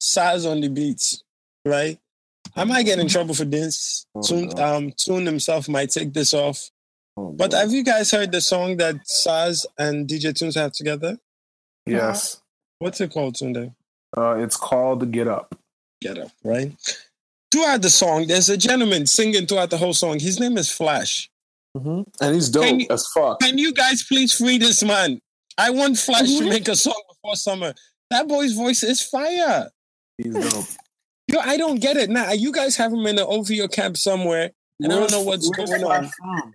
Sarz on the beats, right? I might get in trouble for this. Oh, Tune, no. um, Tune himself might take this off. Oh, But boy. have you guys heard the song that Sarz and DJ Tunez have together? Yes. What's it called, Tunde? Uh, it's called Get Up. Get up, right? Throughout the song, there's a gentleman singing throughout the whole song. His name is Flash. Mm-hmm. And he's dope Can you- as fuck. Can you guys please free this man? I want Flash to make a song before summer. That boy's voice is fire. He's dope. Yo, I don't get it. Now, you guys have him in an OVO camp somewhere, and I don't know what's going on. from?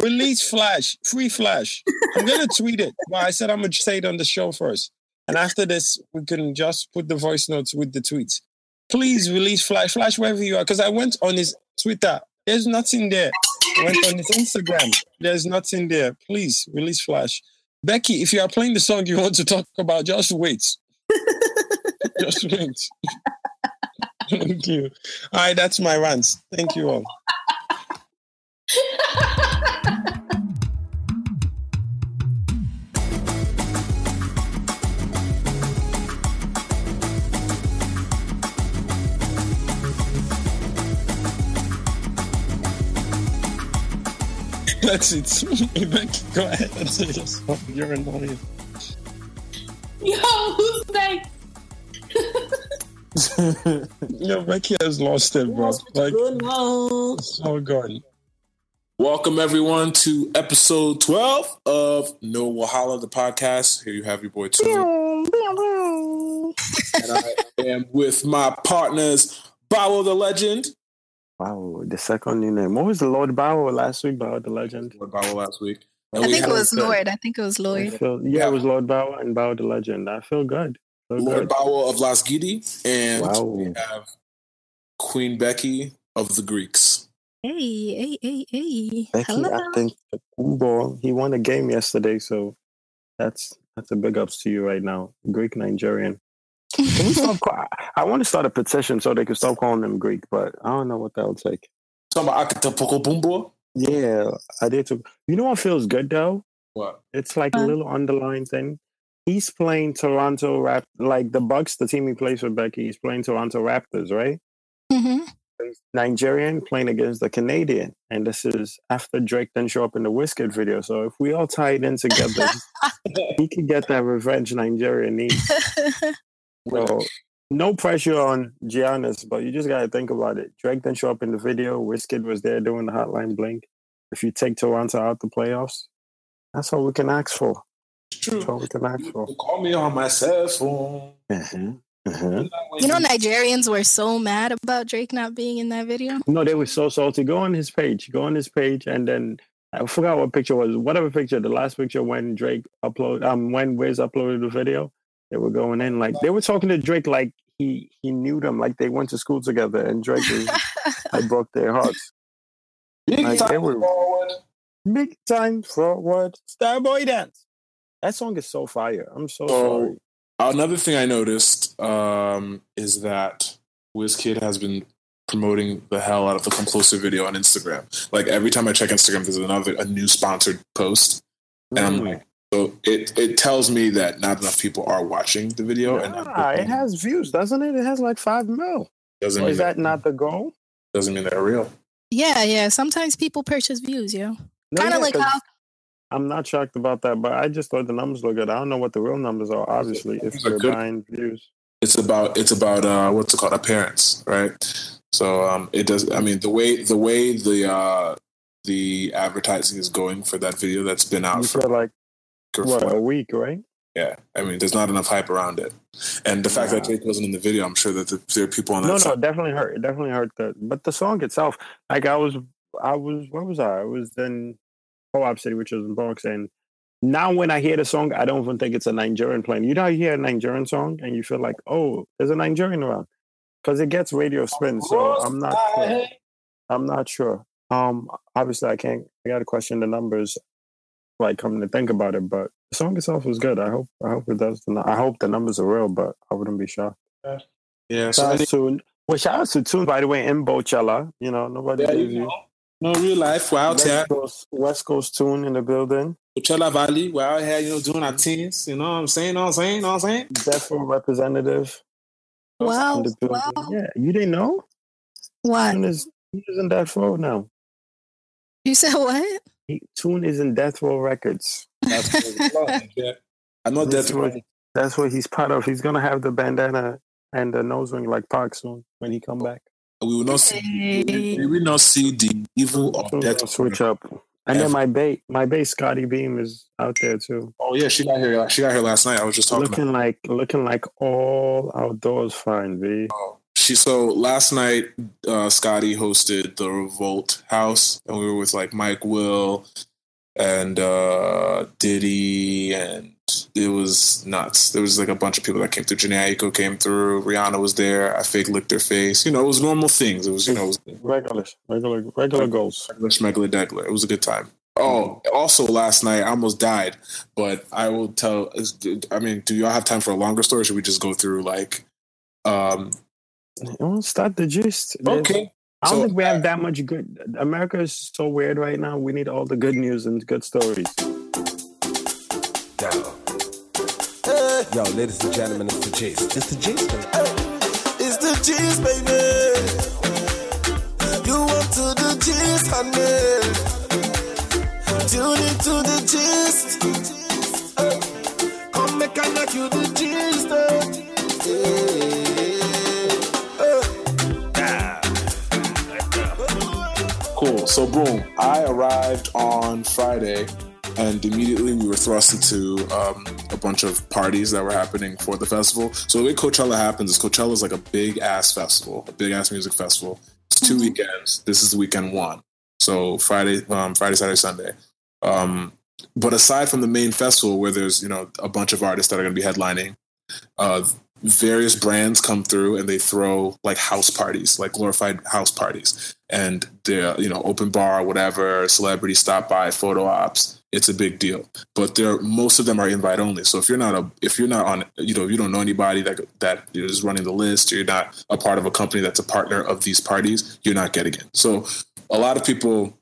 Release Flash, free Flash. I'm gonna tweet it. Well, I said I'm gonna say it on the show first, and after this, we can just put the voice notes with the tweets. Please release Flash, Flash wherever you are, because I went on his Twitter. There's nothing there. I went on his Instagram. There's nothing there. Please release Flash. Becky, if you are playing the song you want to talk about, just wait. Just wait. Thank you. All right, that's my rant. Thank you all. That's it. Go ahead and say your song. You're annoying. Yo, who's next? Yo, Becky has lost it, bro. Like, Good one. it's all gone. Welcome everyone to episode 12 of No Wahala, the podcast. Here you have your boy Tune. and I am with my partners, Bawo the Legend. Wow, the second new name. What was the Lord Bow last week? Bow the legend. With Bawo last week. And I we think it was Lord. I think it was I Lloyd. feel, yeah, it was Lord Bow and Bow the legend. I feel good. Feel Lord good. Bawo of Las Gidi. And Wow. we have Queen Becky of the Greeks. Hey, hey, hey, hey. Becky, Hello. I think the ball. He won a game yesterday, so that's that's a big ups to you right now. Greek Nigerian. Can we stop? Call, I want to start a petition so they can stop calling him Greek, but I don't know what that'll take. Talking about Akatapoko Bumbo. Yeah, I did too. You know what feels good though? What? It's like a little underlying thing. He's playing Toronto Rap like the Bucks, the team he plays for Becky. He's playing Toronto Raptors, right? hmm He's Nigerian playing against the Canadian, and this is after Drake didn't show up in the Wizkid video. So if we all tie it in together, he could get that revenge Nigerian needs. So no pressure on Giannis, but you just gotta think about it. Drake didn't show up in the video. Wizkid was there doing the Hotline Bling. If you take Toronto out the playoffs, that's all we can ask for. It's That's all true. we can ask. Call me on my cell phone. Uh-huh. Uh-huh. You know, Nigerians were so mad about Drake not being in that video. No, they were so salty. Go on his page. Go on his page, and then I forgot what picture was. Whatever picture, the last picture when Drake upload, um, when Wiz uploaded the video, they were going in like they were talking to Drake like he he knew them, like they went to school together, and Drake was I broke their hearts. Big Like, time were- forward. Big time forward, Starboy dance. That song is so fire. I'm so So- sorry. Another thing I noticed um, is that WizKid has been promoting the hell out of the Come Closer video on Instagram. Like every time I check Instagram, there's another a new sponsored post, and I'm like, so it it tells me that not enough people are watching the video, and Ah, it has views, doesn't it? It has like five mil. doesn't Or mean is that not the goal? doesn't mean they're real. Yeah, yeah. Sometimes people purchase views, yo. No, Kind of yeah, like 'cause- how I'm not shocked about that, but I just thought the numbers look good. I don't know what the real numbers are, obviously, if Numbers are they're good. buying views. It's about it's about uh, what's it called appearance, right? So um, it does. I mean, the way the way the uh, the advertising is going for that video that's been out You for like for what a week, right? Yeah, I mean, there's not enough hype around it, and the fact that. Drake wasn't in the video, I'm sure that the, there are people on that. No, no, side. it definitely hurt. It definitely hurt that. But the song itself, like I was, I was, where was I? I was in Co-op City, which was in Bronx, and now when I hear the song, I don't even think it's a Nigerian playing. You know, you hear a Nigerian song and you feel like, oh, there's a Nigerian around, because it gets radio spin. So I'm not sure. I'm not sure. Um, obviously, I can't. I got to question the numbers. Like coming to think about it, but the song itself was good. I hope. I hope it does. I hope the numbers are real, but I wouldn't be shocked. Yeah, so Shout out to well, shout out to Tune by the way in Coachella. You know, nobody yeah, gives you you. know, no real life. We're out here, West Coast, West Coast Tune in the building. Coachella Valley. We're out here, you know, doing our mm-hmm. teams. You know what I'm saying? Know what I'm saying? Know what I'm saying? Defo representative. Wow. in the. Wow. Yeah, you didn't know? What? Tune is Tune is in Death Row now. You said what? He, Tune is in Death Row Records. That's what it's called. Yeah. I know That's that's what, that's what he's part of. He's gonna have the bandana and the nose ring like Pac soon when he come oh, back. We will not see. Hey. We will not see the evil of Tune's death. switch up. And then my bait, my bait, Scottie Beam is out there too, Oh yeah, she got here. She got here last night. I was just talking. about looking like looking like all outdoors fine. V. She so last night, uh, Scotty hosted the Revolt House, and we were with like Mike Will and uh, Diddy, and it was nuts. There was like a bunch of people that came through. Jhené Aiko came through. Rihanna was there. I fake licked her face. You know, it was normal things. It was you know, it was Regular, regular, regular goals. regular schmegler degler. It was a good time. Oh, also last night I almost died, but I will tell. I mean, do y'all have time for a longer story? Or should we just go through like? Um, We'll start the gist. Okay, I don't So, think we have that much good. America is so weird right now. We need all the good news and good stories. Yo. Yo, ladies and gentlemen, it's the G's. It's the G's. It's the G's, baby. You want to the G's, honey. Tune into the gist. Come make I knock you the gist. Cool. So boom, I arrived on Friday, and immediately we were thrust into um, a bunch of parties that were happening for the festival. So the way Coachella happens is Coachella is like a big ass festival, a big ass music festival. It's 2 weekends. This is weekend one. So Friday, um, Friday, Saturday, Sunday. Um, but aside from the main festival, where there's you know a bunch of artists that are going to be headlining, uh, various brands come through and they throw like house parties, like glorified house parties and they're you know open bar whatever celebrity stop by photo ops it's a big deal but there most of them are invite only so if you're not a if you're not on you know you don't know anybody that that is running the list or you're not a part of a company that's a partner of these parties you're not getting it. so a lot of people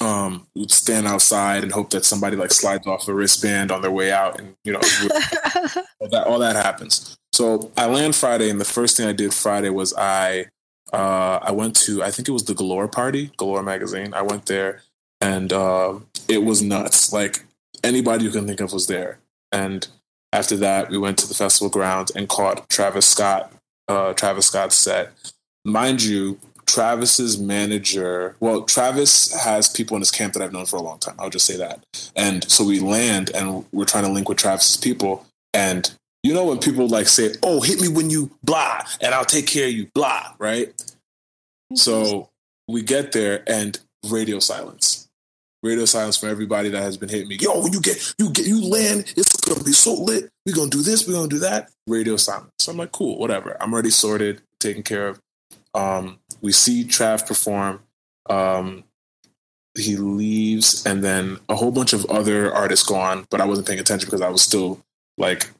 um would stand outside and hope that somebody like slides off a wristband on their way out and you know all that all that happens so i land friday and the first thing i did friday was i uh, I went to I think it was the Galore party, Galore magazine. I went there, and uh, it was nuts. Like anybody you can think of was there. And after that, we went to the festival grounds and caught Travis Scott. Uh, Travis Scott's set. Mind you, Travis's manager. Well, Travis has people in his camp that I've known for a long time. I'll just say that. And so we land, and we're trying to link with Travis's people, and you know when people like say, "Oh, hit me when you blah, and I'll take care of you," blah, right? So we get there and radio silence. Radio silence for everybody that has been hitting me. Yo, when you get you get you land, it's gonna be so lit. We're gonna do this, we're gonna do that. Radio silence. So I'm like, cool, whatever. I'm already sorted, taken care of. Um, we see Trav perform. Um, he leaves, and then a whole bunch of other artists go on, but I wasn't paying attention because I was still like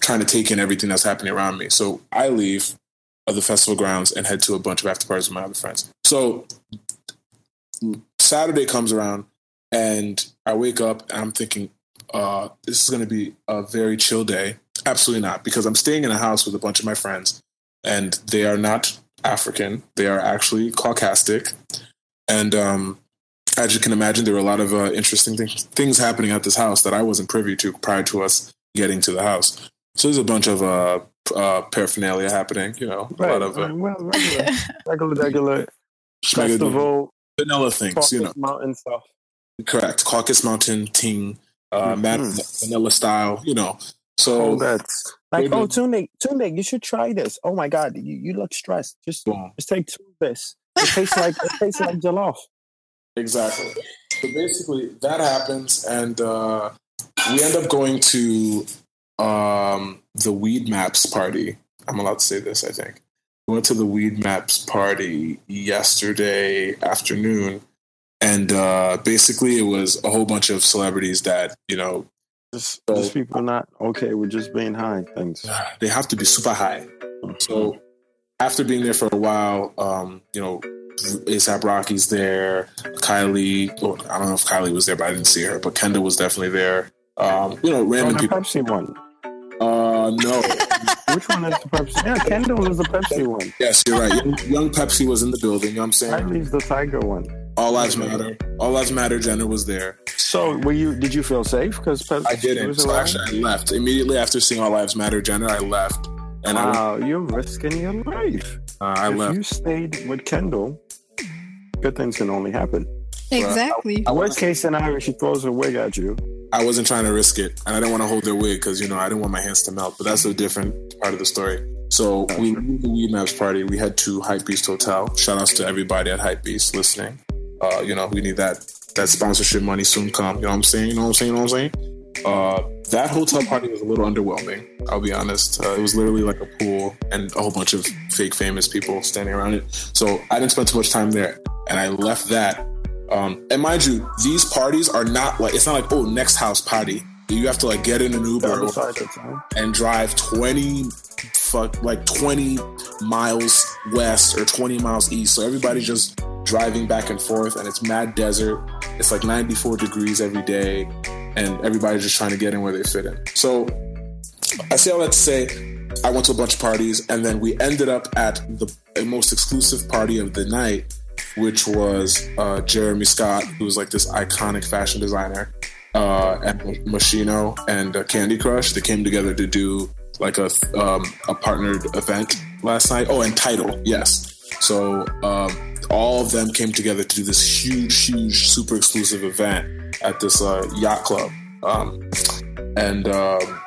trying to take in everything that's happening around me. So I leave of the festival grounds and head to a bunch of after parties with my other friends. So Saturday comes around and I wake up and I'm thinking, uh, this is going to be a very chill day. Absolutely not, because I'm staying in a house with a bunch of my friends and they are not African. They are actually Caucasic. And um, as you can imagine, there were a lot of uh, interesting things, things happening at this house that I wasn't privy to prior to us getting to the house. So there's a bunch of uh, uh, paraphernalia happening, you know, a lot of uh, well, regular, regular, regular festival, vanilla things, you know. Mountain stuff. Correct. Caucasus Mountain Ting, uh, Mad Mhm. vanilla style, you know. Oh, So that's like, maybe- oh, Tunde, Tunde, you should try this. Oh my God, you, you look stressed. Just, Boom. just take two of this. It tastes like it tastes like jollof. Exactly. So basically, that happens, and uh, we end up going to um, the Weed Maps party. I'm allowed to say this, I think. We went to the Weed Maps party yesterday afternoon, and uh, basically, it was a whole bunch of celebrities that you know Just, So- just people not okay with just being high. Things. they have to be super high. So after being there for a while, um, you know, ASAP Rocky's there, Kylie. Well, I don't know if Kylie was there, but I didn't see her. But Kendall was definitely there. Um, you know, Oh, random the people. Pepsi one. Uh, no, Which one is the Pepsi? Yeah, Kendall is the Pepsi one. Yes, you're right. Young, young Pepsi was in the building. You know what I'm saying? Riley's the Tiger one. All lives matter. All lives matter. Jenner was there. So, were you? Did you feel safe? Because I didn't. So actually, I left immediately after seeing All Lives Matter. Jenner, I left, and I, Wow, you're risking your life. uh, I if left. you stayed with Kendall, good things can only happen. Exactly. Worst case scenario, she throws her wig at you. I wasn't trying to risk it, and I didn't want to hold their wig because you know I didn't want my hands to melt. But that's a different part of the story. So we moved the Weed Maps party. We head to Hype Beast Hotel. Shout outs to everybody at Hype Beast listening. Uh, you know we need that that sponsorship money soon come. You know what I'm saying? You know what I'm saying? You know what I'm saying? Uh, that hotel party was a little underwhelming. I'll be honest. Uh, it was literally like a pool and a whole bunch of fake famous people standing around it. So I didn't spend too much time there, and I left that um, and mind you, these parties are not like it's not like oh next house party. You have to like get in an Uber and drive twenty fuck like twenty miles west or twenty miles east. So everybody's just driving back and forth, and it's mad desert. It's like ninety four degrees every day, and everybody's just trying to get in where they fit in. So I say all that to say, I went to a bunch of parties, and then we ended up at the most exclusive party of the night, which was uh, Jeremy Scott, who's like this iconic fashion designer, uh, and Moschino and uh, Candy Crush. They came together to do like a um, a partnered event last night. Oh, and Title, yes. So um, all of them came together to do this huge, huge, super exclusive event at this uh, yacht club, um, and. Um,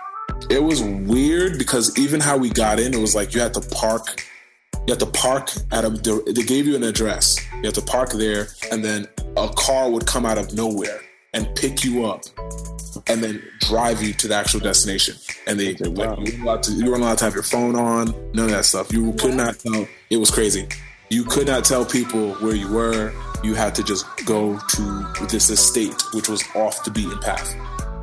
it was weird because even how we got in, it was like you had to park. You had to park at a. They gave you an address. You had to park there, and then a car would come out of nowhere and pick you up, and then drive you to the actual destination. And they like you weren't allowed to. You weren't allowed to have your phone on. None of that stuff. You could not tell. It was crazy. You could not tell people where you were. You had to just go to this estate, which was off the beaten path.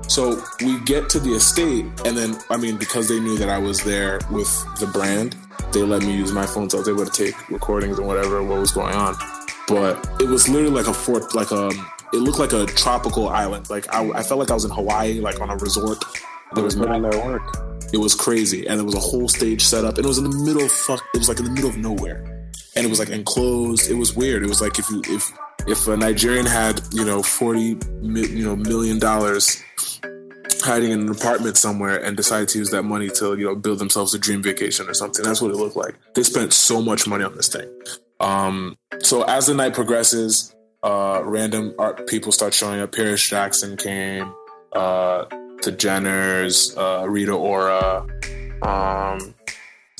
So we get to the estate, and then I mean, because they knew that I was there with the brand, they let me use my phone, so I was able to take recordings and whatever what was going on. But it was literally like a fort, like a. It looked like a tropical island. Like I, I felt like I was in Hawaii, like on a resort. There was putting no their work. it was crazy, and there was a whole stage set up, and it was in the middle of fuck. It was like in the middle of nowhere, and it was like enclosed. It was weird. It was like if you if if a Nigerian had you know forty you know million dollars hiding in an apartment somewhere and decided to use that money to you know build themselves a dream vacation or something. That's what it looked like. They spent so much money on this thing. Um, so as the night progresses, uh, random art people start showing up. Paris Jackson came. Uh, the Jenners, uh, Rita Ora, um,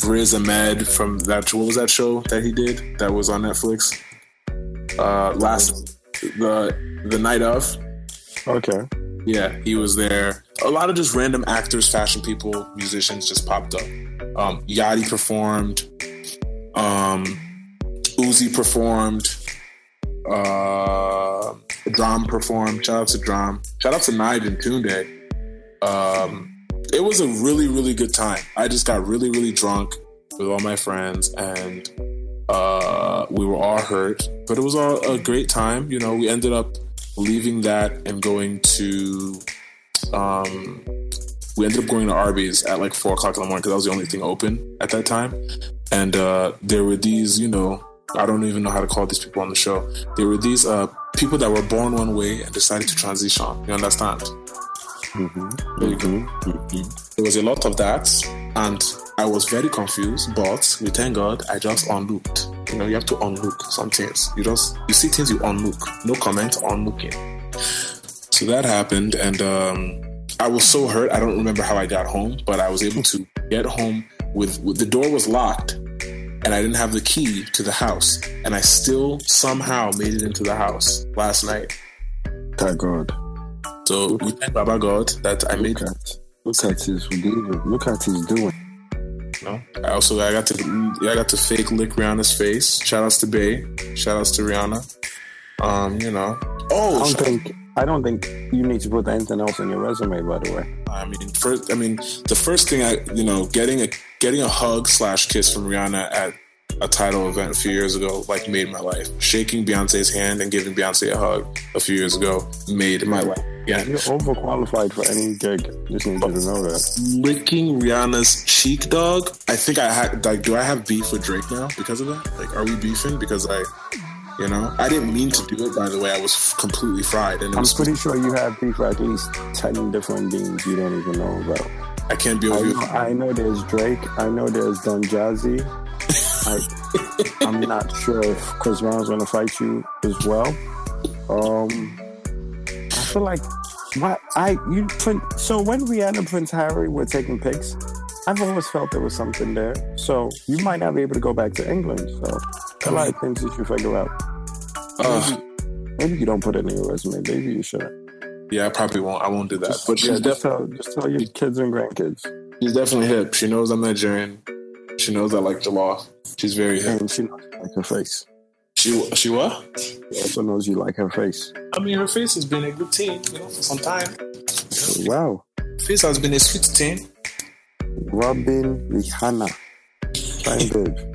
Riz Ahmed from that. What was that show that he did that was on Netflix? Uh, last the the night of. Okay. Yeah, he was there. A lot of just random actors, fashion people, musicians just popped up. Um, Yachty performed. Um, Uzi performed. Uh, Drum performed. Shout out to Drum. Shout out to Nige and Tunde. Um, it was a really, really good time. I just got really, really drunk with all my friends, and uh, we were all hurt, but it was all a great time. You know, we ended up leaving that and going to um we ended up going to Arby's at like four o'clock in the morning because that was the only thing open at that time. And uh there were these, you know, I don't even know how to call these people on the show. There were these uh people that were born one way and decided to transition. You understand? There you go. There was a lot of that, and I was very confused. But we thank God, I just unlooked. You know, you have to unlook some things. You just you see things you unlook. No comment, unlooking. So that happened, and um, I was so hurt. I don't remember how I got home, but I was able to get home with, with the door was locked, and I didn't have the key to the house, and I still somehow made it into the house last night. Thank God. So we thank Baba God that I made Look at, look at his. Look at his doing. No, I also I got to I got to fake lick Rihanna's face. Shout outs to Bay. Shout outs to Rihanna. Um, you know. I Oh, don't sh- think I don't think you need to put anything else in your resume. By the way, I mean, first, I mean, the first thing I, you know, getting a getting a hug slash kiss from Rihanna at a Tidal event a few years ago like made my life. Shaking Beyonce's hand and giving Beyonce a hug a few years ago made my life. Yeah, You're overqualified for any gig. Just need you to know that. licking Rihanna's cheek, dog. I think I had like, do I have beef with Drake now because of that? Like, are we beefing because I, you know, I didn't mean to do it. By the way, I was completely fried, and I'm was, pretty sure you have beef for at least 10 different beings you don't even know about. I can't be with you. I know there's Drake. I know there's Don Jazzy. I, I'm not sure if Chris Brown's going to fight you as well. Um, I feel like what I you so when Rihanna and Prince Harry were taking pics, I've always felt there was something there. So you might not be able to go back to England. So a lot of things that you figure out. Uh, Maybe you don't put it in your resume. Maybe you shouldn't. yeah, I probably won't. I won't do that. Just, but yeah, just, tell, just tell your kids and grandkids. she's definitely hip. She knows I'm Nigerian. She knows I like jollof. She's very hip. And she knows you like her face. She she what? She also knows you like her face. I mean, her face has been a good teen, you know, for some time. Wow. Face has been a sweet teen. Robyn Rihanna. Fine babe.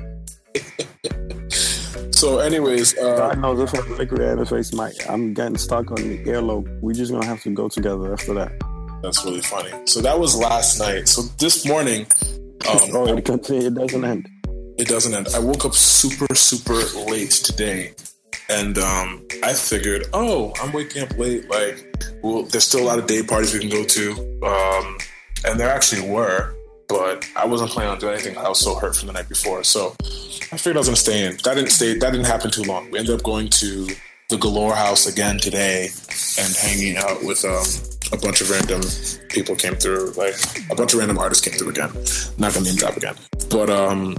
So, anyways, uh, God knows if I lick Rihanna's face, my, I'm getting stuck on the earlobe. We're just gonna have to go together after that. that's really funny. So that was last night. So this morning, um, Oh, it continue. It doesn't end. it doesn't end. I woke up super, super late today. And um, I figured, oh, I'm waking up late. Like, well, there's still a lot of day parties we can go to. Um, and there actually were, but I wasn't planning on doing anything. I was so hurt from the night before. So I figured I was to stay in. That didn't stay, that didn't happen too long. We ended up going to the Galore House again today and hanging out with um, a bunch of random people came through. Like, a bunch of random artists came through again. Not to name drop again. But, um,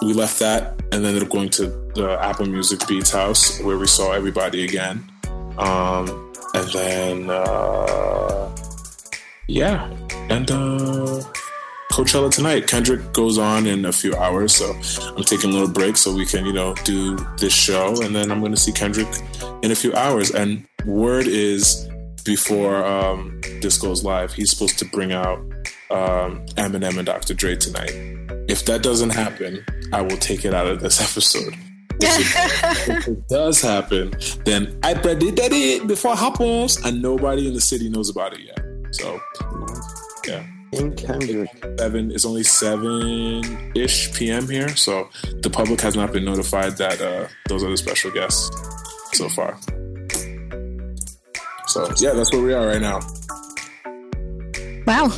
we left that and ended up going to the Apple Music Beats house where we saw everybody again. Um, and then, uh, yeah, and uh, Coachella tonight. Kendrick goes on in a few hours, so I'm taking a little break so we can, you know, do this show, and then I'm going to see Kendrick in a few hours. And word is before um, this goes live, he's supposed to bring out um, Eminem and Dr. Dre tonight. If that doesn't happen, I will take it out of this episode. If it, if it does happen, then I predicted it before it happens, and nobody in the city knows about it yet. So, yeah, In Kendrick. seven. It's only seven ish p.m. here, so the public has not been notified that uh, those are the special guests so far. So yeah, that's where we are right now. Wow,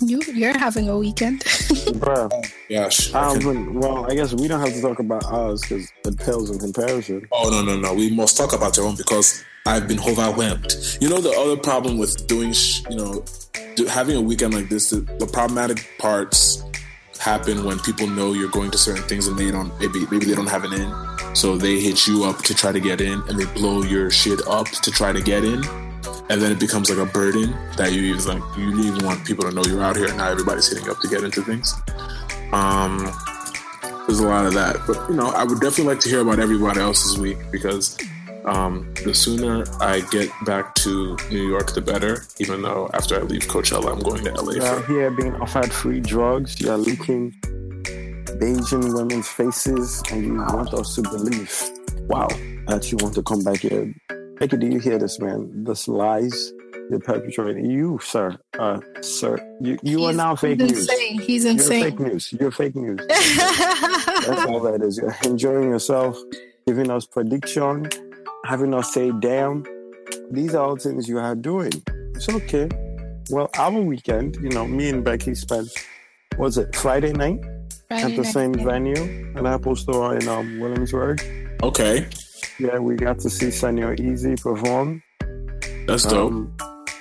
you you're having a weekend. Bruh. Gosh. I Um, can- well, I guess we don't have to talk about ours because it pales in comparison. Oh no no no! We must talk about your own because I've been overwhelmed. You know the other problem with doing, sh- you know, do, having a weekend like this. The, the problematic parts happen when people know you're going to certain things and they don't. Maybe maybe they don't have an in, so they hit you up to try to get in, and they blow your shit up to try to get in, and then it becomes like a burden that you even like you even want people to know you're out here. and Now everybody's hitting up to get into things. Um, there's a lot of that. But you know, I would definitely like to hear about everybody else's week because um, the sooner I get back to New York, the better. Even though after I leave Coachella, I'm going to LA. You're out here being offered free drugs. You're licking Asian women's faces, and you want us to believe, wow, that you want to come back here. Becky, do you hear this, man? This lies you're perpetrating. You, sir, uh, sir, you, you are now fake he's news. insane. He's You're insane. fake news. You're fake news. That's all that is. You're enjoying yourself, giving us prediction, having us say, damn, these are all things you are doing. It's okay. Well, our weekend, you know, me and Becky spent, was it Friday night Friday at the night, same yeah. venue at Apple Store in um, Williamsburg. okay, Yeah, we got to see Senor Eazi perform. that's dope. Um,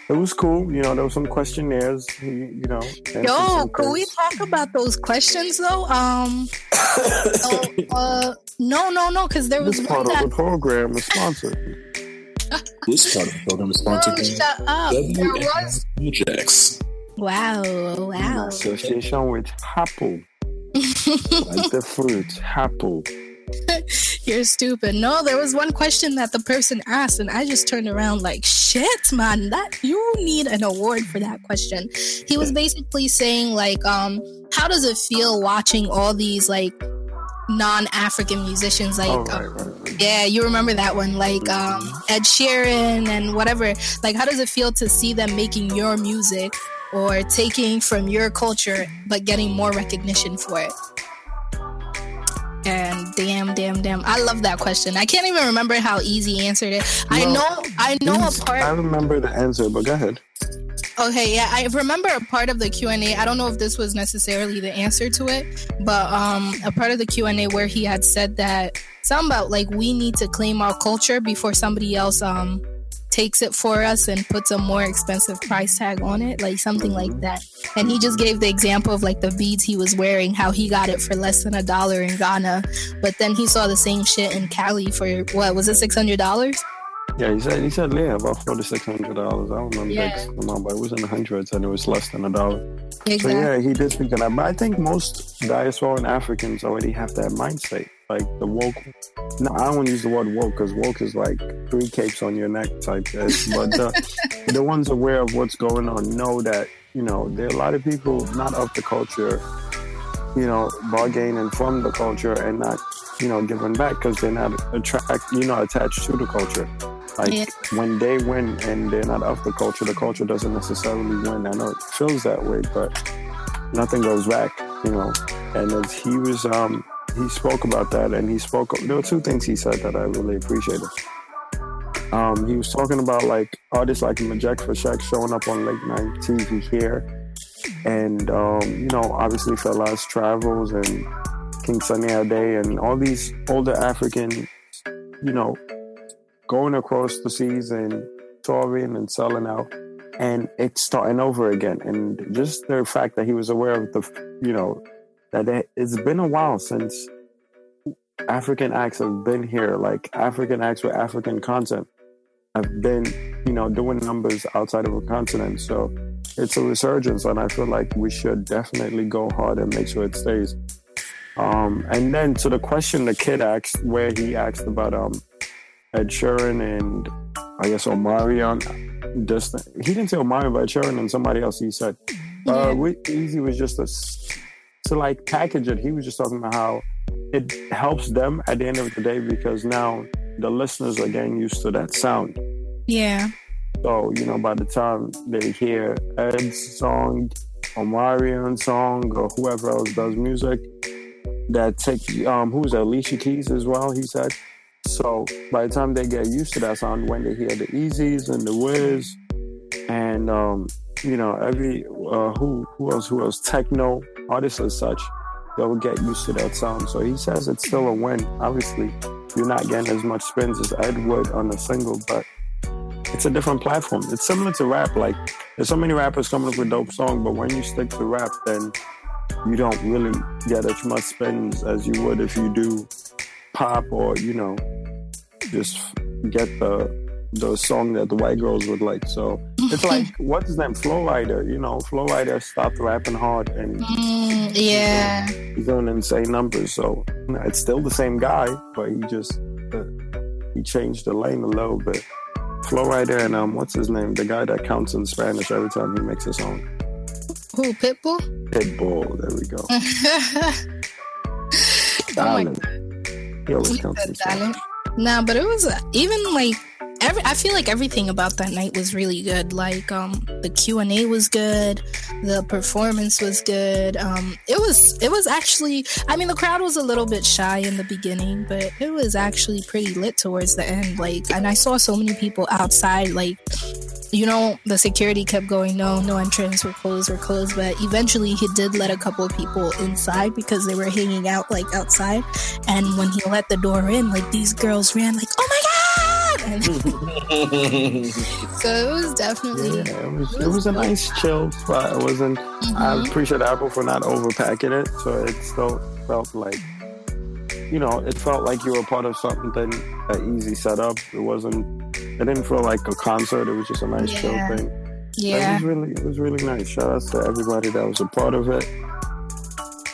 it was cool. You know, there were some questionnaires, you, you know. answered Yo, can we talk about those questions though? Um, so, uh, no, no, no, because there was This one part of that. the program is sponsored. this part of the program is sponsored by shut up. There was. Projects. Wow, wow. association with Apple, like the fruit, Apple. You're stupid. No, there was one question that the person asked, and I just turned around like, shit, man, that you need an award for that question. He was basically saying, like, um, how does it feel watching all these like non-African musicians like Oh, uh, right, right, right. yeah, you remember that one, like um, Ed Sheeran and whatever. Like, how does it feel to see them making your music or taking from your culture but getting more recognition for it? And damn, damn, damn, I love that question. I can't even remember how Eazi answered it. I know, I know a part. I remember the answer, but go ahead. Okay, yeah, I remember a part of the Q and A. I don't know if this was necessarily the answer to it, but um, a part of the Q and A where he had said that something about like we need to claim our culture before somebody else um takes it for us and puts a more expensive price tag on it, like something like that. And he just gave the example of like the beads he was wearing, how he got it for less than a dollar in Ghana, but then he saw the same shit in Cali for what was it, six hundred dollars? Yeah, he said he said yeah, about forty six hundred dollars. I don't remember Yeah. the exact amount, but it was in the hundreds and it was less than a dollar. Exactly. So yeah, he did speak of that. But I think most diasporan Africans already have that mindset. Like the woke no, I don't use the word woke because woke is like three capes on your neck type this. But the, the ones aware of what's going on know that, you know, there are a lot of people not of the culture, you know, bargaining from the culture and not, you know, giving back because they're not attract, you know, attached to the culture. Like Yeah. when they win and they're not of the culture, the culture doesn't necessarily win. I know it feels that way, but nothing goes back, you know. And as he was, um, he spoke about that, and he spoke. There were two things he said that I really appreciated. Um, he was talking about like artists like Majek Fashek showing up on late night TV here, and um, you know, obviously Fela's Travels and King Sunny Ade and all these older African, you know, going across the seas and touring and selling out and it's starting over again. And just the fact that he was aware of the, you know, that it- it's been a while since African acts have been here, like African acts with African content have been, you know, doing numbers outside of a continent. So it's a resurgence, and I feel like we should definitely go hard and make sure it stays. Um, and then to the question the kid asked, where he asked about um, Ed Sheeran and I guess Omarion. Just he didn't say Omarion, but Ed Sheeran and somebody else. He said, uh, we, Eazi was just a to like package it. He was just talking about how it helps them at the end of the day because now the listeners are getting used to that sound. Yeah. So, you know, by the time they hear Ed's song, Omarion's song, or whoever else does music, that take um who's Alicia Keys as well, he said. So by the time they get used to that sound, when they hear the Eazis and the Wiz and um, you know, every uh who who else who else techno artists as such, they'll get used to that sound. So he says it's still a win. Obviously, you're not getting as much spins as Ed would on a single, but it's a different platform. It's similar to rap. Like there's so many rappers coming up with dope songs, but when you stick to rap, then you don't really get as much spins as you would if you do pop or you know just get the the song that the white girls would like. So it's like what's his name, Flo Rida. You know, Flo Rida stopped rapping hard and Mm, yeah. he's doing insane numbers. So it's still the same guy, but he just uh, he changed the lane a little bit. Flo Rida and um, what's his name? The guy that counts in Spanish every time he makes a song. Who, Pitbull? Pitbull. There we go. oh my. He always counts in Spanish. Nah, but it was uh, even like every. I feel like everything about that night was really good. Like um, the Q and A was good, the performance was good. Um, it was it was actually. I mean, the crowd was a little bit shy in the beginning, but it was actually pretty lit towards the end. Like, and I saw so many people outside. Like, you know, the security kept going, no, no entrance, we're closed, we're closed. But eventually he did let a couple of people inside because they were hanging out like outside. And when he let the door in, like these girls ran like, oh my! And so it was definitely, Yeah, it was it was a nice chill spot. It wasn't. I Mhm. appreciate Apple for not overpacking it, so it still felt like, you know, it felt like you were part of something. An easy setup. It wasn't. It didn't feel like a concert. It was just a nice Yeah. chill thing. It yeah. was really, it was really nice. Shout out to everybody that was a part of it.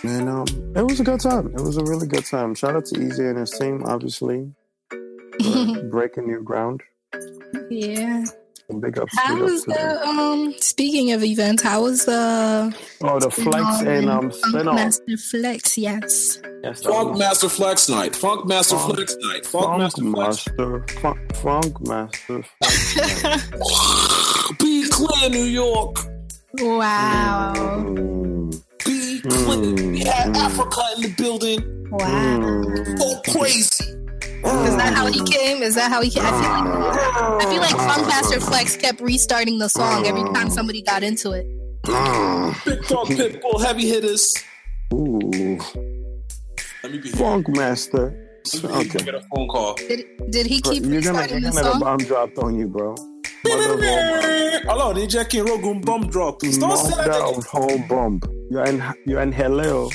And um, it was a good time. It was a really good time. Shout out to Eazi and his team, obviously, for breaking new ground. yeah. Big ups. How big was to the um? Speaking of events, how was the Oh, the flex and um Spinall. Master Flex? Yes. Yes, Funk was- Master Flex Night. Funk Master Funk- Flex Night. Funk, Funk Master Flex. Master, Funk, Funk Master. Flex. Be clear, New York. Wow. Mm, Be clear. We had Africa in the building. Wow. mm. Go crazy. Is that how he came? Is that how he came? I feel like I feel like Funkmaster Flex kept restarting the song every time somebody got into it. Mm. Big Dog Pitbull, heavy hitters. Ooh, Let me be Funk Master. Okay. Okay. Get a phone call. Did did he keep You're gonna, you're the gonna have a song? bomb dropped on you, bro. Mother of all Hello, the Jackie and Rogun bomb drop. Please don't say that. of whole bomb. You're in, you're in hello.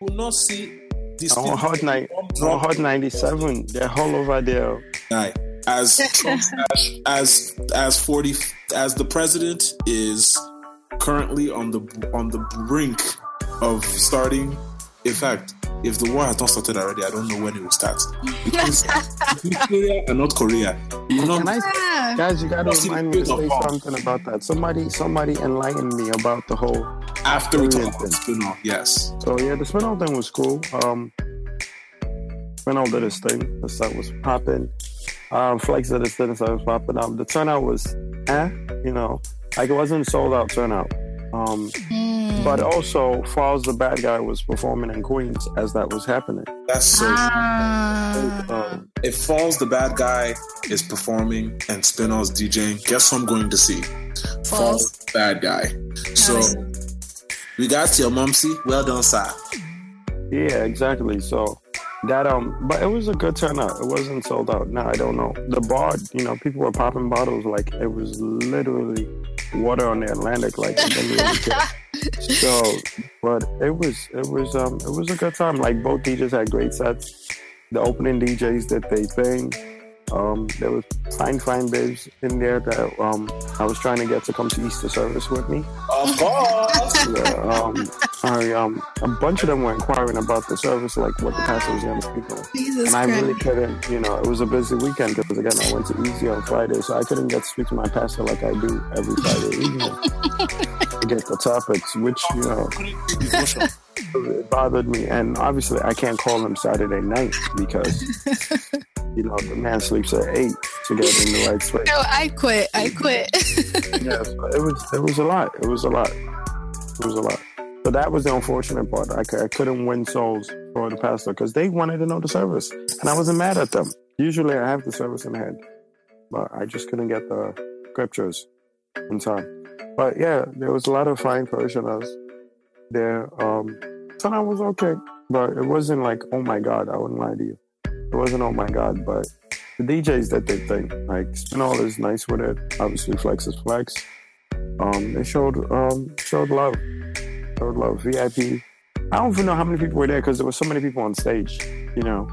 will not see this On Hot Night, on Hot 97. They're all over there. night as as as as forty as the president is currently on the on the brink of starting. In fact, if the war has not started already, I don't know when it will start. Because between Syria and North Korea, you know, I, Ah, guys, you gotta Must remind me to say something about that. Somebody, somebody enlighten me about the whole. after we talk about thing. the Spinall, yes. So yeah, the Spinall thing was cool. Um, Spinall did his thing. The stuff was popping. Um, Flex did his thing. The stuff was popping. Um, the turnout was, eh, you know, like it wasn't sold out turnout. Um, mm. but also Falz the bad guy was performing in Queens as that was happening. That's so. Ah. Um, If Falz the bad guy is performing and Spinall's DJing, guess who I'm going to see? Falz the bad guy. So we got to your mumsy. Well done, sir. Yeah, exactly. So that um, but it was a good turnout. It wasn't sold out. Now I don't know. The bar, you know, people were popping bottles like it was literally water on the Atlantic. Like it didn't really care. so, but it was it was um it was a good time. Like both DJs had great sets. The opening DJs did they thing. Um, there was fine, fine babes in there that um I was trying to get to come to Easter service with me. Of course. Yeah, um, I, um, a bunch of them were inquiring about the service, like what the pastor was going to speak on. Jesus And I Christ. really couldn't, you know, it was a busy weekend because, again, I went to Eazi on Friday, so I couldn't get to speak to my pastor like I do every Friday evening to get the topics, which, you know, it bothered me. And obviously, I can't call him Saturday night because, you know, the man sleeps at 8 to get in the right space. No, I quit. I quit. But it was it was a lot. It was a lot. It was a lot. So that was the unfortunate part. I, I couldn't win souls for the pastor because they wanted to know the service, and I wasn't mad at them. Usually, I have the service in hand, but I just couldn't get the scriptures in time. But yeah, there was a lot of fine parishioners there. Um, turnout was okay, but it wasn't like oh my god. I wouldn't lie to you. It wasn't oh my god, but the DJs that they think like Spinall is nice with it. Obviously, Flex is Flex. Um, they showed um showed love, showed love. VIP. I don't even know how many people were there because there were so many people on stage. You know,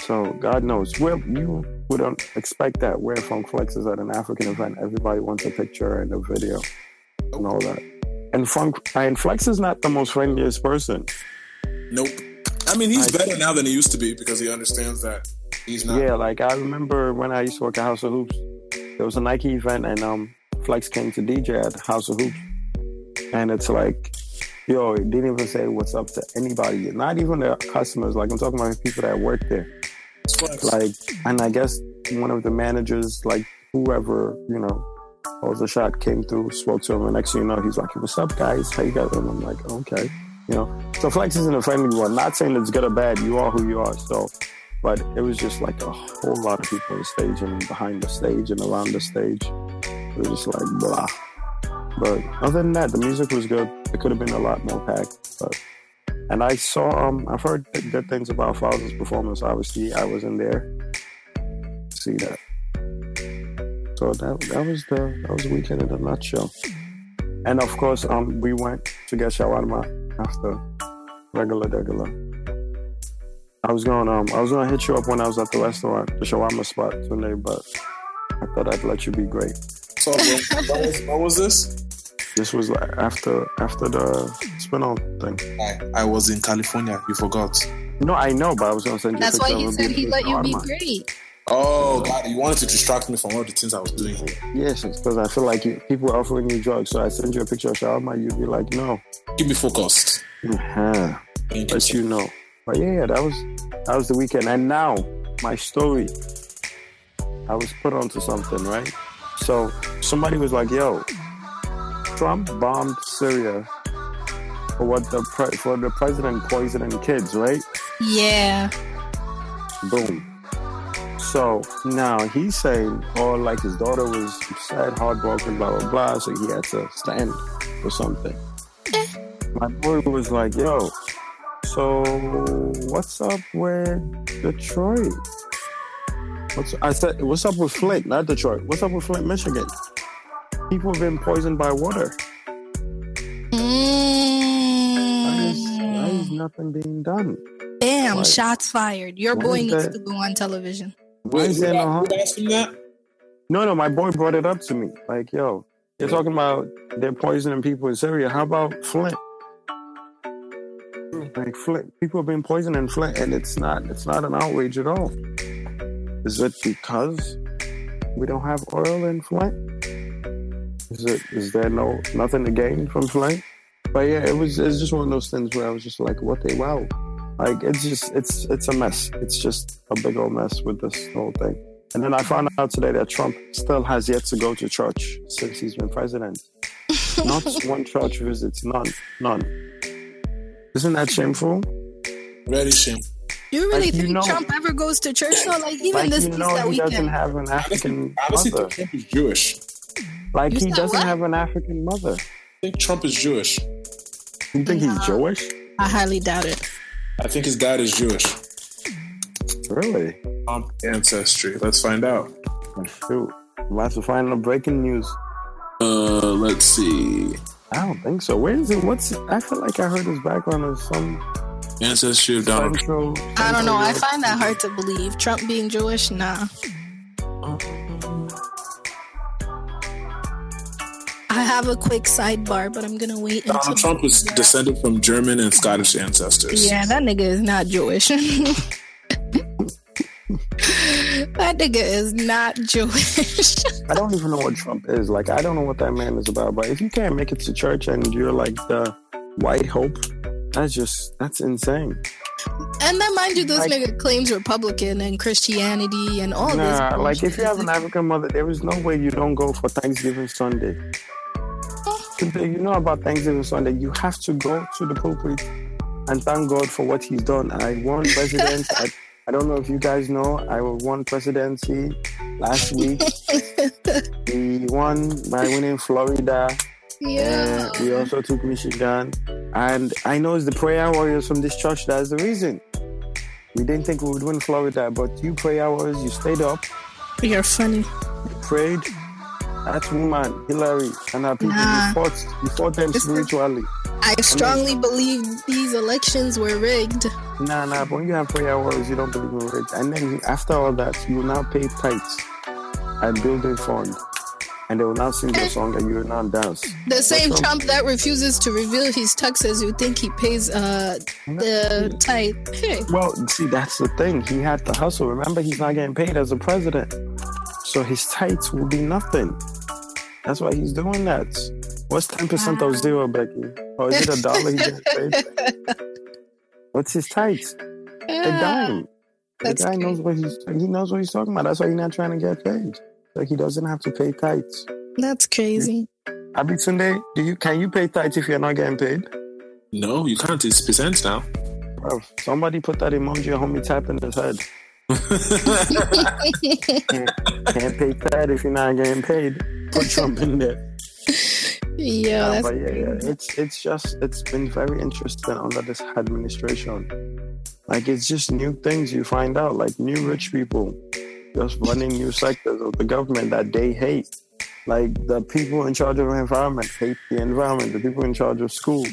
so God knows. Well, you wouldn't expect that. Where Funk Flex is at an African event, everybody wants a picture and a video and all that. And Funk and Flex is not the most friendliest person. Nope. I mean, he's I- better now than he used to be because he understands that he's not. Yeah, like I remember when I used to work at House of Hoops, there was a Nike event and um Flex came to DJ at House of Hoops. And it's like, yo, he didn't even say what's up to anybody. Not even the customers. Like I'm talking about people that work there. Like and I guess one of the managers, like whoever, you know, holds the shot came through, spoke to him, and next thing you know, he's like, What's up guys? How you guys? And I'm like, okay. You know. So Flex isn't a friendly one. Not saying it's good or bad, you are who you are. So but it was just like a whole lot of people on the stage and behind the stage and around the stage. It was just like blah. But other than that, the music was good. It could have been a lot more packed. But and I saw um I've heard good things about Fowler's performance. Obviously, I was in there. to See that. So that that was the that was the weekend in a nutshell. And of course, um we went to get shawarma after regular regular. I was going um I was gonna hit you up when I was at the restaurant, the shawarma spot today, but I thought I'd let you be great. So, what, was, what was this? This was like after after the Spinall thing. I, I was in California. You forgot. No, I know, but I was gonna send you. a That's why he said he let you be great. Oh God, you wanted to distract me from all the things I was doing here. Yes, because I feel like you, people are offering you drugs. So I send you a picture of shawarma, you'd be like, no. Keep me focused. Uh-huh. Thank you. But sir. you know. But yeah, yeah, that was that was the weekend. And now my story. I was put onto something, right? So somebody was like, "Yo, Trump bombed Syria for what the pre- for the president poisoning kids, right?" Yeah. Boom. So now he's saying, oh, like his daughter was sad, heartbroken, blah blah blah. So he had to stand for something. Eh. My boy was like, yo, so what's up with Detroit? What's I said, what's up with Flint, not Detroit? What's up with Flint, Michigan? People have been poisoned by water. Nothing being done? Bam, Why- shots fired. Your boy is needs that- to go on television. Why is who, there no who harm? asked him that? No, no, my boy brought it up to me. Like, yo, they're talking about they're poisoning people in Syria. How about Flint? Like Flint, people have been poisoning Flint, and it's not it's not an outrage at all. Is it because we don't have oil in Flint? Is it is there no nothing to gain from Flint? But yeah, it was it's just one of those things where I was just like, what the wow. Like it's just it's it's a mess. It's just a big old mess with this whole thing. And then I found out today that Trump still has yet to go to church since he's been president. Not one church visits, none, none. Isn't that shameful? Very shame. You really Like, you think know- Trump ever goes to church? No, like even Like this you know, that he doesn't have an African I honestly mother. think Trump is Jewish. Like You he doesn't what? have an African mother. I think Trump is Jewish. You think he's Jewish? I highly doubt it. I think his dad is Jewish. Really? Trump ancestry. Let's find out. Shoot, I'm about to find the breaking news. Uh, let's see. I don't think so. Where is it? What's? I feel like I heard his background as some Ancestry of Donald. central. I don't know. I find that hard to believe. Trump being Jewish, nah. I have a quick sidebar, but I'm gonna wait until. Donald Trump is descended from German and Scottish ancestors. Yeah, that nigga is not Jewish. that nigga is not Jewish. I don't even know what Trump is. Like, I don't know what that man is about. But if you can't make it to church and you're like the white hope, that's just that's insane. and then, mind you, this Like- nigga claims Republican and Christianity and all this. Nah, like if you have an African mother, there is no way you don't go for Thanksgiving Sunday. Today, you know about Thanksgiving Sunday, you have to go to the pulpit and thank God for what He's done. I won president. I, I don't know if you guys know, I won presidency last week. we won by winning Florida. yeah. Uh, we also took Michigan. And I know it's the prayer warriors from this church that's the reason. We didn't think we would win Florida, but you prayer warriors, you stayed up, You're funny. you prayed. That woman, Hillary, and her people, Nah. you fought, you fought them It's- spiritually. I strongly believe these elections were rigged. Nah, nah, but when you have prayer warriors, you don't believe in it. And then after all that, you will now pay tithes and building fund. And they will now sing your song and you will now dance. The same Trump. Trump that refuses to reveal his taxes, you think he pays uh the tithe. Hey, Well, see, that's the thing. He had to hustle. Remember, he's not getting paid as a president. So his tights will be nothing. That's why he's doing that. What's 10% of zero, Becky? Or is it a dollar he gets paid? What's his tithes? A dime. The That's guy knows what he's he knows what he's talking about. That's why he's not trying to get paid. Like he doesn't have to pay tights. That's crazy. Abi Tunde, do you can you pay tights if you're not getting paid? No, you can't. It's percent now. Bro, somebody put that emoji of homie tapping his head. Can't, pay that if you're not getting paid. Put Trump in there. Yeah, Nah, that's but yeah, yeah, it's it's just it's been very interesting under this administration. Like it's just new things you find out, like new rich people just running new sectors of the government that they hate. Like the people in charge of the environment hate the environment. The people in charge of school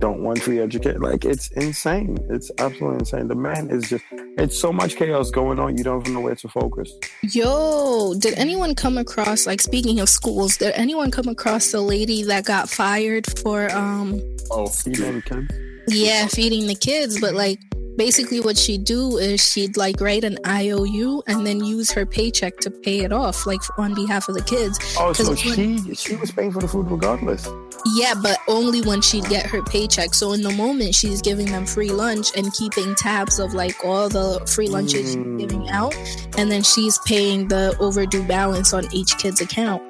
don't want free education. Like it's insane. It's absolutely insane. The man is just it's so much chaos going on. You don't even know where to focus. Yo, did anyone come across like speaking of schools, did anyone come across the lady that got fired for um Oh, Feeding the kids. yeah, feeding the kids, but like basically what she'd do is she'd like write an IOU and then use her paycheck to pay it off, like on behalf of the kids. Oh, so when- she she was paying for the food regardless. Yeah, but only when she'd get her paycheck. So in the moment, she's giving them free lunch and keeping tabs of like all the free lunches she's Mm. giving out, and then she's paying the overdue balance on each kid's account.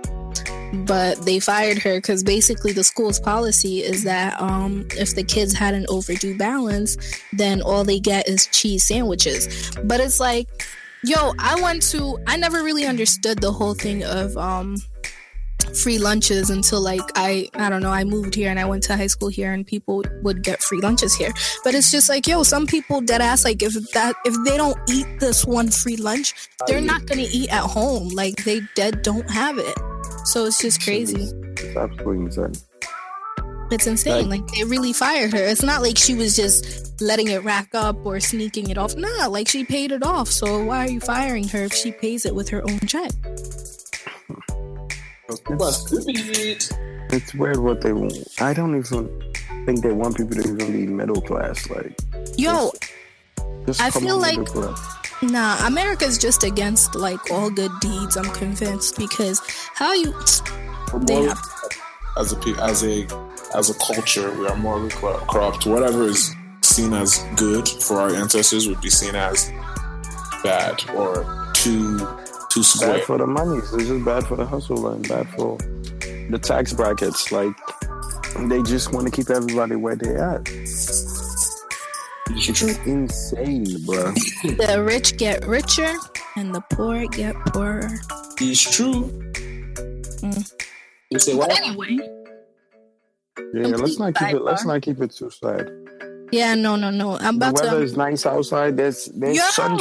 But they fired her because basically the school's policy is that um, if the kids had an overdue balance, then all they get is cheese sandwiches. But it's like, yo, I went to, I never really understood the whole thing of um, free lunches until like I I don't know I moved here and I went to high school here and people would get free lunches here. But it's just like yo some people dead ass like if that if they don't eat this one free lunch they're not gonna eat at home. Like they dead don't have it so it's just crazy It's absolutely insane. it's insane like they really fired her it's not like she was just letting it rack up or sneaking it off nah like she paid it off so why are you firing her if she pays it with her own check. It's weird what they want. I don't even think they want people to even be middle class. Like, yo just I feel like- class. Nah, America's just against like all good deeds. I'm convinced because how you they have, as a pe- as a as a culture, we are morally corrupt. Whatever is seen as good for our ancestors would be seen as bad or too too square. Bad for the money. It's just bad for the hustle and bad for the tax brackets. Like, they just want to keep everybody where they at. It's insane, bro. the rich get richer and the poor get poorer. It's true. Mm. You say what? Anyway, Yeah, let's not keep it. Let's not keep it too sad. yeah, no, no, no. I'm about The about weather to. is nice outside. There's there's Yo! sun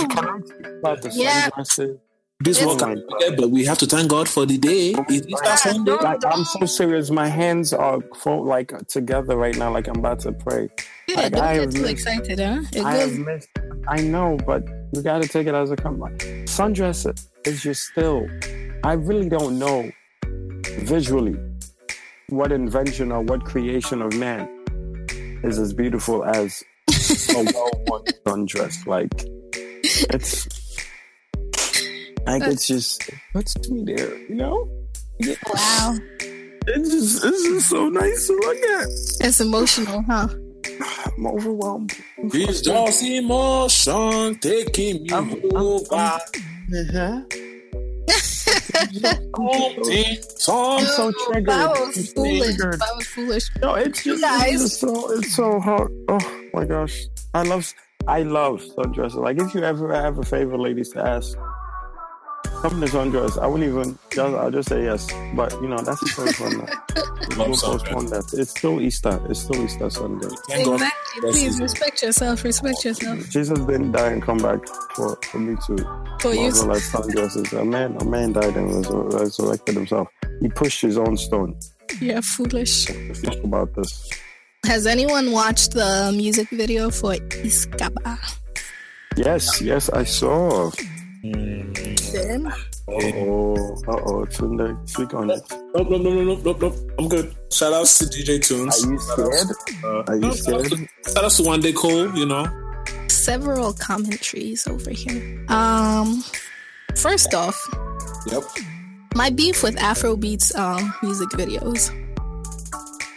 about the Yeah. sunglasses. This one my can but we have to thank God for the day. It is that Sunday. Like I'm so serious. My hands are fo- like together right now. Like I'm about to pray. Yeah, like, don't I get too missed- excited, huh? It I have goes. missed. I know, but we got to take it as a come. Sundress is just still. I really don't know visually what invention or what creation of man is as beautiful as a well-worn sundress. Like it's. Like it's just it puts me there, you know. Wow, It's just it's just so nice to look at. it's emotional, huh? I'm overwhelmed. It's just emotion taking me I'm- I'm- over. Uh-huh. Something, something. I'm so triggered. That I'm was so foolish. triggered. That was foolish. No, it's just, it's just so it's so hard. Oh my gosh, I love I love sundresses. Like if you ever have a favor, ladies, to ask, come to sundress. I wouldn't even. Just, I'll just say yes. But you know that's the first one. Now. We'll postpone that. It's still Easter. It's still Easter Sunday. Thank God. Exactly. Please yes. respect yourself. Respect yourself. Jesus didn't die and come back for, for me to For you, marvel at sundresses. A man, a man died and was resurrected himself. He pushed his own stone. you're foolish. Think about this. Has anyone watched the music video for Iskaba? Yes, yes, I saw. Then Oh, uh oh, Tunde, speak on it. Nope, nope, nope, nope, nope, nope. I'm good. Shout outs to DJ Tunez. Are you scared? Uh, Are you no, shout outs scared? to- Shout outs to Wande Coal, you know. several commentaries over here. Um, first off, Yep. my beef with Afrobeats um music videos.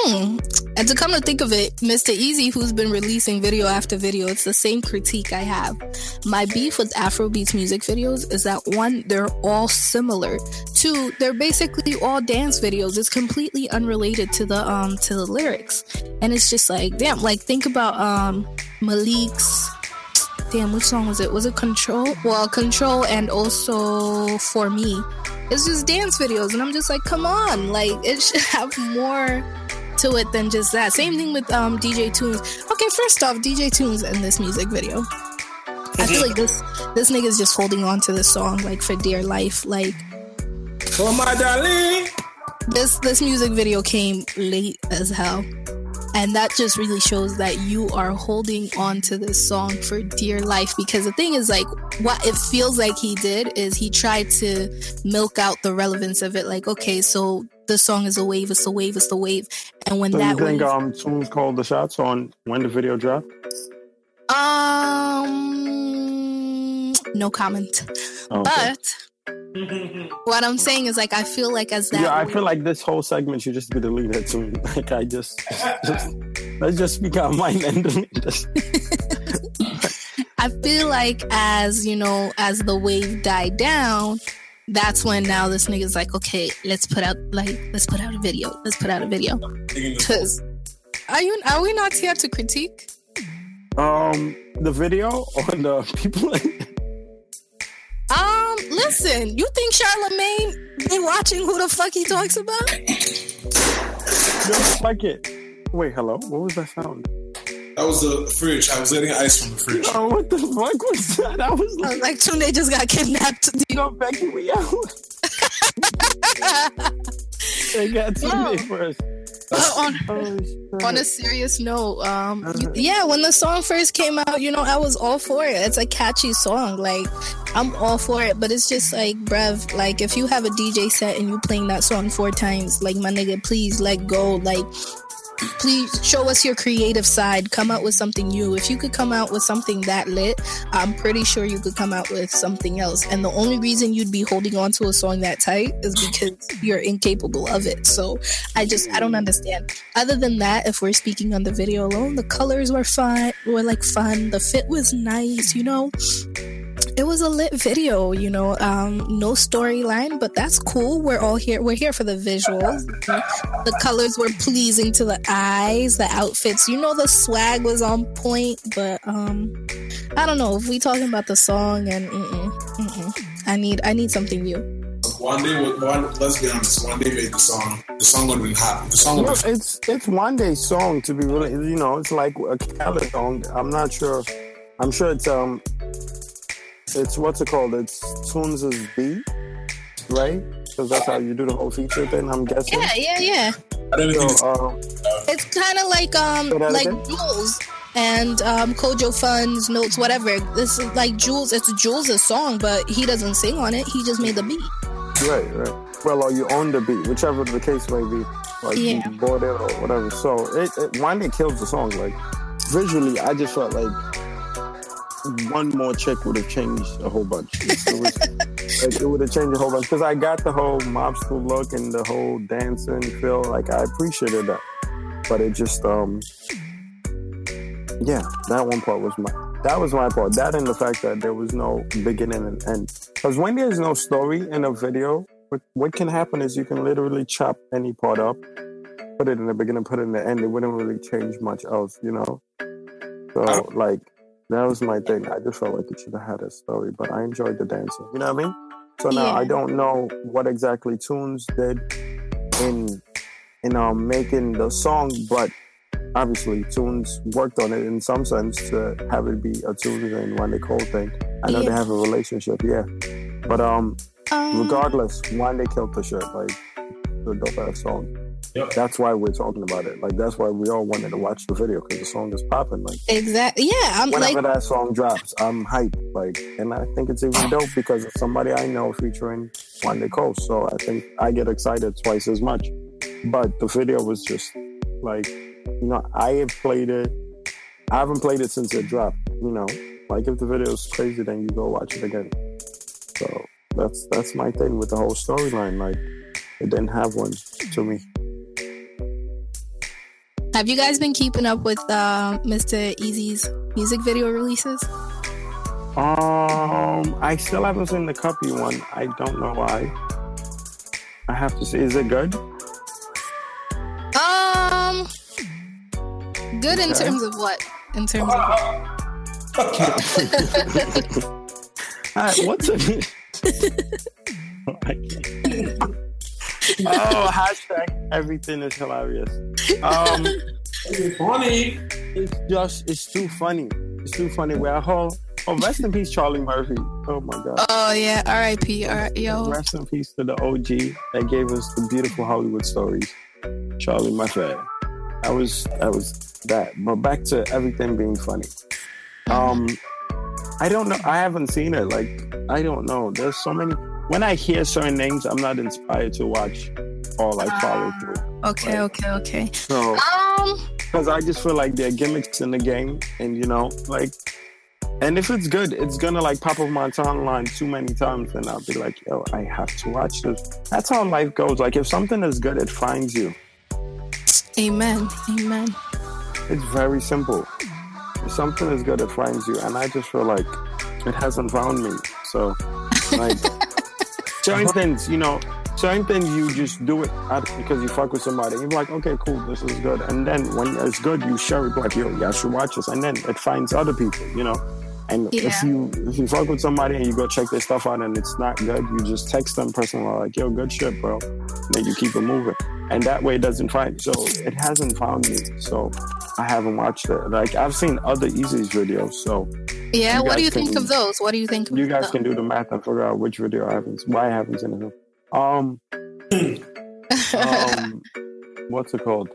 Hmm. And to come to think of it, Mr. Eazi, who's been releasing video after video, it's the same critique I have. My beef with Afrobeats music videos is that one, they're all similar. Two, they're basically all dance videos. It's completely unrelated to the um to the lyrics. And it's just like, damn, like think about um Malik's damn, which song was it? Was it Control? Well, Control and also For Me. It's just dance videos, and I'm just like, come on, like it should have more to it than just that. Same thing with um DJ Tunez. Okay, first off, DJ Tunez in this music video. I feel like this this nigga's just holding on to this song like for dear life. Like oh my darling. this this music video came late as hell. And that just really shows that you are holding on to this song for dear life because the thing is like what it feels like he did is he tried to milk out the relevance of it like okay so the song is a wave it's a wave it's the wave and when So you that think wave um Tunez called the shots on when the video dropped? Um, no comment. Okay. But what I'm saying is like I feel like as that yeah, I feel like this whole segment should just be deleted soon. Like I just, just let's just speak our mind and delete this. I feel like as you know, as the wave died down, that's when now this nigga's like, okay, let's put out like let's put out a video. Let's put out a video. Cause are you are we not here to critique? Um, the video on the people. Um, listen, you think Charlemagne be watching who the fuck he talks about? Just like it. Wait, hello. What was that sound? That was the fridge. I was getting ice from the fridge. Oh, what the fuck was that? I was like, was like, Tunde just got kidnapped. you know, Becky, we out. they got to No. me first. But on, Oh, on a serious note, um, yeah, when the song first came out, you know, I was all for it. It's a catchy song, like I'm all for it. But it's just like, bruv, like if you have a DJ set and you playing that song four times, like my nigga, please let go. Like, please show us your creative side. Come out with something new. If you could come out with something that lit, I'm pretty sure you could come out with something else. And the only reason you'd be holding on to a song that tight is because you're incapable of it. So I just I don't understand. Other than that, if we're speaking on the video alone, the colors were fun. Were like fun. The fit was nice. You know. It was a lit video, you know. Um, no storyline, but that's cool. We're all here. We're here for the visuals. The colors were pleasing to the eyes. The outfits, you know, the swag was on point. But um, I don't know if we talking about the song and mm-mm, mm-mm. I need I need something new. One day, one, let's be honest. Wande made the song. The song would have been hot. The song would No, been. it's it's Wande song to be really you know it's like a Khaled song. I'm not sure. I'm sure it's um it's what's it called? It's Tunez' as beat, right? Because that's how you do the whole feature thing. I'm guessing. Yeah, yeah, yeah. I didn't think it's. So, uh, It's kind of like um like again? Juls and um Kojo Funds notes whatever. This is like Juls. It's Juls' song, but he doesn't sing on it. He just made the beat. right, right. Well, or you own the beat, whichever the case may be. Like Yeah. you bought it or whatever. So it, it Wande kills the song. Like visually, I just felt like one more check would have changed a whole bunch. It, was, like, it would have changed a whole bunch because I got the whole mob school look and the whole dancing feel. Like I appreciated that, but it just um yeah, that one part was my that was my part. That and the fact that there was no beginning and end. Because when there's no story in a video, what, what can happen is you can literally chop any part up, put it in the beginning, put it in the end. It wouldn't really change much else, you know. So like that was my thing. I just felt like it should have had a story, but I enjoyed the dancing. You know what I mean? So now Yeah. I don't know what exactly Tunez did in in um making the song, but obviously Tunez worked on it in some sense to have it be a Tunez and Wande Coal thing. I know Yeah. they have a relationship, yeah. But um Um, regardless, they killed the shit. Like the dope ass song. Yep. That's why we're talking about it. Like that's why we all wanted to watch the video because the song is popping. Like exactly. Yeah, I'm like whenever that song drops, I'm hyped. Like, and I think it's even dope because it's somebody I know featuring Wande Coal. So I think I get excited twice as much. But the video was just like, you know, I have played it. I haven't played it since it dropped. You know, like if the video is crazy, then you go watch it again. So that's that's my thing with the whole storyline. Like, it didn't have one to me. Have you guys been keeping up with uh, Mr. Eazi's music video releases? Um, I still haven't seen the copy one. I don't know why. I have to say, Is it good? Um, good in terms of what? In terms of Alright, what's it? oh, I can't. Oh, hashtag everything is hilarious. Um, It's funny. it's just it's too funny. It's too funny. We're a whole. Oh, rest in peace, Charlie Murphy. Oh my God. oh yeah, R.I.P. All right, yo. Rest in peace to the OG that gave us the beautiful Hollywood stories. Charlie Murphy. That was that was that. But back to everything being funny. Um I don't know. I haven't seen it. Like I don't know. There's so many when I hear certain names, I'm not inspired to watch or like follow through. Okay, okay, okay. So Um, because I just feel like there are gimmicks in the game, and you know, like, and if it's good, it's gonna like pop up my timeline too many times, and I'll be like, yo, I have to watch this. That's how life goes. Like, if something is good, it finds you. Amen. Amen. It's very simple. If something is good, it finds you, and I just feel like it hasn't found me. So, like, certain uh-huh. things, you know, certain things you just do it because you fuck with somebody. You're like, okay, cool, this is good. And then when it's good, you share it like, yo, yeah, I should watch this. And then it finds other people, you know. And if you if you fuck with somebody and you go check their stuff out and it's not good, you just text them personally like, yo, good shit, bro. And then you keep it moving. And that way it doesn't find. So it hasn't found me. So I haven't watched it. Like I've seen other Eazi's videos. So Yeah. What do you think of those? What do you think? you guys those? can do the math and figure out which video I haven't why I haven't seen it. Um um, what's it called?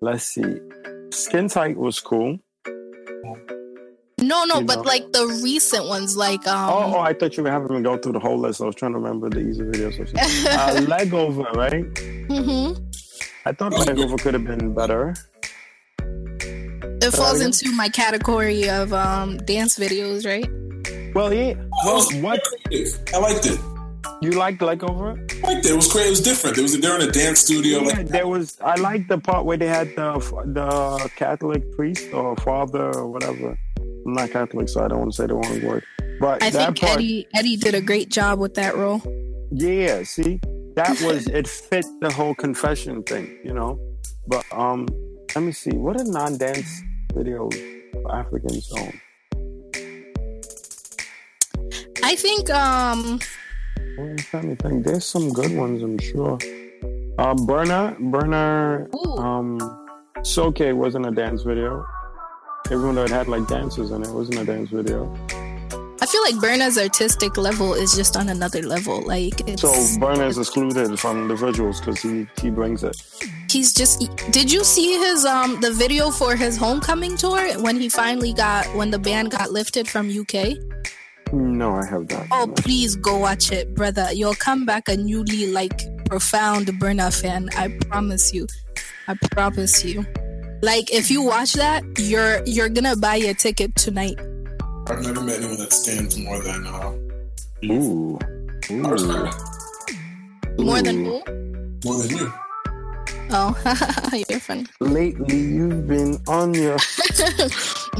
Let's see. Skin tight was cool. no, no, you but know. like the recent ones, like um. oh, oh, I thought you were having me go through the whole list. I was trying to remember the Eazi videos. Or something. uh, leg over, right? mhm. I thought leg over could have been better. It falls again? into my category of um dance videos, right? Well, yeah. Well, what I liked it. you liked leg over? I liked it. It was great. It was different. It was they're in a dance studio. Yeah, Like there was. I liked the part where they had the the Catholic priest or father or whatever. I'm not Catholic, so I don't want to say the wrong word. But I that think part, Eddie Eddie did a great job with that role. Yeah, see, that was it fit the whole confession thing, you know. But um, let me see, what are non-dance videos for African song? I think um Well, I'm trying to think. There's some good ones, I'm sure. Uh, Burna, Burna, Ooh. um, Soke wasn't a dance video, even though it had like dances in it. It wasn't a dance video. I feel like Burna's artistic level is just on another level. Like it's So Burna is excluded from the visuals because he he brings it. he's just did you see his um the video for his homecoming tour when he finally got when the ban got lifted from UK? No, I have not. Oh please go watch it, brother. You'll come back a newly like profound Burna fan. I promise you. I promise you. Like if you watch that, you're you're gonna buy a ticket tonight. I've never met anyone that stands more than uh, Ooh. Ooh. More than Ooh. who? more than you. Oh, you're funny. Lately, you've been on your.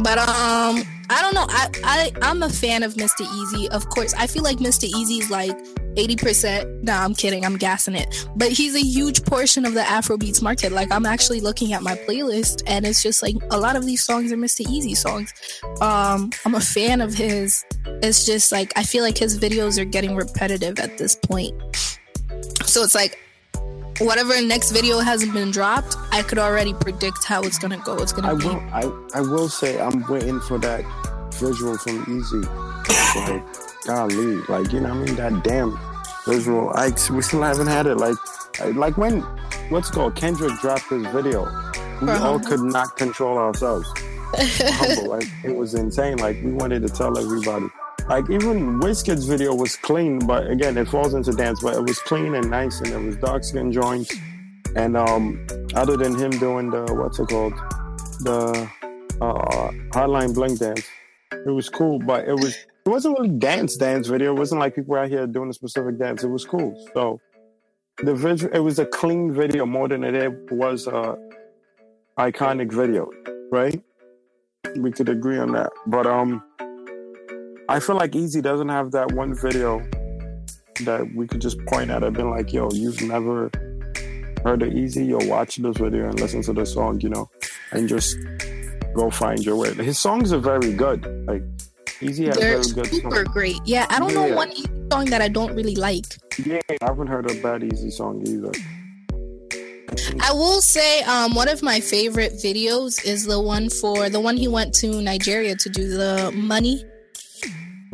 But um, I don't know. I I I'm a fan of Mr. Eazi. Of course, I feel like Mr. Eazi is like eighty percent. No, I'm kidding. I'm gassing it. But he's a huge portion of the Afrobeats market. Like I'm actually looking at my playlist, and it's just like a lot of these songs are Mr. Eazi songs. Um, I'm a fan of his. It's just like I feel like his videos are getting repetitive at this point. So it's like whatever next video hasn't been dropped, I could already predict how it's gonna go. It's gonna I be will. I I will say I'm waiting for that visual from Eazi. Like, golly, like you know, what I mean that damn visual. I we still haven't had it. Like, I- like when what's called Kendrick dropped his video, we For all could not control ourselves. Humble, like it was insane. Like we wanted to tell everybody. Like even Wizkid's video was clean, but again, it falls into dance. But it was clean and nice, and it was dark skin joints. And um, other than him doing the what's it called, the uh, hotline bling dance, it was cool. But it was it wasn't really dance dance video. It wasn't like people out here doing a specific dance. It was cool. So the visual, it was a clean video more than it was a iconic video, right? We could agree on that. But um, I feel like Eazi doesn't have that one video that we could just point at and be like, "Yo, you've never." heard of Eazi, you'll watch this video and listen to the song, you know, and just go find your way. His songs are very good. Like Eazi has They're very good super songs. great. Yeah, I don't know one Eazi song that I don't really like. Yeah, I haven't heard a bad Eazi song either. I will say, um, one of my favorite videos is the one for the one he went to Nigeria to do the money.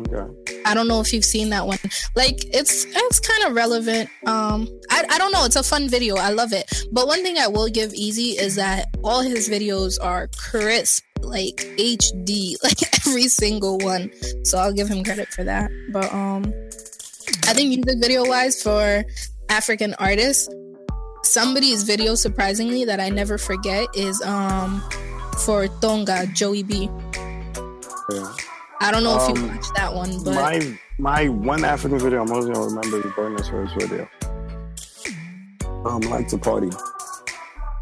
Okay. I don't know if you've seen that one. Like it's it's kind of relevant. Um, I I don't know. It's a fun video. I love it. But one thing I will give Eazi is that all his videos are crisp, like HD, like every single one. So I'll give him credit for that. But um, I think music video wise for African artists, somebody's video surprisingly that I never forget is um for Tonga Joey B. Yeah. I don't know if you Um, watched that one, but My my one African video I'm always gonna remember is Burna's first video. Um, like to party,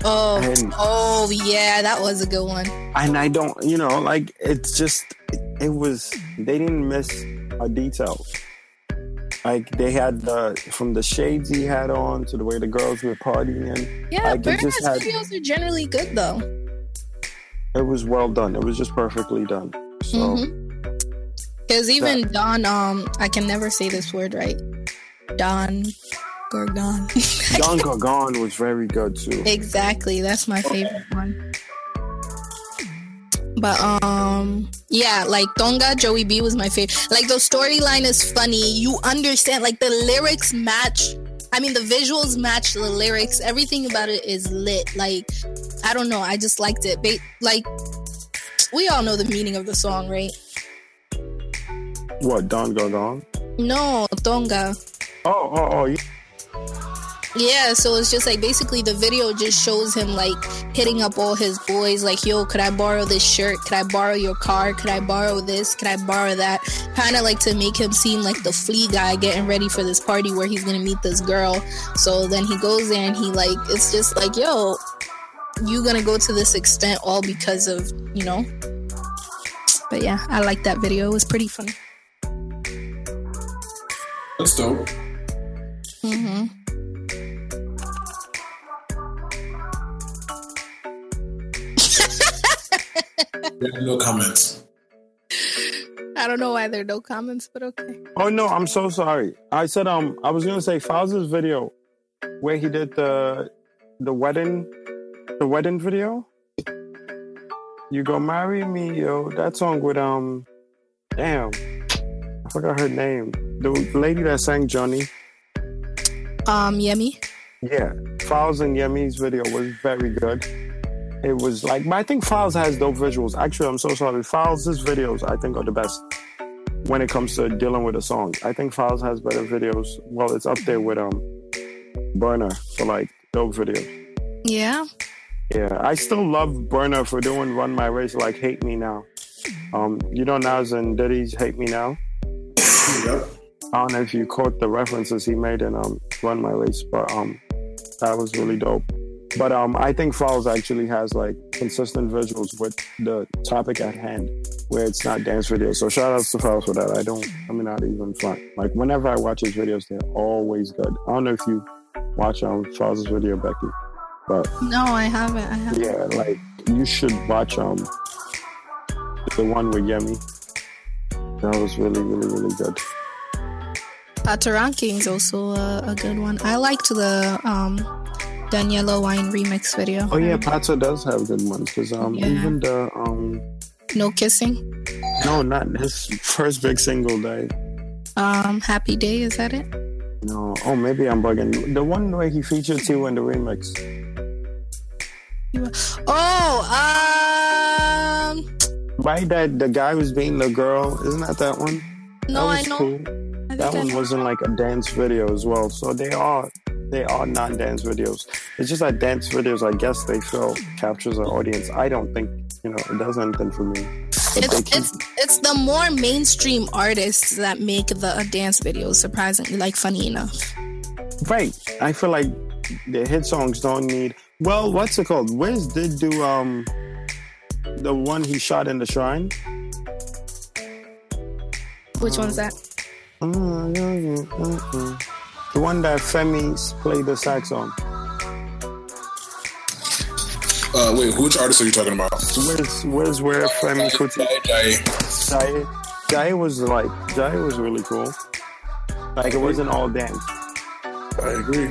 oh and oh yeah, that was a good one. and I don't, you know, like it's just it was they didn't miss a detail. Like they had the from the shades he had on to the way the girls were partying. Yeah, Like, it Burna's had- videos are generally good though. It was well done. It was just perfectly done. So Mm-hmm. Because even Don, um, I can never say this word right. Don Gorgon. Don Gorgon was very good too. exactly, that's my favorite one. But um, yeah, like Tonga Joey B was my favorite. Like the storyline is funny. You understand, like the lyrics match. I mean, the visuals match the lyrics. Everything about it is lit. Like, I don't know. I just liked it. Ba- like, we all know the meaning of the song, right? What Don Gorgon? No, Tonga. Oh, oh, oh, yeah. Yeah, so it's just like basically the video just shows him like hitting up all his boys, like, yo, could I borrow this shirt? Could I borrow your car? Could I borrow this? Could I borrow that? Kind of like to make him seem like the flea guy getting ready for this party where he's gonna meet this girl. So then he goes there and he like, it's just like, yo, you gonna go to this extent all because of, you know? But yeah, I like that video. It was pretty funny. That's dope. hmm Yeah, no comments. I don't know why there are no comments, but okay. Oh no, I'm so sorry. I said um I was gonna say Falz's video where he did the the wedding the wedding video. You go marry me, yo. That song with um damn. I forgot her name. The lady that sang Johnny. Um, Yemi. Yeah. Falz and Yemi's video was very good. It was like but I think Falz has dope visuals. Actually, I'm so sorry. Falz' videos I think are the best when it comes to dealing with a song. I think Falz has better videos. Well, it's up there with um Burna for like dope videos. Yeah. Yeah, I still love Burna for doing Run My Race like Hate Me Now. Um, you know Nas and Diddy's Hate Me Now. Yep. I don't know if you caught the references he made in um Run My Race, but um that was really dope. But um I think Falz actually has like consistent visuals with the topic at hand where it's not dance videos. So shout out to Falz for that. I don't I mean not even front. Like whenever I watch his videos, they're always good. I don't know if you watch um Falz' video, Becky. But No, I haven't. I haven't. yeah, like you should watch um the one with Yemi. That was really, really, really good. Patoranking is also a, a good one. I liked the um Daniella Whine remix video. Oh yeah, Pato does have good ones because um Yeah. even the um No kissing. no not his first big single day. Um, Happy Day. Is that it? No, oh maybe I'm bugging. The one where he featured you in the remix. Oh, um, Right, that the guy was beating the girl. Isn't that that one? no, that I know. cool. That one wasn't like a dance video as well. So they are they are non dance videos. It's just that dance videos, I guess they feel captures an audience. I don't think you know it does anything for me. It's, keep- it's it's the more mainstream artists that make the dance videos. Surprisingly, like funny enough. right. I feel like the hit songs don't need. Well, what's it called? Wiz did do um the one he shot in the shrine. Which one's that? The one that Femi's played the sax on. Uh, wait, which artist are you talking about? Wiz, Wiz where Femi Kuti. Jai. Jai, Jai was like Jai was really cool. Like it wasn't all dance, I agree.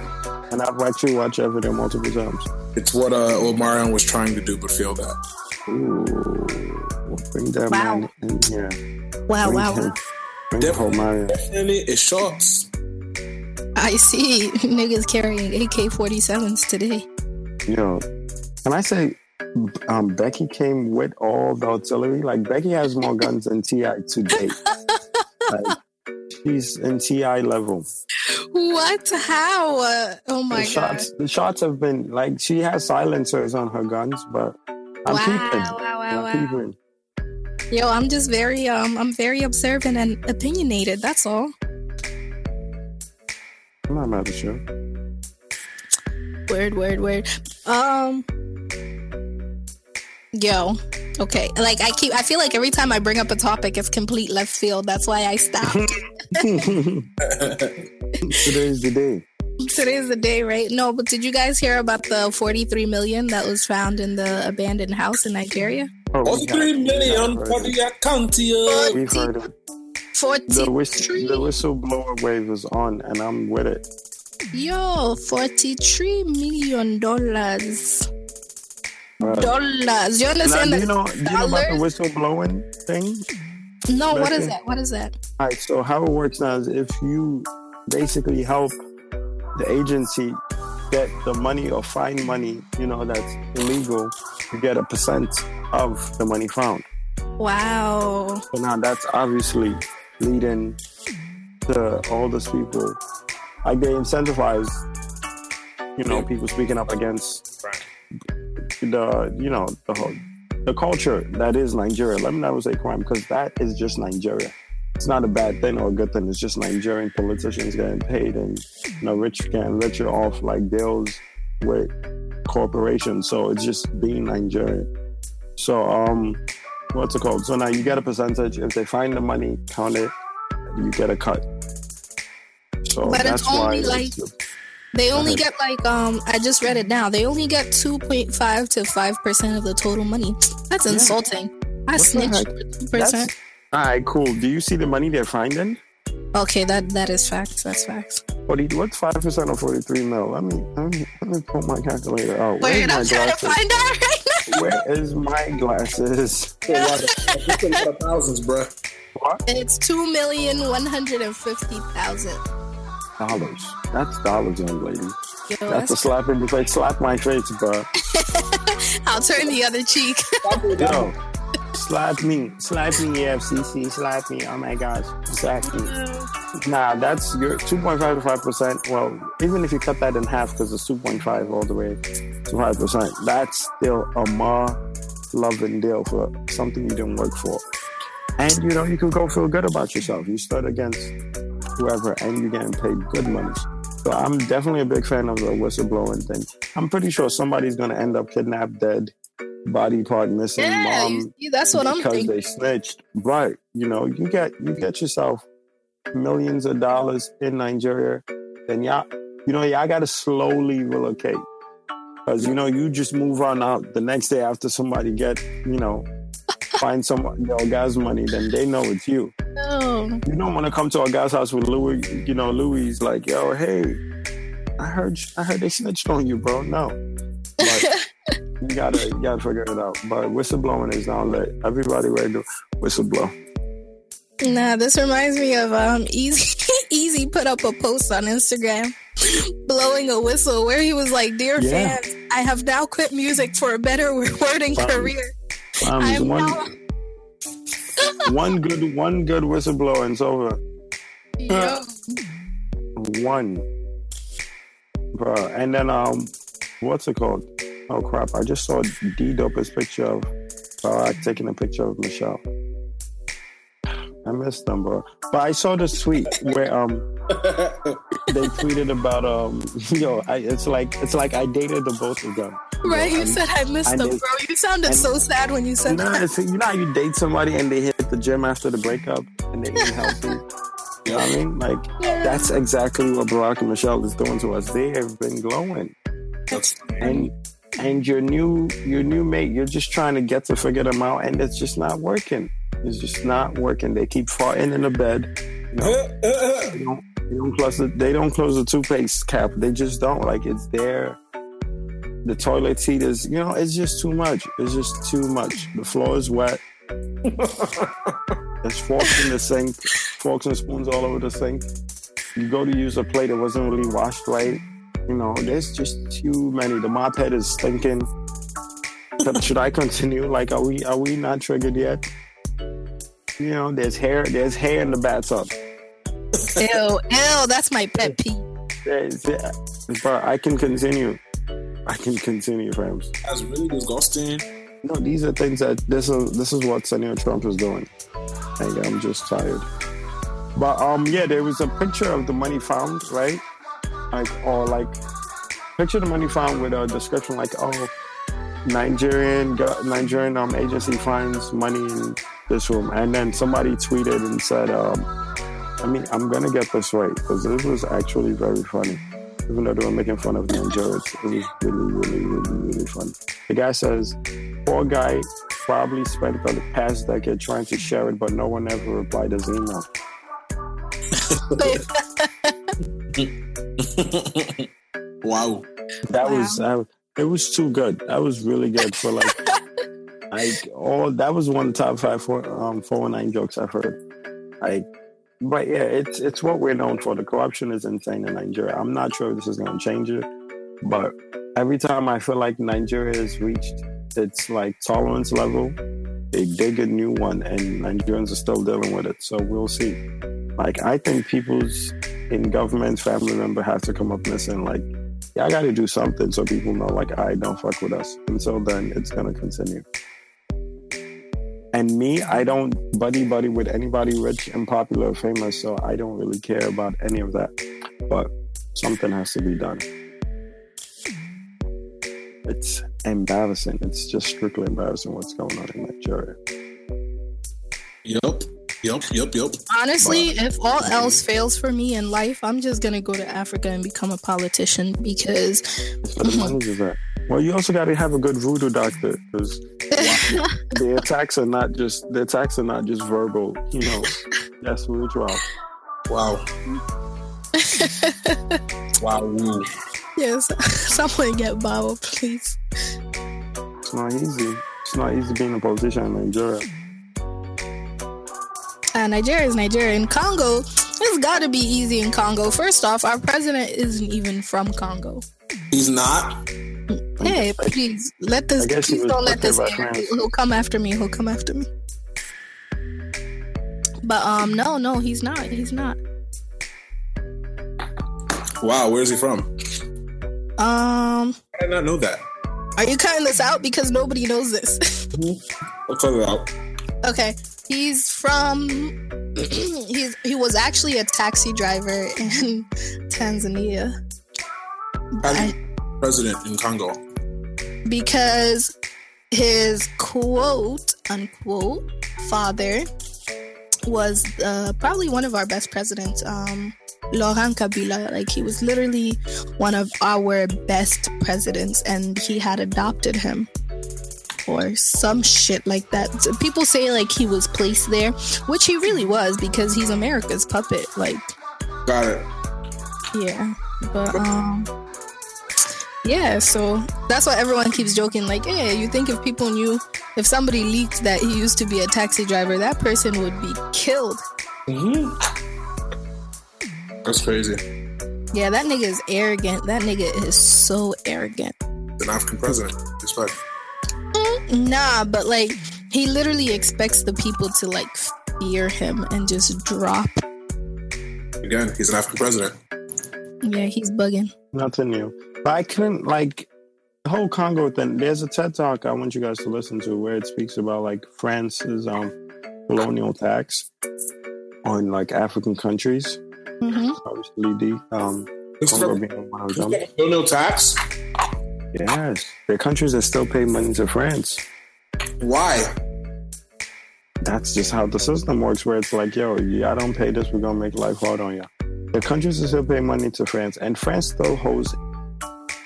and I've actually watched that video multiple times. It's what uh, Omarion was trying to do, but failed at. Ooh, bring that Wow. man in here. Wow, Bring wow, him- wow. Bring the whole Mario. Definitely, it's shorts. I see niggas carrying AK 47s today. Yo, can I say, um, Becky came with all the artillery. Like Becky has more guns than Ti to date. like she's in Ti level. What? How? Uh, oh my the god! shots, the shots have been like she has silencers on her guns, but I'm wow, peeping. wow, wow, I'm wow. peeping. Yo, I'm just very um, I'm very observant and opinionated. That's all. I'm not mad at you. Word, word, word. Um. Yo, okay. Like I keep, I feel like every time I bring up a topic, it's complete left field. That's why I stopped. Today's the day. Today's the day, right? No, but did you guys hear about the 43 million that was found in the abandoned house in Nigeria? Oh, we Only got- three we got million heard for the account here. We've heard it. 43. The, whistle, the whistleblower wave is on, and I'm with it. Yo, 43 million dollars. Right. Dollars. You understand Now, that? do you know? Do you know about the dollars? whistleblowing thing? No, what is Becky? that? What is that? All right. So how it works now is if you basically help the agency get the money or find money, you know, that's illegal, you get a percent of the money found. Wow. So now that's obviously leading to all these people, like they incentivize, you know, people speaking up against the, you know, the whole, the culture that is Nigeria. Let me not say crime because that is just Nigeria. It's not a bad thing or a good thing. It's just Nigerian politicians getting paid and you know, rich getting richer off like deals with corporations. So it's just being Nigerian. So um, what's it called? So now you get a percentage. If they find the money, count it, you get a cut. So But it's that's why only it's like- the- They only get like um I just read it now. They only get 2.5 to 5% of the total money. That's Yeah. insulting. I What snitched 2%. that's all right. Cool. Do you see the money they're finding? Okay, that that is facts. That's facts. Forty. What's five percent of forty-three mil? Let me let me let me pull my calculator out. Where's Wait, my I'm trying to glasses? find out right now. Where is my glasses? That's a lot of- that's a lot of thousands, bro. What? It's two million one hundred and fifty thousand. Dollars. That's dollars, young lady. Yo, That's a slap in the face. Slap my face, bro. I'll turn the other cheek. Yo, slap me, slap me, FCC, slap me. Oh my gosh, slap me. Nah, that's your 2.5 to 5 percent. Well, even if you cut that in half, because it's 2.5 all the way to 5 percent, that's still a more loving deal for something you didn't work for. And you know, you can go feel good about yourself. You stood against whoever, and you're getting paid good money. So I'm definitely a big fan of the whistleblowing thing. I'm pretty sure somebody's gonna end up kidnapped, dead, body part missing, yeah, mom that's what I'm because thinking. they snitched. But you know, you get you get yourself millions of dollars in Nigeria, then y'all, you know, y'all gotta slowly relocate. Cause you know, you just move on out the next day after somebody get, you know, find some you know, guy's money, then they know it's you. No. You don't want to come to a guy's house with Louis, you know, Louis like, yo, hey, I heard I heard they snitched on you, bro. No. But you gotta you gotta figure it out. But whistleblowing is not lit. Everybody ready to whistleblow. Nah, this reminds me of um Eazi Eazi put up a post on Instagram blowing a whistle where he was like, Dear Yeah. fans, I have now quit music for a better wording Wow. career. Um, I am one now one good one good whistleblower and it's over. Yo. One. Bro. And then um what's it called? Oh crap, I just saw D Dope's picture of Barack taking a picture of Michelle. I missed them, bro. But I saw this tweet where um they tweeted about um yo I, it's like it's like I dated the both of them. Right, you And- said I missed them, bro. You sounded and- so sad when you said No, that. you know how you date somebody and they hit the gym after the breakup and they eat healthy. You know what I mean? Like that's exactly what Barack and Michelle is doing to us. They have been glowing, That's and and your new your new mate, you're just trying to get to figure them out, and it's just not working. It's just not working. They keep farting in the bed. You know, uh, uh, uh. they don't, they don't close the they don't close the toothpaste cap. They just don't like it's there. The toilet seat is you know it's just too much. It's just too much. The floor is wet. There's forks in the sink, forks and spoons all over the sink. You go to use a plate that wasn't really washed right. You know, there's just too many. The mop head is thinking, Should- Should I continue? Like, are we are we not triggered yet? You know, there's hair. There's hair in the bathtub. Ew, ew, that's my pet peeve. It's- yeah, But I can continue. I can continue, Rams. That's really disgusting. No, these are things that this is this is what Senator Trump is doing. And I'm just tired. But um, yeah, there was a picture of the money found, right? Like or like picture the money found with a description like, oh, Nigerian Nigerian um agency finds money in this room, and then somebody tweeted and said, um, I mean, I'm gonna get this right because this was actually very funny. Even though they were making fun of Nigerians, it was really, really, really, really funny. The guy says, poor guy probably spent the past decade trying to share it, but no one ever replied his email. wow. That was uh, it was too good. That was really good for like like all that was one of the top five four um four one nine jokes I've heard. Like but yeah, it's it's what we're known for. The corruption is insane in Nigeria. I'm not sure if this is gonna change it, but every time I feel like Nigeria has reached its like tolerance level, they dig a new one and Nigerians are still dealing with it. So we'll see. Like I think people's in government family member has to come up say like, yeah, I got to do something so people know like I don't fuck with us. Until then, it's gonna continue. And me, I don't buddy buddy with anybody rich and popular or famous, so I don't really care about any of that. But something has to be done. It's embarrassing. It's just strictly embarrassing what's going on in Nigeria. Yep. Yep. Yep. Yep. Honestly, if all else fails for me in life, I'm just gonna go to Africa and become a politician because It's for the money is that. Well, you also got to have a good voodoo doctor because the attacks are not just the attacks are not just verbal. You know, that's spiritual. Wow. wow. Yes, someone get Baba, please. It's not easy. It's not easy being a politician in Nigeria. Uh, Nigeria is Nigeria. In Congo, it's got to be easy in Congo. First off, our president isn't even from Congo. He's not. Hey, please let this. I guess he Please was don't let this. by air. He'll come after me. He'll come after me. But um, no, no, he's not. He's not. Wow. Where's he from? Um, I did not know that. are you cutting this out because nobody knows this? I'll cut it out. okay, he's from. he's he was actually a taxi driver in Tanzania. I- president in Congo. because his quote unquote father was uh, probably one of our best presidents um Laurent Kabila like he was literally one of our best presidents and he had adopted him or some shit like that So people say like he was placed there which he really was because he's America's puppet like Got it. yeah, but um, yeah. So that's why everyone keeps joking. Like, hey, you think if people knew, if somebody leaked that he used to be a taxi driver, that person would be killed. hmm That's crazy. Yeah, that nigga is arrogant. That nigga is so arrogant. An African president. Respect. Nah, but like he literally expects the people to like fear him and just drop. Again, he's an African president. Yeah, he's bugging. Nothing new. But I couldn't like the whole Congo thing. There's a TED talk I want you guys to listen to where it speaks about like France's um colonial tax on like African countries. hmm Obviously, the um Congo being one of them. No, no tax. Yes, there are countries that still pay money to France. Why? That's just how the system works. Where it's like, yo, I don't pay this, we're gonna make life hard on you. The countries that still pay money to France, and France still owes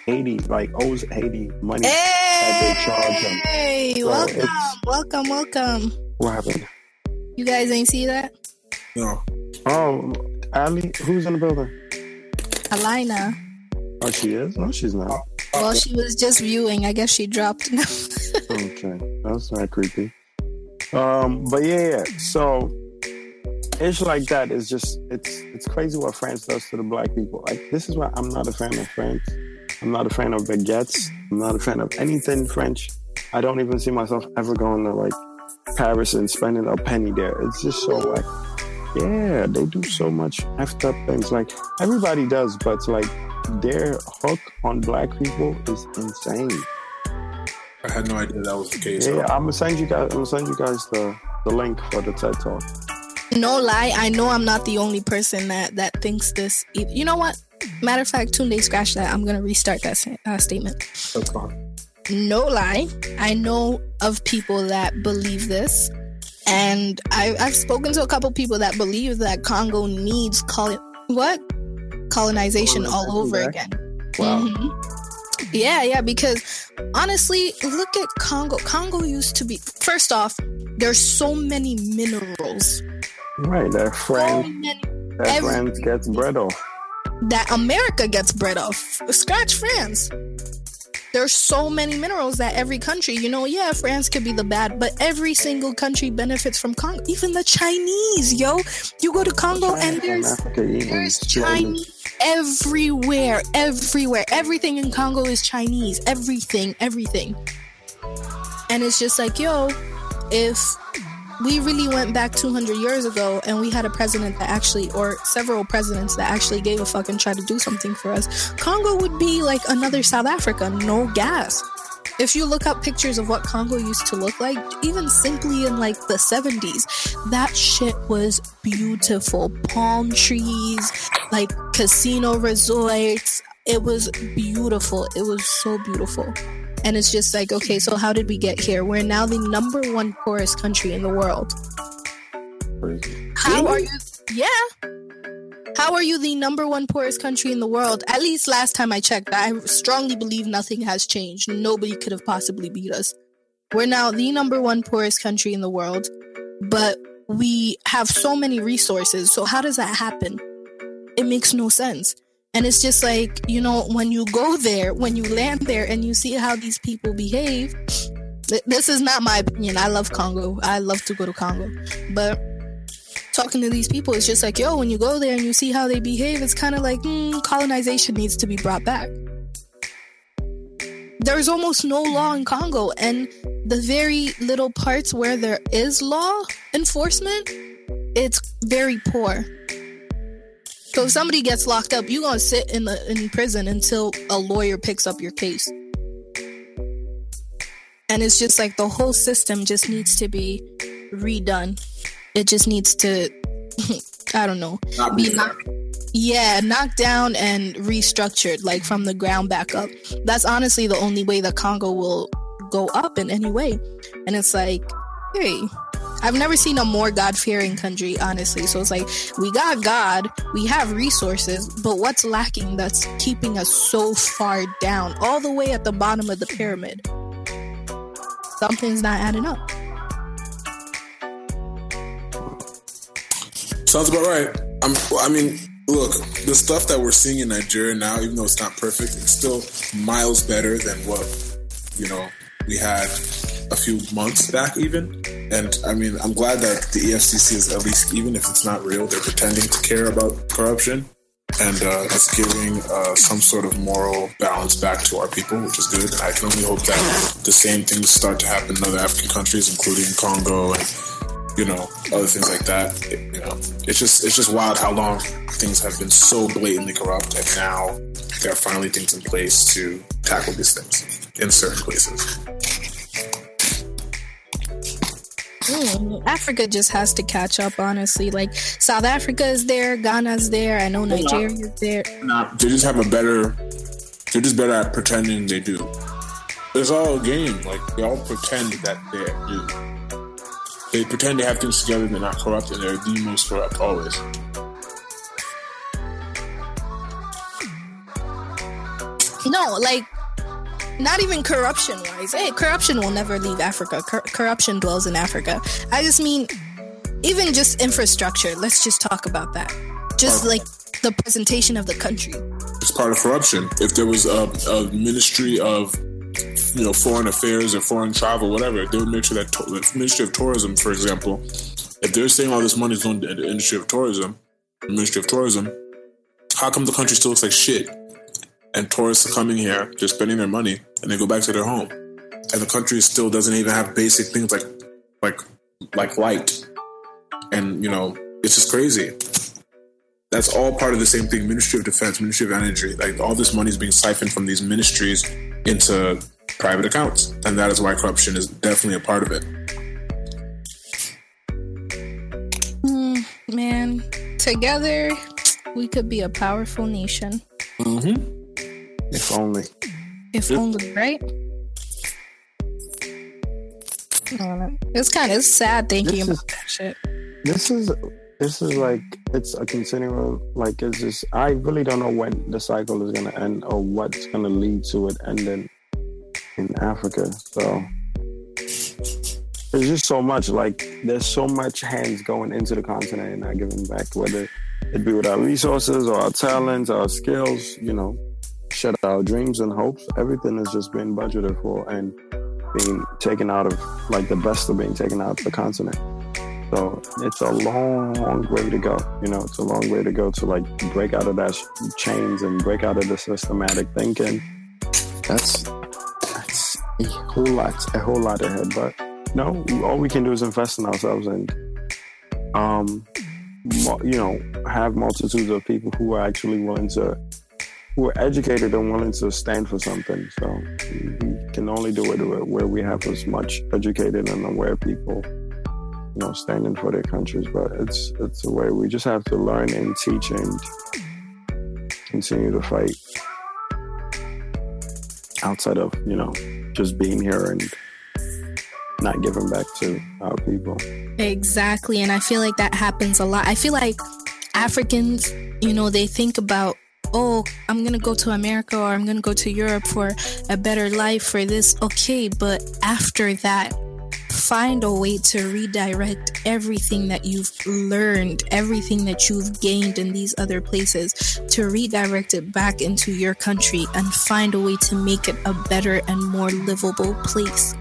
Haiti, like owes Haiti money. they charge them. Hey, So welcome, welcome, welcome. What happened? You guys ain't see that? No. Oh, Ali, who's in the building? Alina. Oh, she is. No, she's not. Well, she was just viewing. I guess she dropped. Now. Okay, that's not creepy. Um, but yeah, yeah. So ish like that is just it's it's crazy what France does to the black people. Like this is why I'm not a fan of France. I'm not a fan of baguettes. I'm not a fan of anything French. I don't even see myself ever going to like Paris and spending a penny there. It's just so like Yeah, they do so much effed up things. Like everybody does, but like their hook on black people is insane. I had no idea that was the case. Yeah, I'm gonna send you guys. I'm gonna send you guys the the link for the TED talk. No lie, I know I'm not the only person that that thinks this. e- You know what? Matter of fact, Tunde, scratch that. I'm gonna restart that sa- uh, statement. That's fine. No lie, I know of people that believe this, and I, I've spoken to a couple people that believe that Congo needs col- what colonization all over back? again. Wow. Mhm. Yeah, yeah, because honestly, look at Congo. Congo used to be, first off, there's so many minerals. Right, that So that every- France gets bread off. that America gets bread off. Scratch France. There's so many minerals that every country, you know, yeah, France could be the bad, but every single country benefits from Congo. Even the Chinese, yo. You go to Congo and there's Africa there's. Chinese everywhere, everywhere. Everything in Congo is Chinese. Everything, everything. And it's just like, yo, if we really went back 200 years ago and we had a president that actually, or several presidents that actually gave a fuck and tried to do something for us, Congo would be like another South Africa, no gas. If you look up pictures of what Congo used to look like, even simply in like the 70s, that shit was beautiful. Palm trees, like casino resorts. It was beautiful. It was so beautiful. And it's just like, okay, so how did we get here? We're now the number one poorest country in the world. Crazy. How are you? Yeah. How are you the number one poorest country in the world? At least last time I checked, I strongly believe nothing has changed. Nobody could have possibly beat us. We're now the number one poorest country in the world, but we have so many resources. So, how does that happen? It makes no sense. And it's just like, you know, when you go there, when you land there and you see how these people behave, th- this is not my opinion. I love Congo. I love to go to Congo. But talking to these people, it's just like, yo, when you go there and you see how they behave, it's kind of like, mm, colonization needs to be brought back. There's almost no law in Congo, and the very little parts where there is law enforcement, it's very poor. So if somebody gets locked up, you're gonna sit in the in prison until a lawyer picks up your case. And it's just like the whole system just needs to be redone. It just needs to I don't know. Not be knocked, yeah, knocked down and restructured, like from the ground back up. That's honestly the only way that Congo will go up in any way. And it's like, hey, I've never seen a more God fearing country, honestly. So it's like, we got God, we have resources, but what's lacking that's keeping us so far down, all the way at the bottom of the pyramid? Something's not adding up. Sounds about right. I'm, I mean, look, the stuff that we're seeing in Nigeria now, even though it's not perfect, it's still miles better than what you know we had a few months back, even. And I mean, I'm glad that the EFCC is at least, even if it's not real, they're pretending to care about corruption, and uh, it's giving uh, some sort of moral balance back to our people, which is good. I can only hope that the same things start to happen in other African countries, including Congo and you know, other things like that. It- you know, it's just it's just wild how long things have been so blatantly corrupt, and now there are finally things in place to tackle these things in certain places. Mm, Africa just has to catch up, honestly. Like South Africa is there, Ghana's there. I know Nigeria is there. They just have a better. They're just better at pretending they do. It's all a game. Like they all pretend that they do. They pretend they have things together. They're not corrupt, and they're the most corrupt always. No, like not even corruption wise. Hey, corruption will never leave Africa. Cor- corruption dwells in Africa. I just mean, even just infrastructure. Let's just talk about that. Just like the presentation of the country. It's part of corruption. If there was a, a ministry of you know foreign affairs or foreign travel, whatever, they would make sure that the Ministry of Tourism, for example, if they're saying all this money is going to the industry of tourism, the Ministry of Tourism, how come the country still looks like shit? And tourists are coming here, they're spending their money, and they go back to their home, and the country still doesn't even have basic things like like like light and you know It's just crazy. That's all part of the same thing. Ministry of Defense, Ministry of Energy. Like all this money is being siphoned from these ministries into private accounts, and that is why corruption is definitely a part of it. Hmm, man, together we could be a powerful nation. Mm-hmm. If only. If only, right? I don't know. It's kind of sad thinking This about is- that shit. This is this is like it's a continual like it's just I really don't know when the cycle is gonna end or what's gonna lead to it ending in Africa. So there's just so much like there's so much hands going into the continent and not giving back, whether it be with our resources or our talents, our skills, you know, shut our dreams and hopes. Everything is just being budgeted for and being taken out of like the best of being taken out of the continent. So it's a long way to go. You know, it's a long way to go to like break out of that chains and break out of the systematic thinking. That's that's a whole lot, a whole lot ahead. But no, all we can do is invest in ourselves and, um, you know, have multitudes of people who are actually willing to, who are educated and willing to stand for something. So we can only do it where we have as much educated and aware people you know, standing for their countries. But it's it's a way we just have to learn and teach and continue to fight outside of you know just being here and not giving back to our people. Exactly. And I feel like that happens a lot. I feel like Africans, you know, they think about, oh, I'm going to go to America or I'm going to go to Europe for a better life for this. Okay. But after that, find a way to redirect everything that you've learned, everything that you've gained in these other places, to redirect it back into your country and find a way to make it a better and more livable place.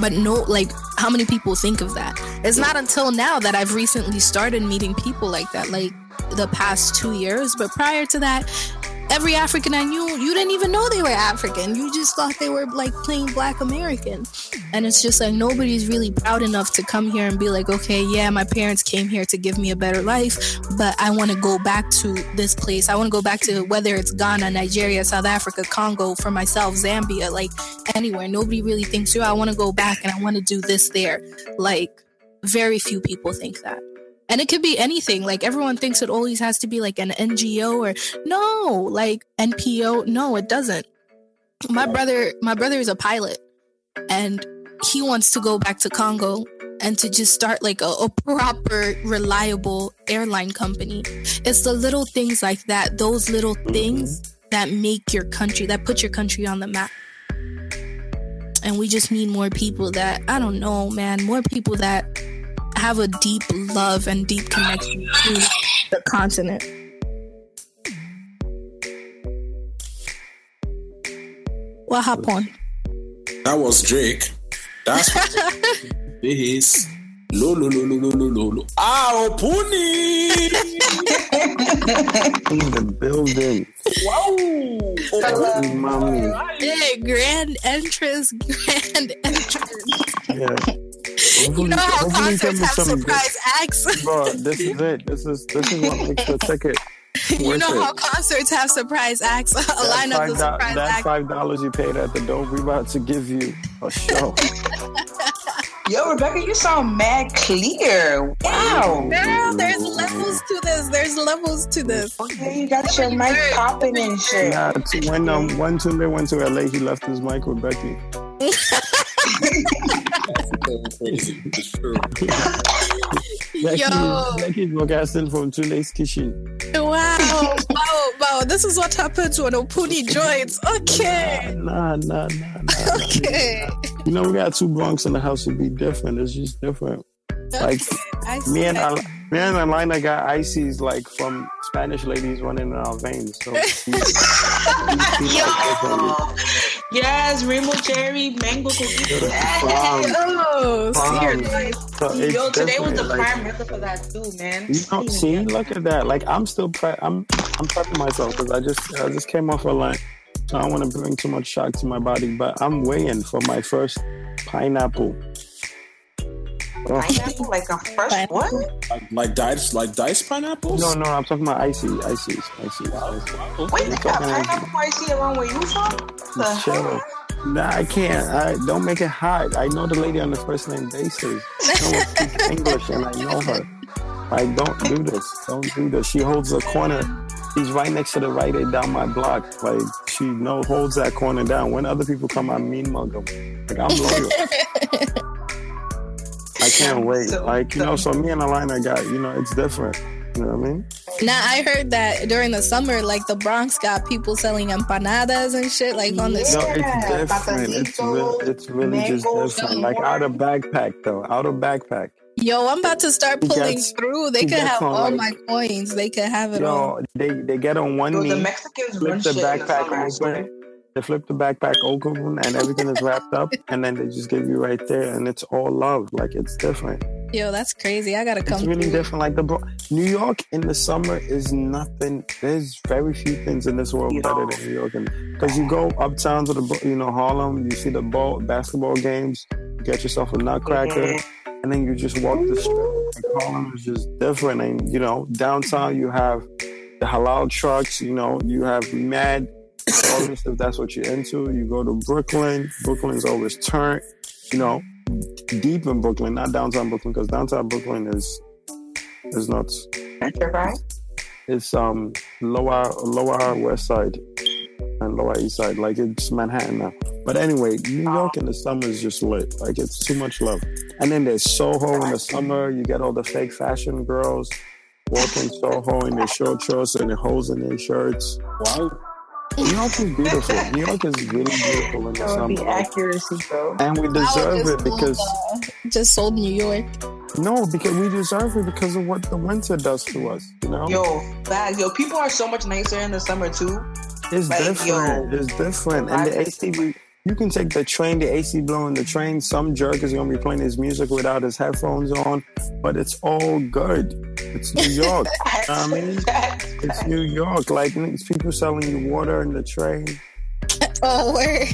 But no like how many people think of that? It's not until now that i've recently started meeting people like that like the past two years but prior to that every african i knew you didn't even know they were african you just thought they were like plain black american and it's just like nobody's really proud enough to come here and be like okay yeah my parents came here to give me a better life but i want to go back to this place i want to go back to whether it's ghana nigeria south africa congo for myself zambia like anywhere. Nobody really thinks, yo, I want to go back and I want to do this there. Like, very few people think that. And it could be anything. Like, everyone thinks it always has to be like an NGO or no, like NPO. No, it doesn't. My brother, my brother is a pilot and he wants to go back to Congo and to just start like a, a proper, reliable airline company. It's the little things like that, those little things that make your country, that put your country on the map and we just need more people that I don't know, man, more people that have a deep love and deep connection to the continent. What happened? That was Drake. That's this. Lo lo lo lo lo lo lo lo. Ah, Opuni. In the building, Wow. mommy. Hey, grand entrance, grand entrance. Yeah. You know how Hopefully concerts come with have some good- surprise acts. Bro, this is it. This is this is what makes the ticket. you know it. how concerts have surprise acts. A That lineup five of do- surprise that five dollars you paid at the door, we about to give you a show. Yo, Rebecca, you sound mad clear. Wow. Girl, there's levels to this. There's levels to this. Okay, you got your mic popping and shit. Yeah, when um when Tunde went to LA, he left his mic with Becky. Crazy. It's true. Becky, Yo. Becky's broadcasting from Tunde's kitchen. Wow. wow, wow. This is what happens when Opuni joins. Okay. Nah, nah, nah, nah. nah. Okay. You know, we got two Bronx in the house would be different. It's just different. Like I me and that. Al- me and Alina got ices like from Spanish ladies running in our veins. So we- we feel like differently. Yes, rainbow cherry, mango cookies. Bomb, Oh, bomb. seriously. So Yo, today was the like- prime record for that too, man. You know, see, look at that. Like I'm still pre- I'm I'm prepping myself because I just I just came off a lunch. So I don't want to bring too much shock to my body, but I'm weighing for my first pineapple. Pineapple, like a fresh Pineapple. what? Like, like diced, like diced pineapples. No, no, I'm talking about icy, icy, icy. Wait, they got pineapple icy around where you from? The hell? Nah, I can't. I don't make it hot. I know the lady on the first name basis. No one speaks English, and I know her. Like, don't do this. Don't do this. She holds the corner. She's right next to the Rite Aid down my block. Like, she no holds that corner down. When other people come, I mean mug them. Like, I'm loyal. I can't wait. So Like, you know, so me and Alina got, you know, it's different. You know what I mean? Now I heard that during the summer, like the Bronx got people selling empanadas and shit, like on the Yeah. No, street. it's different. It's, re- it's really just different. Like out of backpack though. Out of backpack. Yo, I'm about to start pulling gets- through. They could have on, all like- my coins. They could have it all. Yo, they they get on one Yo, the knee, Mexicans flip run the shit in the backpack summer. I swear. open. They flip the backpack open, and everything is wrapped up, and then they just give you right there, and it's all love. Like it's different. Yo, that's crazy. I gotta come It's really through. different. Like the Bro- New York in the summer is nothing. There's very few things in this world better than New York, because you go uptown to the Bro- you know Harlem, you see the ball basketball games, you get yourself a nutcracker, mm-hmm. and then you just walk the strip. Like Harlem is just different, and you know downtown you have the halal trucks. You know you have mad tourists if that's what you're into. You go to Brooklyn. Brooklyn's always turned. You know deep in Brooklyn, not downtown Brooklyn, because downtown Brooklyn is is nuts. Right? It's um lower lower west side and lower east side. Like it's Manhattan now. But anyway, New York in the summer is just lit. Like it's too much love. And then there's Soho in the summer. You get all the fake fashion girls walking Soho in their short shorts and their holes in their shirts. Wow. New York is beautiful. New York is really beautiful in the That would be summer. accuracy, bro. And we deserve it because sold, uh, just sold New York. No, because we deserve it because of what the winter does to us. You know, Yo, bad. Yo, people are so much nicer in the summer too. it's like, different. yo, it's different. And the AC, we, you can take the train, the AC blowing the train. Some jerk is gonna be playing his music without his headphones on, but it's all good. It's New York. I mean, it's New York. Like people selling you water in the train. Oh, word.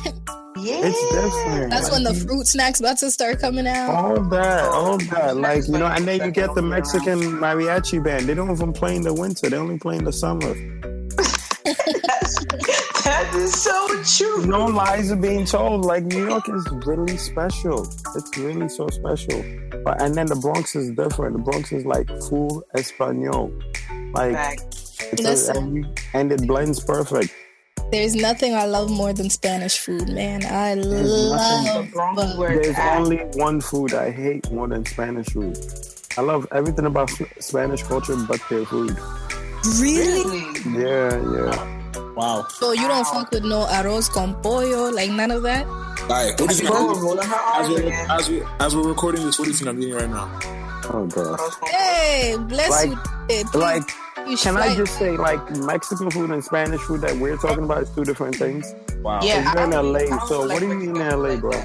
yeah. It's different. That's Like, when the fruit snacks about to start coming out. All that, all that, like you know, and then you get the Mexican mariachi band. They don't even play in the winter; they only play in the summer. that is so true. No lies are being told. Like New York is really special. It's really so special. But and then the Bronx is different. The Bronx is like full Espanol. Like Back. it's a, and, you- and it blends perfect. There's nothing I love more than Spanish food, man. I nothing- love. The Bronx but- where it's There's at. only one food I hate more than Spanish food. I love everything about Spanish culture but their food. Really? Really? Yeah, yeah. Wow. So you don't fuck with no arroz con pollo, like none of that? All right. What do you think? Bro, I'm rolling her as we're, again. as, we, as we're recording this, what do you think I'm eating right now? Oh god. Hey, bless Like- you. Hey, please, Like, you can I just say, like, Mexican food and Spanish food that we're talking about is two different things? Wow. Yeah, You're in I don't- LA, so like what do you eat in LA, food bro?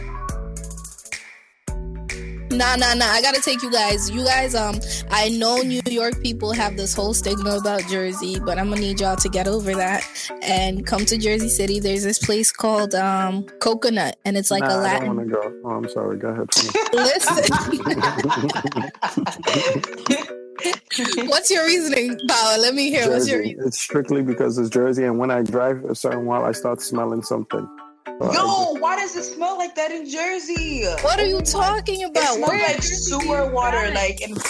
Like that. Nah, nah, nah. I gotta take you guys. You guys, um, I know New York people have this whole stigma about Jersey, but I'm gonna need y'all to get over that and come to Jersey City. There's this place called um Coconut, and it's like nah, a I Latin. don't want to go. Oh, I'm sorry. Go ahead. Listen. What's your reasoning, Power? Let me hear. What's your reason? It's strictly because it's Jersey, and when I drive a certain while, I start smelling something. So I Yo, why does it smell like that in Jersey? What are you talking It about? smells Where like in Jersey do sewer water, drive? like in just-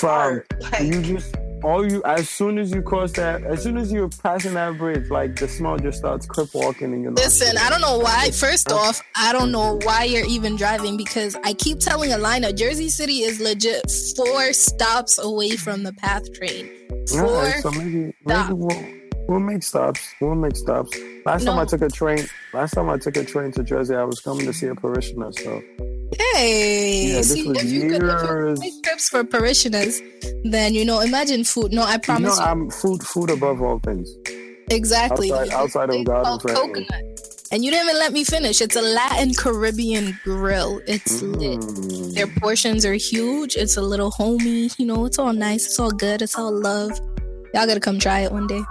Like, you just all you as soon as you cross that, as soon as you're passing that bridge, like the smell just starts crip walking in your Listen, I don't know why. First off, I don't know why you're even driving because I keep telling Alina, Jersey City is legit four stops away from the PATH train. Four. right, so maybe Stop. maybe we'll, we'll make stops. We'll make stops. Last time I took a train, last time I took a train to Jersey, I was coming to see a parishioner. So Hey, Yeah, this see, was if you years- could make trips for parishioners, then you know, imagine food. No, I you know, promise you, I'm food food above all things. exactly. outside- outside of God and. Coconut. And you didn't even let me finish. It's a Latin Caribbean grill. It's lit. Mm. Their portions are huge. It's a little homey. You know, it's all nice. It's all good. It's all love. Y'all gotta come try it one day.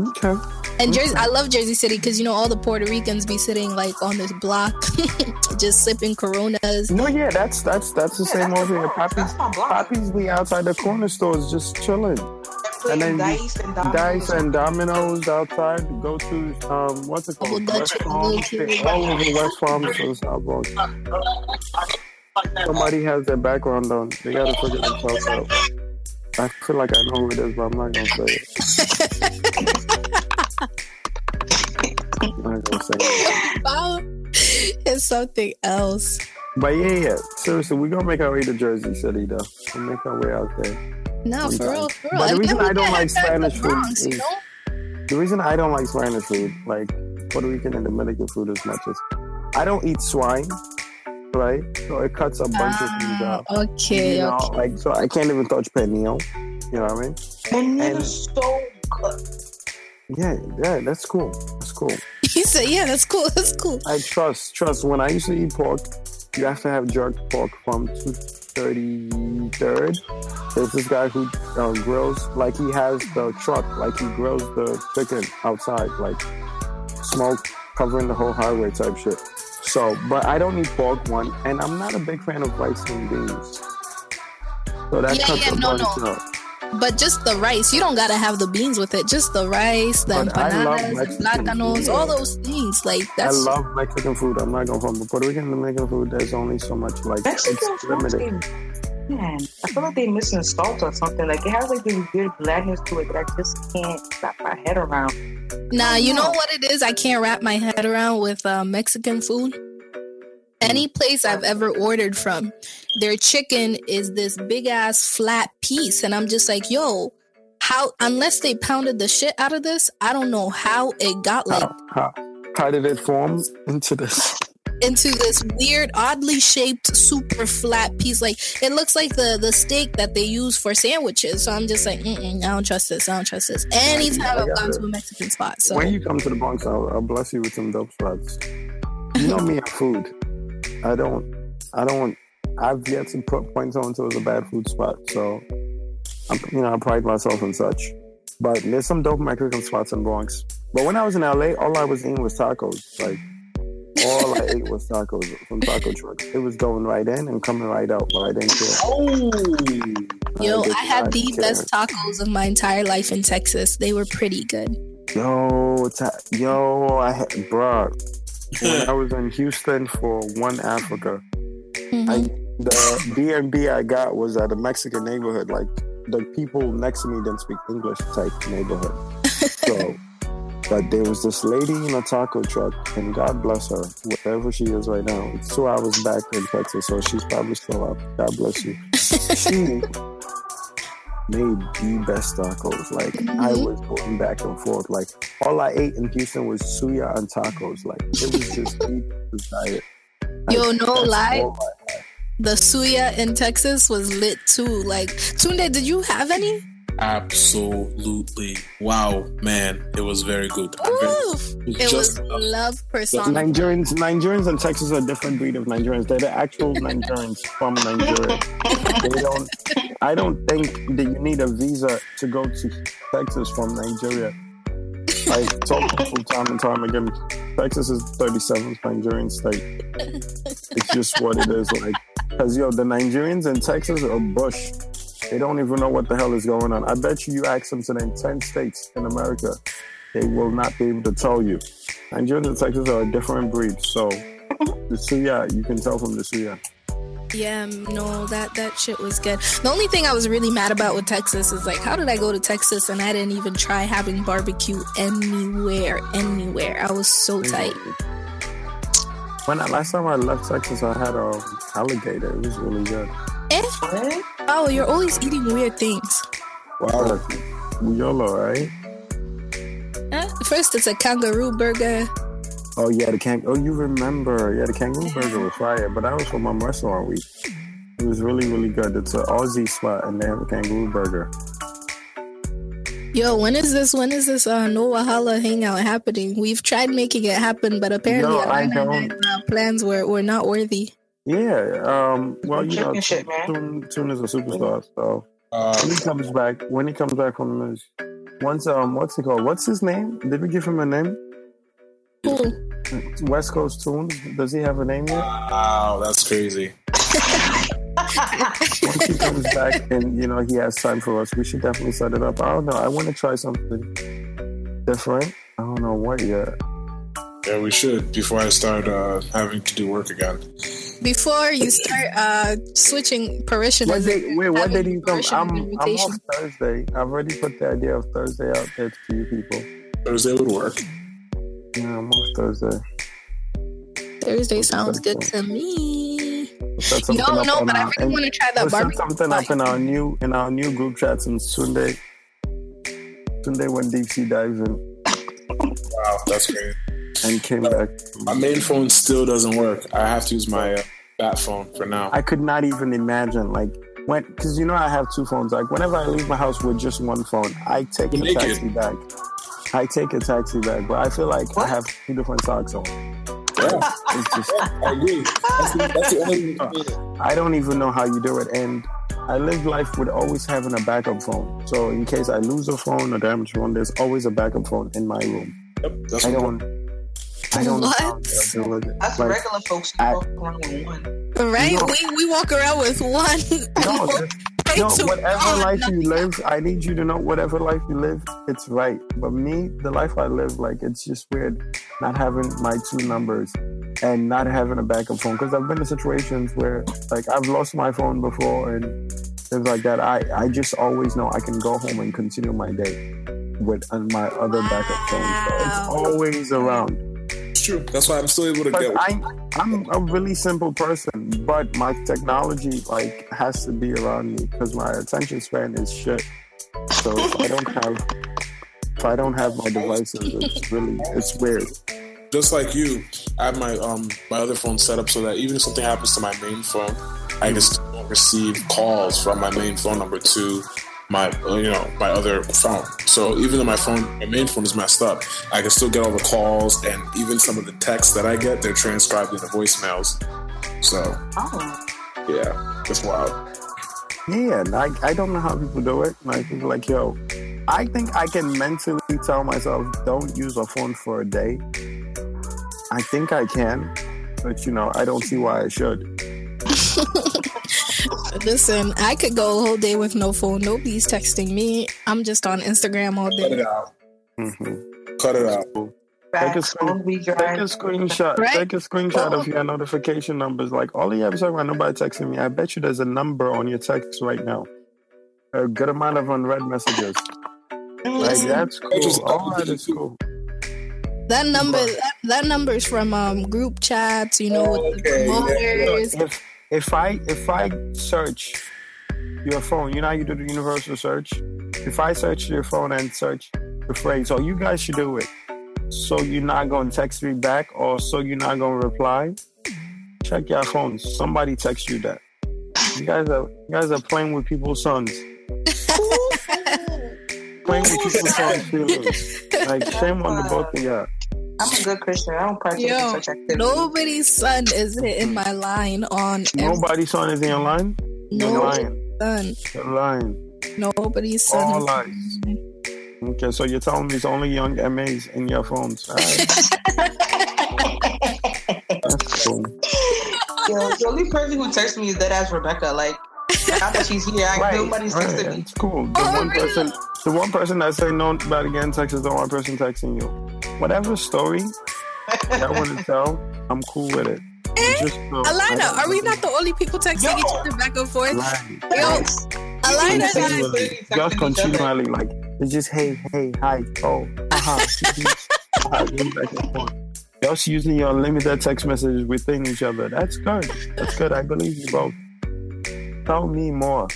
Okay. And Jersey, I love Jersey City because you know all the Puerto Ricans be sitting like on this block, just sipping Coronas. No, yeah, that's that's that's the Yeah, same that's old thing. Poppies block. Poppy's That's my block. Poppy's be outside the corner stores just chilling. And then dice and dominoes. Dice and dominoes outside. Go to um, what's it called? Double Dutch West with Farm. little kids. They're all over West Farm, so the South Bronx. Somebody has their background on. They gotta figure themselves out. I feel like I know who it is, but I'm not gonna say it. I'm not gonna say it. It's something else. But yeah, yeah. Seriously, we're gonna make our way to Jersey City, though. We'll make our way out there. No, for real, for real. But the reason I don't like Spanish food Bronx, you is- know? The reason I don't like Spanish food, like Puerto Rican and Dominican food as much as I don't eat swine, right? So it cuts a bunch of things Ah, out. okay, you know, okay. like so I can't even touch pernil. You know what I mean? And And- it's so good. Yeah, yeah, that's cool. That's cool. He said, "Yeah, that's cool. That's cool." I trust, trust. When I used to eat pork, you have to have jerk pork from two thirty third. There's this guy who uh, grills, like he has the truck, like he grills the chicken outside, like smoke covering the whole highway type shit. So, but I don't eat pork one, and I'm not a big fan of rice and beans. So that Yeah, cuts yeah, a no, bunch no. out. But just the rice. You don't gotta have the beans with it. Just the rice, the But I love empanadas, plátanos, all those things. Like that's. I that's love Mexican food. I'm not gonna from but Puerto Rican and Dominican food. There's only so much like Mexican it's limited. they- man, I feel like they're missing salt or something. Like it has like this weird blandness to it that I just can't wrap my head around. Nah, you know what it is? I can't wrap my head around with uh, Mexican food. Any place I've ever ordered from, their chicken is this big ass flat piece. And I'm just like, yo, how, unless they pounded the shit out of this, I don't know how it got like How, how, how did it form into this? Into this weird, oddly shaped, super flat piece. Like it looks like the the steak that they use for sandwiches. So I'm just like, I don't trust this. I don't trust this. Anytime I've gone to a Mexican spot, so When you come to the Bronx, I'll, I'll bless you with some dope spots. You know me and food. I don't. I don't. I've yet to put points on to as a bad food spot. So, I'm, you know, I pride myself in such. But there's some dope Mexican spots in Bronx. But when I was in LA, all I was eating was tacos. Like all I ate was tacos from taco trucks. It was going right in and coming right out, but I didn't care. Oh, yo, did I had the care. best tacos of my entire life in Texas. They were pretty good. Yo, ta- yo, I had, bruh. When I was in Houston for One Africa, Mhm. I the B and B I got was at a Mexican neighborhood. Like the people next to me didn't speak English type neighborhood. So, but there was this lady in a taco truck, and God bless her, wherever she is right now. It's two hours back in Texas, so she's probably still up. God bless you. She made the best tacos. Like I Mhm. was going back and forth. Like all I ate in Houston was suya and tacos. Like it was just this diet. Yo, no lie. The suya in Texas was lit too. Like Tunde, did you have any? Absolutely! Wow, man, it was very good. I'm very- Oof. it was It was uh, love persona. Nigerians, Nigerians and Texas are a different breed of Nigerians. They're the actual Nigerians from Nigeria. They don't. I don't think that you need a visa to go to Texas from Nigeria. I told people time and time again, Texas is 37th Nigerian state. It's just what it is. Like, because yo, the Nigerians in Texas are bush. They don't even know what the hell is going on. I bet you, you ask them to in 10 states in America, they will not be able to tell you. Nigerians and Texas are a different breed. So the suya, you can tell from the suya. Yeah, no, that that shit was good. The only thing I was really mad about with Texas is like, how did I go to Texas and I didn't even try having barbecue anywhere, anywhere? I was so tight. When I, last time I left Texas, I had a alligator. It was really good. Eh? Oh, you're always eating weird things. Wow, YOLO, right? Eh? First, it's a kangaroo burger. Oh yeah, the kang. Oh, you remember? Yeah, the kangaroo burger was fire, but that was from my restaurant week. It was really, really good. It's an Aussie spot, and they have a kangaroo burger. Yo, when is this? When is this? Uh, no Wahala hangout happening? We've tried making it happen, but apparently No, I Atlanta don't. uh, plans were were not worthy. Yeah. Um. Well, you know, Chicken shit. Tune, Tune is a superstar. So Uh, when he comes back, when he comes back from his once um, what's he called? What's his name? Did we give him a name? Cool. West Coast Tunes. Does he have a name yet? Wow, that's crazy. Once he comes back and you know he has time for us, we should definitely set it up. I don't know. I want to try something different. I don't know what yet. Yeah, we should before I start uh, having to do work again. Before you start uh, switching What parishioners, day, wait, what day do you come? I'm, I'm off Thursday. I've already put the idea of Thursday out there to you people. Thursday would work. Yeah, I'm off Thursday. Thursday sounds good to me. We'll set No, something up no, but I really want to try that we'll set barbecue. something up in our new in our new group chats on Sunday. Sunday when deep sea diving Wow, that's great. and came back. My main phone still doesn't work. I have to use my uh, bat phone for now. I could not even imagine like when because you know I have two phones. Like whenever I leave my house with just one phone, I take a Naked. taxi bag. I take a taxi bag, but I feel like I have two different socks on. Yeah, It's just I agree. That's the, that's the only thing. I don't even know how you do it, and I live life with always having a backup phone. So in case I lose a phone or damage phone, there's always a backup phone in my room. Yep, that's I don't. I don't know how What? to do it. That's Like, regular folks who I- walk around with one. Right? No. We, we walk around with one. no, Pray no, to whatever life nothing you live, I need you to know whatever life you live, it's right. But me, the life I live, like it's just weird not having my two numbers and not having a backup phone. Because I've been in situations where like I've lost my phone before and things like that. I I just always know I can go home and continue my day with uh, my other backup phone. So it's always around. It's true. That's why I'm still able to But get. I, I'm a really simple person, but my technology like has to be around me because my attention span is shit. So if I don't have, if I don't have my devices, it's really it's weird. just like you, I have my um my other phone set up so that even if something happens to my main phone, I can still receive calls from my main phone number to my uh, you know my other phone. So even though my phone my main phone is messed up, I can still get all the calls and even some of the texts that I get, they're transcribed into voicemails. So Oh. yeah, it's wild. Yeah, I I don't know how people do it. Like people like yo, I think I can mentally tell myself don't use a phone for a day. I think I can, but you know I don't see why I should. Listen, I could go a whole day with no phone. Nobody's texting me. I'm just on Instagram all day. Cut it day. out. hmm Cut it out. Take a screen- Take a screenshot. Right? Take a screenshot of your notification numbers. Like all you have is like, "Well, nobody texting me. I bet you there's a number on your text right now. A good amount of unread messages. Like that's Just- cool. All that is cool. That number, that, that number's from um group chats. You know, with the Okay, promoters. If if I if I search your phone, you know how you do the universal search. If I search your phone and search the phrase, so you guys should do it. So you're not going to text me back, or so you're not going to reply. Check your phones. Somebody text you that. You guys are you guys are playing with people's sons. playing with people's sons' feelings. Like shame on the both of y'all. I'm a good Christian. I don't partake in Yo, such activity. nobody's son is hitting my line on every Nobody's son is in your line. You're no lying. son. You're lying. Nobody's son. All is- lies. Okay, so you're telling me it's only young MAs in your phones. All right, that's cool. Yo, the only person who texts me is that ass Rebecca. Like, now that she's here, I, Right, nobody's right, texting me. It's cool. The Oh, one really? person, the one person that say no about again text is the one person texting you. Whatever story I want to tell, I'm cool with it. Just so Alina, are we not the only people texting Yo. each other back and forth? Right. Yo, Alina, Texting and I- each other, texting Just each continually like it's just hey, hey, hi, oh, uh-huh. uh, back and forth. Just using your limited text messages within each other. That's good. That's good. I believe you both. Tell me more.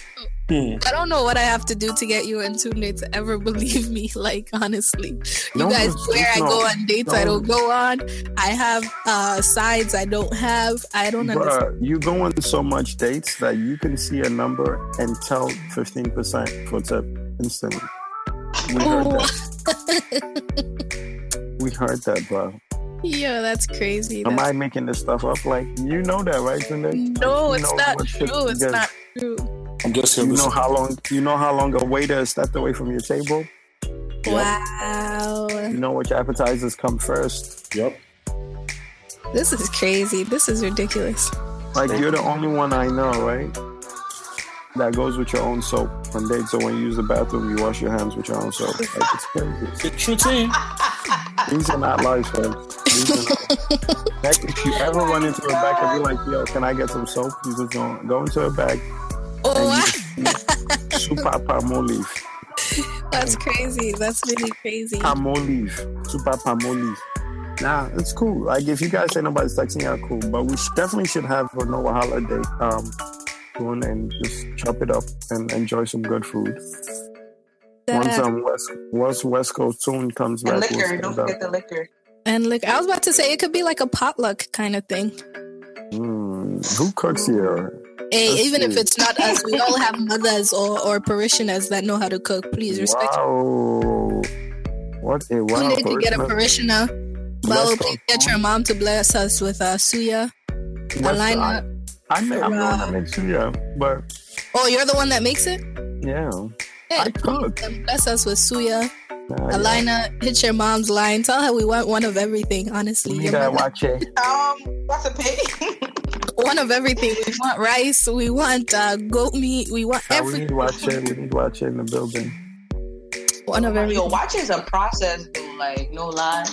I don't know what I have to do to get you and Tunde to ever believe me. Like honestly, you No, guys where I no, go on dates I don't go on. I have uh sides I don't have. I don't understand. You go on so much dates that you can see a number and tell 15% for tip instantly. We heard Oh. that. We heard that, bro. Yo, that's crazy. Am That's- I making this stuff up? Like, you know that, right, Tunde? no, it's not true. It's not true. I'm just here You know how long? You know how long a waiter is stepped away from your table? Wow. You know which appetizers come first. Yep. This is crazy. This is ridiculous. Like you're the only one I know, right? That goes with your own soap on dates. So when you use the bathroom, you wash your hands with your own soap. Like, it's crazy. It's routine. These are not lies, folks. Not. If you ever run into a bag and be like, "Yo, can I get some soap?" You just go, go into a bag Oh, and super palm leaf, that's crazy. That's really crazy. palm leaf, super palm leaf. Nah, it's cool. Like if you guys say nobody's texting, yeah, cool. But we definitely should have a no holiday um going and just chop it up and enjoy some good food. Once That- um West once West Coast soon comes And back, we'll liquor. Don't stand up. forget the liquor. and look, I was about to say it could be like a potluck kind of thing. Mm, who cooks here? Hey, Let's even if it's not us, we all have mothers or, or parishioners that know how to cook. Please respect. Wow. What a wow. One day to get a parishioner. parishioner. But Let's please go. get your mom to bless us with uh, suya, What's- Alina. I, I may, I'm the one that makes suya, but Oh, you're the one that makes it? yeah. Yeah, I cook. bless us with suya. Nah, yeah. Alina, hit your mom's line. Tell her we want one of everything, honestly. You Your gotta watch it. Um, what's a pig? one of everything. We want rice. We want uh, goat meat. We want everything. we everything. need watch it. We need watch it in the building. One of everything. Yo, watch is a process, though. Like, no lie.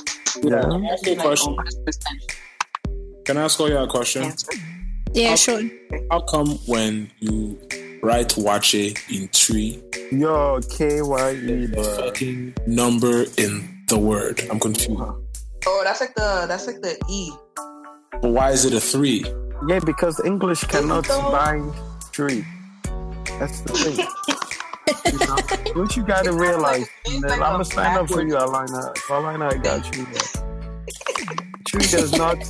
Yeah. Can I ask you a question? on Christmas time. Can I ask all you a question? Answer. Yeah, sure. How come when you write Wache in tree, Yo, K Y E, fucking number in the word? I'm confused. Oh, that's like the that's like the E. But why is it a three? Yeah, because English cannot bind tree. That's the thing. you know? What you gotta realize, man, I'm a gonna stand up for you, Alina. Alina, I got you. Tree does not.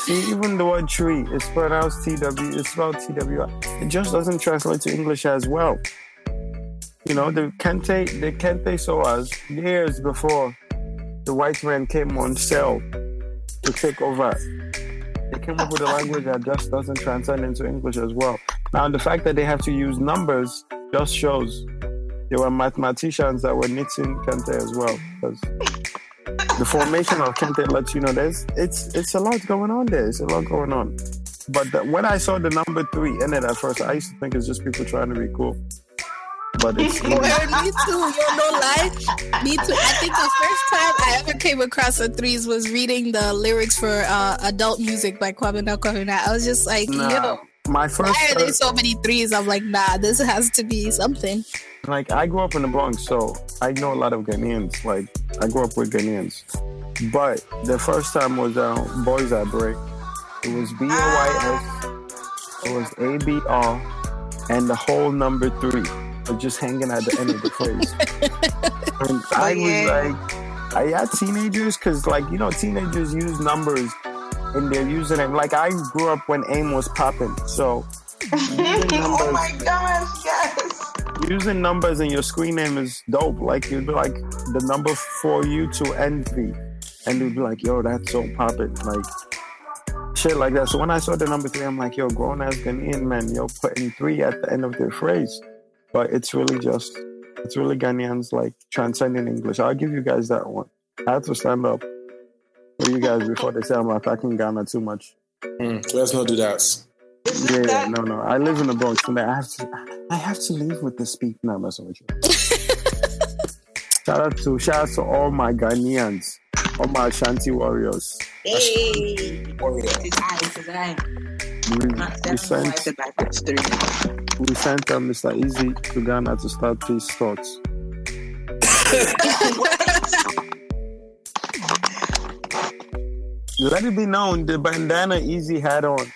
See, even the word tree is pronounced TW. It's spelled TWI. It just doesn't translate to English as well. You know, the Kente, the Kente Soas years before the white man came on sale to take over. With a language that just doesn't transcend into English as well. Now, the fact that they have to use numbers just shows there were mathematicians that were knitting Kente as well. Because the formation of Kente lets you know there's it's it's a lot going on there. It's a lot going on. But the, when I saw the number three in it at first, I used to think it's just people trying to be cool. But it's me too. Yo, no lie. Me too. I think the first time I ever came across a threes was reading the lyrics for uh, adult music by Kwame Nkrumah. I was just like, nah, yo, my first why are there so many threes? I'm like, nah, this has to be something. like I grew up in the Bronx, so I know a lot of Ghanaians. Like I grew up with Ghanaians, but the first time was uh, Boys at Break. It was B O Y S. It was A B R, and the whole number three was just hanging at the end of the phrase. and I was like, I had teenagers because, like, you know, teenagers use numbers in their username. Like I grew up when AIM was popping, so using oh numbers my gosh, yes. using numbers in your screen name is dope. Like you'd be like the number for you to envy, and you'd be like, "Yo, that's so popping. Like shit like that. So when I saw the number three, I'm like, "Yo, grown ass Ghanaian man, yo, putting three at the end of their phrase." But it's really just, it's really Ghanaians like transcending English. I'll give you guys that one. I had to stand up for you guys before they say I'm attacking Ghana too much. Hmm, let's not do that. Isn't Yeah, yeah, that no, no. I live in the Bronx, and I have to, I have to live with the speak. No, I'm messing with you. shout out to, shout out to all my Ghanaians, all my Ashanti warriors. Hey, it's time, it's time. We, we sent, divided by that's three. we sent uh, Mr. Eazi to Ghana to start peace thoughts. Let it be known, the bandana Eazi had on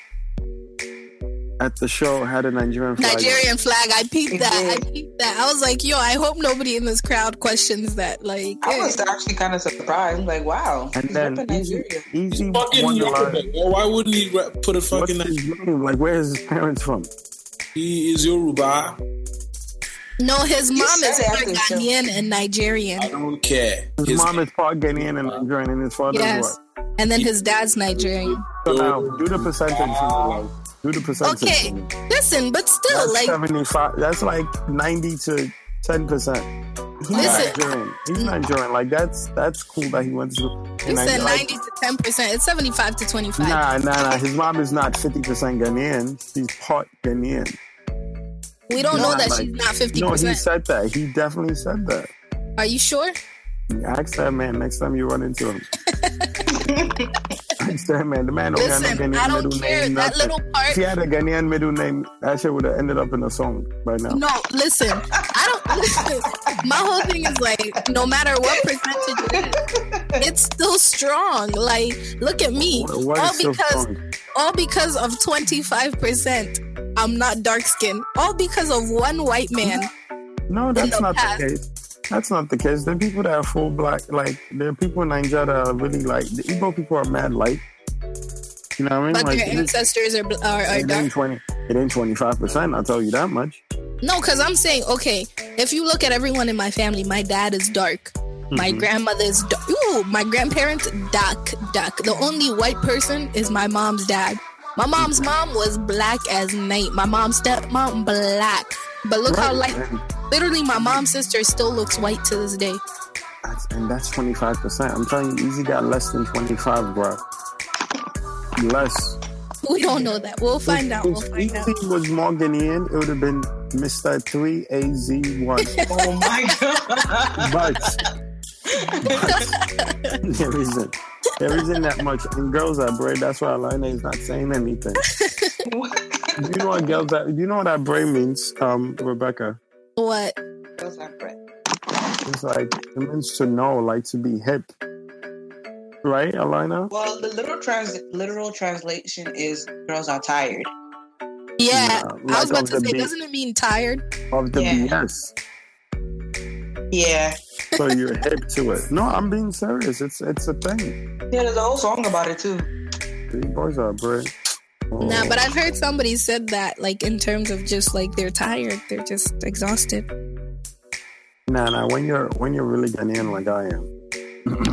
at the show had a Nigerian flag. on. Nigerian flag. I peeped that. I did. peeped that. I was like, yo, I hope nobody in this crowd questions that. Like, I was actually kind of surprised. I'm like, wow. And he's then repping Easy, Easy Fucking won. Yoruba. Why wouldn't he re- put a What's fucking? his name? Like, where is his parents from? He is Yoruba. no, his mom is it part after. Ghanaian and Nigerian, I don't care. His, His- mom is part Ghanaian and Nigerian, and his father Yes. is what? and then his dad's Nigerian. So now, do the percentage for me, love. Do the percentage Okay, listen, but still, That's like, 75. That's like 90 to 10%. He's Listen. Nigerian. He's Nigerian. Like that's that's cool that he went to. You said like, 90 to 10 percent. It's 75 to 25. Nah, nah, nah. His mom is not fifty percent Ghanaian. She's part Ghanaian. we don't No, know that like- she's not 50 No, he said that. He definitely said that. Are you sure? Ask that man next time you run into him. Ask that man. The man don't got no Ghanaian I don't middle care. name. That nothing. little part. If he had a Ghanaian middle name, that shit would have ended up in a song by now. No, listen. I don't listen. My whole thing is like, no matter what percentage it is, it's still strong. Like, look at me. What- what all because all because of 25%. I'm not dark skinned. All because of one white man. No, that's the not past. the case. That's not the case. There are people that are full black. Like there are people in Nigeria that are really like the Igbo people are mad light. You know what I mean? But like their ancestors are, are, are it dark. ain't twenty. It ain't twenty five percent. I'll tell you that much. No, because I'm saying, okay, if you look at everyone in my family, my dad is dark. My Mhm. grandmother is dark. Ooh, my grandparents, dark, dark. The only white person is my mom's dad. My mom's mom was black as night. My mom's stepmom, black. But look how Right, light. and Literally, my mom's sister still looks white to this day. and that's twenty five percent. I'm telling you, Eazi got less than twenty five, bro. Less. We don't know that. We'll find out. We'll If find out. Eazi was more Ghanaian, it would have been Mister Three Az One. Oh my god. But there isn't. There isn't that much. And girls are braid. That's why Alina is not saying anything. Do you know what girls are? Do you know what that braid means, um, Rebecca? What? Those are bread. It's like it means to know, like to be hip. Right, Alina? Well, the literal trans literal translation is "girls are tired." Yeah, Yeah, I was about to say, beat. doesn't it mean tired? Of the Yeah. BS. Yeah, So you're hip to it. No, I'm being serious. It's it's a thing. yeah. There's a whole song about it too. These boys are braid. Nah, but I've heard somebody said that, like in terms of just like they're tired, they're just exhausted. Nah, nah. When you're when you're really Ghanaian like I am,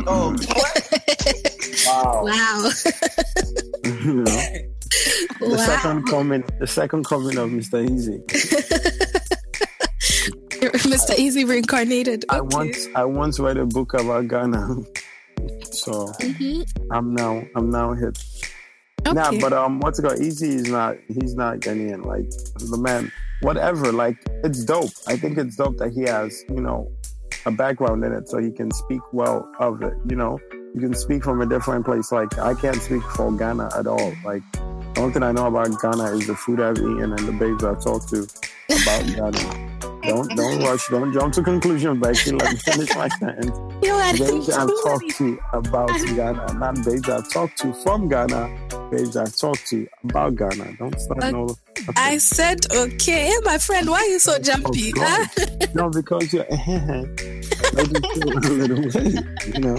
Oh, Wow. Wow. you know, the wow. second coming, the second coming of Mr. Eazi. Mr. Eazi reincarnated. I Okay. once I once read a book about Ghana, so Mhm. I'm now I'm now hip. Nah, but um, what's it called? Eazi is not he's not Ghanaian. Like the man, whatever. Like it's dope. I think it's dope that he has you know a background in it, so he can speak well of it. You know, you can speak from a different place. Like I can't speak for Ghana at all. Like the only thing I know about Ghana is the food I've eaten and the babes I've talked to about Ghana. Don't don't rush. Don't jump to conclusions, Becky. Let me finish my sentence. Babes I've talked to about Ghana, not babes I've talked to from Ghana. Babes I've talked to about Ghana. Don't start Uh, no. I said okay. My friend, why are you so jumpy? Oh, huh? no, because you're maybe feel a little way, you know.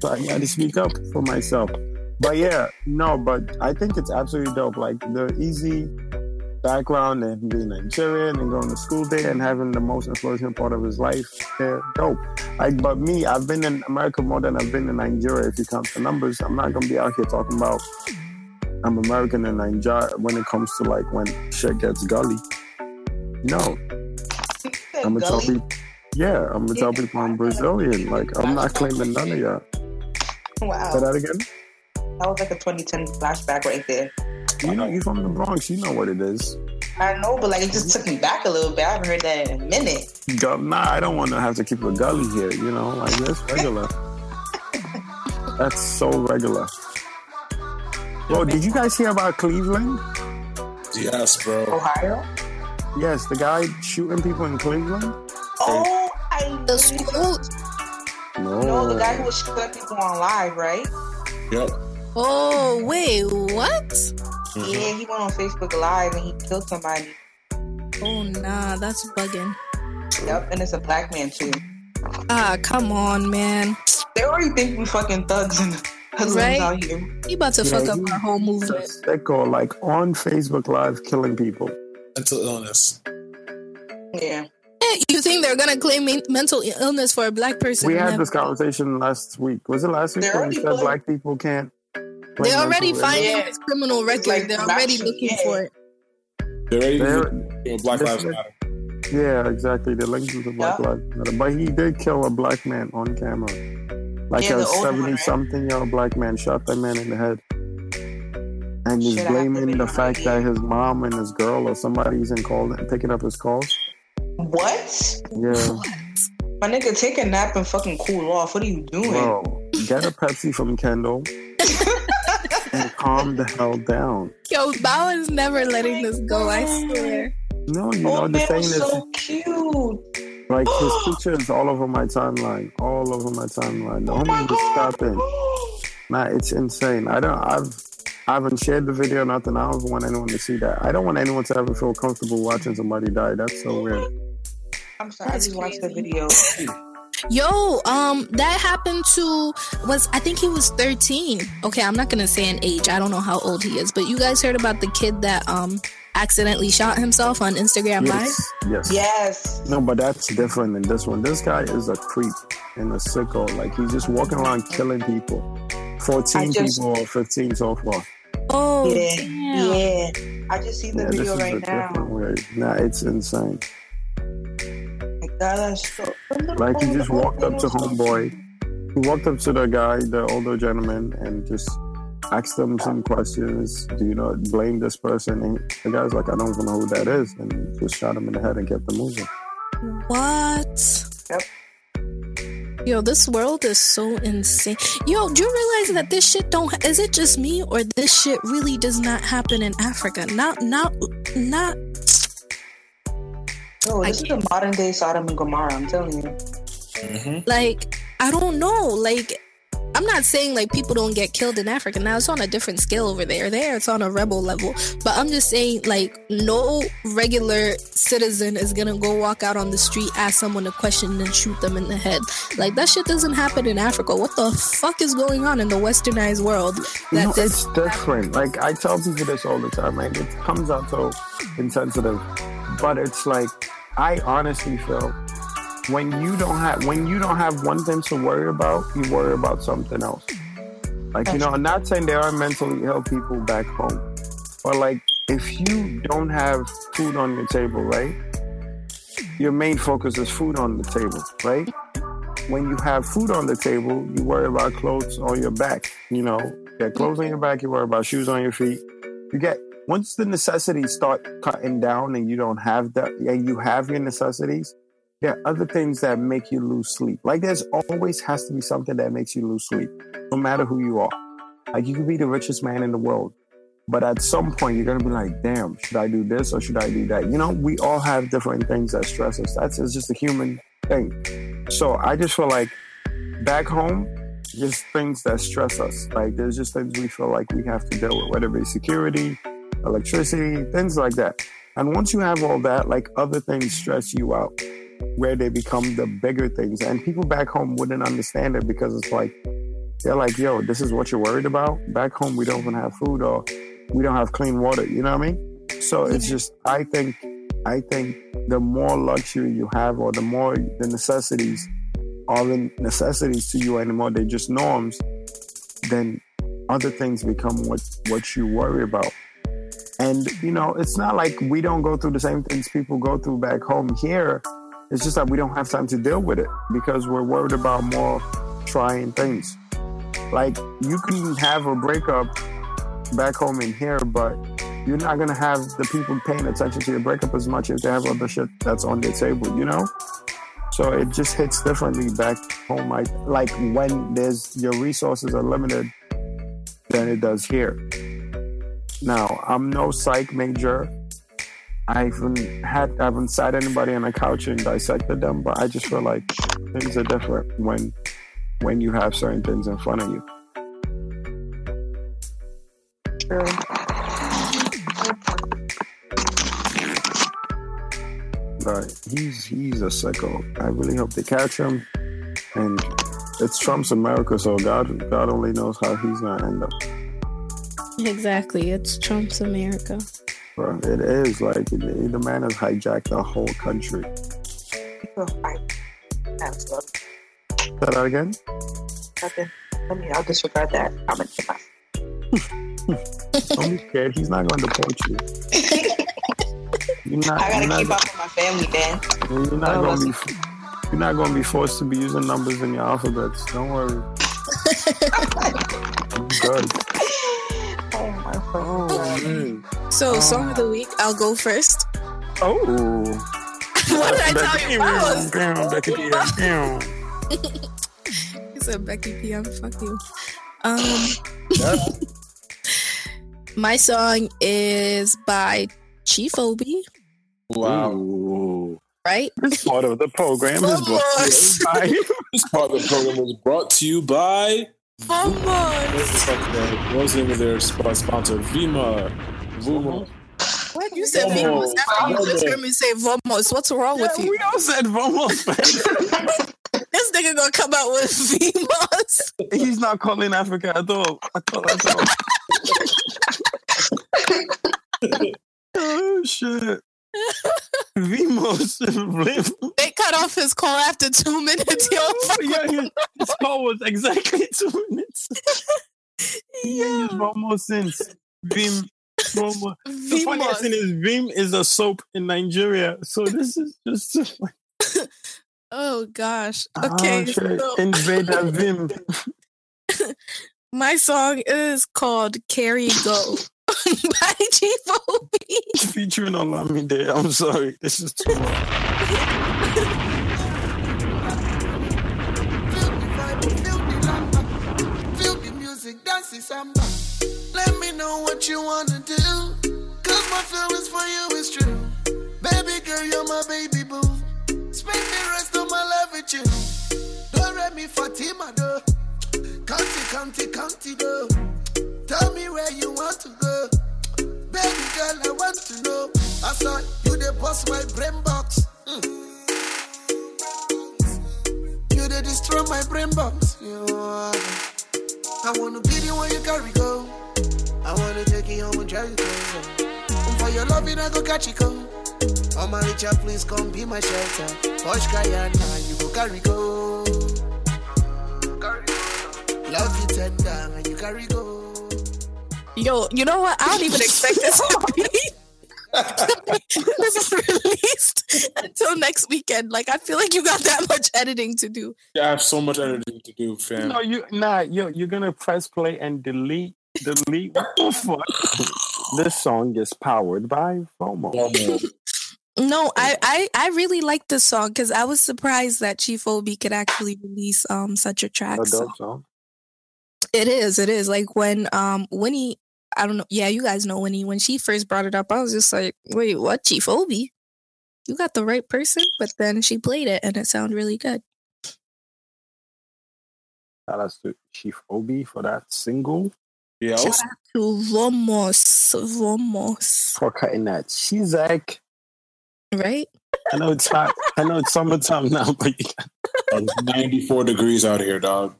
So I got to speak up for myself. But yeah, no, but I think it's absolutely dope. Like the Eazi background and being Nigerian and going to school there and having the most influential part of his life, they're dope. Like, but me, I've been in America more than I've been in Nigeria. If you count the numbers, I'm not gonna be out here talking about I'm American and Nigeria when it comes to like when shit gets gully. No, I'm gonna tell people. Yeah, I'm gonna tell people I'm Brazilian. Like I'm not claiming none of y'all. Say Wow, that again. that was like a 2010 flashback right there. You know, you from the Bronx. You know what it is. I know, but like it just took me back a little bit. I haven't heard that in a minute. Gu- Nah, I don't want to have to keep a gully here. You know, like that's regular. that's so regular. Bro, did you guys hear about Cleveland? Yes, bro. Ohio? Yes, the guy shooting people in Cleveland. Oh, I The school. No, know the guy who was shooting people on live, right? Yep. Oh wait, what? Mhm. Yeah, he went on Facebook Live and he killed somebody. Oh nah, that's bugging. Yep, and it's a black man too. Ah, come on, man. They already think we fucking thugs and husbands Right? out here. You about to Yeah, fuck up our whole movement. sicko, like on Facebook Live, killing people. Mental illness. Yeah. Eh, You think they're gonna claim mental illness for a black person? We had this conversation last week. Was it last week They're when we said black people can't? Claim They're already mental finding? Yeah. his criminal record. like they're already shit, looking yeah. for it. They're ready They're- to do Black Lives Matter. Yeah, exactly. The link to the Black Yeah. Lives Matter. But he did kill a black man on camera. Like Yeah, a the older one, 70 right? something year old black man shot that man in the head. And he's Shit, I have to blaming the fact my that his mom and his girl or somebody's in call picking up his calls. What? Yeah. My nigga, take a nap and fucking cool off. What are you doing? Bro, get a Pepsi from Kendall and calm the hell down. Yo, Bao is never letting this go. I oh swear. No, you oh, know, oh, the man thing was is, so cute. like, his picture is all over my timeline. All over my timeline. The Oh my homie was god. stopping. Nah, it's insane. I don't. I've. I haven't shared the video, nothing. I don't want anyone to see that. I don't want anyone to ever feel comfortable watching somebody die. That's so oh weird. I'm sorry, That's I just watched the video. Yo, um, that happened to was I think he was 13. Okay, I'm not gonna say an age. I don't know how old he is, but you guys heard about the kid that um accidentally shot himself on Instagram Live? Yes, yes. Yes. No, but that's different than this one. This guy is a creep and a sicko. Like he's just walking around killing people. Fourteen just- people or fifteen so far. Oh, Yeah. damn. Yeah. I just see the Yeah, this video is right a now. different way. Nah, it's insane. My God, that's so. Like he just walked up to homeboy. He walked up to the guy, the older gentleman, and just asked him some questions. Do you know blame this person? And the guy's like, I don't even know who that is, and he just shot him in the head and kept him moving. What? Yep. Yo, this world is so insane. Yo, do you realize that this shit don't is it just me or this shit really does not happen in Africa? Not not not No, I this is the modern day Sodom and Gomorrah. I'm telling you. Mm-hmm. like I don't know. Like I'm not saying like people don't get killed in Africa. Now it's on a different scale over there. There it's on a rebel level. But I'm just saying like no regular citizen is gonna go walk out on the street, ask someone a question, and shoot them in the head. Like that shit doesn't happen in Africa. What the fuck is going on in the westernized world? You That know, this it's different. Like I tell people this all the time. Like it comes out so insensitive, but it's like I honestly feel when you don't have when you don't have one thing to worry about, you worry about something else. Like you know, I'm not saying there are mentally ill people back home, but like if you don't have food on your table, right? Your main focus is food on the table, right? when you have food on the table, you worry about clothes on your back. You know, you get clothes on your back, you worry about shoes on your feet. You get once the necessities start cutting down and you don't have that, and you have your necessities. There are other things that make you lose sleep. Like there's always has to be something that makes you lose sleep, no matter who you are. Like you could be the richest man in the world, but at some point you're gonna be like, damn, should I do this or should I do that? You know, we all have different things that stress us. That's it's just a human thing. So I just feel like back home, just things that stress us. Like there's just things we feel like we have to deal with, whether it be security, electricity, things like that. And once you have all that, like other things stress you out, where they become the bigger things. And people back home wouldn't understand it because it's like they're like, yo, this is what you're worried about. Back home we don't even have food or we don't have clean water, you know what I mean? So it's just I think I think the more luxury you have or the more the necessities are the necessities to you anymore, they're just norms, then other things become what what you worry about. And you know, it's not like we don't go through the same things people go through back home here. It's just that we don't have time to deal with it because we're worried about more trying things. Like you can have a breakup back home in here, but you're not gonna have the people paying attention to your breakup as much if they have other shit that's on their table, you know? So it just hits differently back home. Like like when there's your resources are limited than it does here. Now I'm no psych major. I haven't had I haven't sat anybody on a couch and dissected them, but I just feel like things are different when when you have certain things in front of you. True. But he's he's a psycho. I really hope they catch him. And it's Trump's America, so God God only knows how he's gonna end up. Exactly. It's Trump's America. Bro, it is like the the man has hijacked the whole country. Oh, I, that's good. Say that again? Nothing. Let me. I'll disregard that. I'm gonna get my. Don't be scared. He's not going to deport you. you're not. I gotta you're keep not, up with my family, man. You're not Oh, gonna be. You're not gonna be forced to be using numbers in your alphabets. Don't worry. Good. My Oh. So, song of the week, I'll go first. Oh. what did I tell you about? Damn, Becky P. Damn. He said, Becky PM, fuck you. Um, my song is by Chief Obi, Wow. Ooh. right? This part of the program is brought to you by part of the program was brought to you by. Vamos! What's the fuck their- name of their sponsor? Vima. Vuma. What you said, Vamos. Vamos? After you just heard me say Vamos, what's wrong with you? we all said Vamos. This nigga gonna come out with Vamos. He's not calling Africa at all. I thought I oh shit. Vimos. They cut off his call after two minutes. Yo, yeah, with his, call was exactly two minutes. He ain't used Vamos since. Vim. Vimo. The funniest thing is Vim is a soap in Nigeria. So this is just Oh gosh. Ah, Okay. shit. so Invader Vim. my song is called Carry Go by Chief Obi. featuring Olamide. I'm sorry. This is too much. Feel the music, dance the samba. Let me know what you wanna do. Cause my feelings for you is true. Baby girl, you're my baby boo. Spend the rest of my life with you. Don't let me Fatima do. County, county, county do. Tell me where you want to go. Baby girl, I want to know. I saw you the boss my brain box. Mm. You they destroy my brain box. You. I wanna be the one you carry go. I wanna take you home and drive you crazy. And for your loving, I go catch you go. Oh my Richard, please come be my shelter. Posh Guyana, you go carry go. Love you tender, and you carry go. Yo, you know what? I don't even expect this to be this is released until next weekend. Like I feel like you got that much editing to do. I have so much editing to do, fam. No, you nah, yo, you're gonna press play and delete, delete. What the fuck? This song is powered by FOMO. Vamos. No, I I, I really like this song because I was surprised that Chief Obi could actually release um such a track. A So song. it is, it is. Like when um Winnie I don't know, yeah, you guys know Winnie, when she first brought it up, I was just like, wait, what, Chief Obi? You got the right person, but then she played it and it sounded really good. Shout out to Chief Obi for that single. Yeah, Shout out to Vamos, Vamos, For cutting that She's like. right? I know it's hot. I know it's summertime now, but it's 94 degrees out here, dog.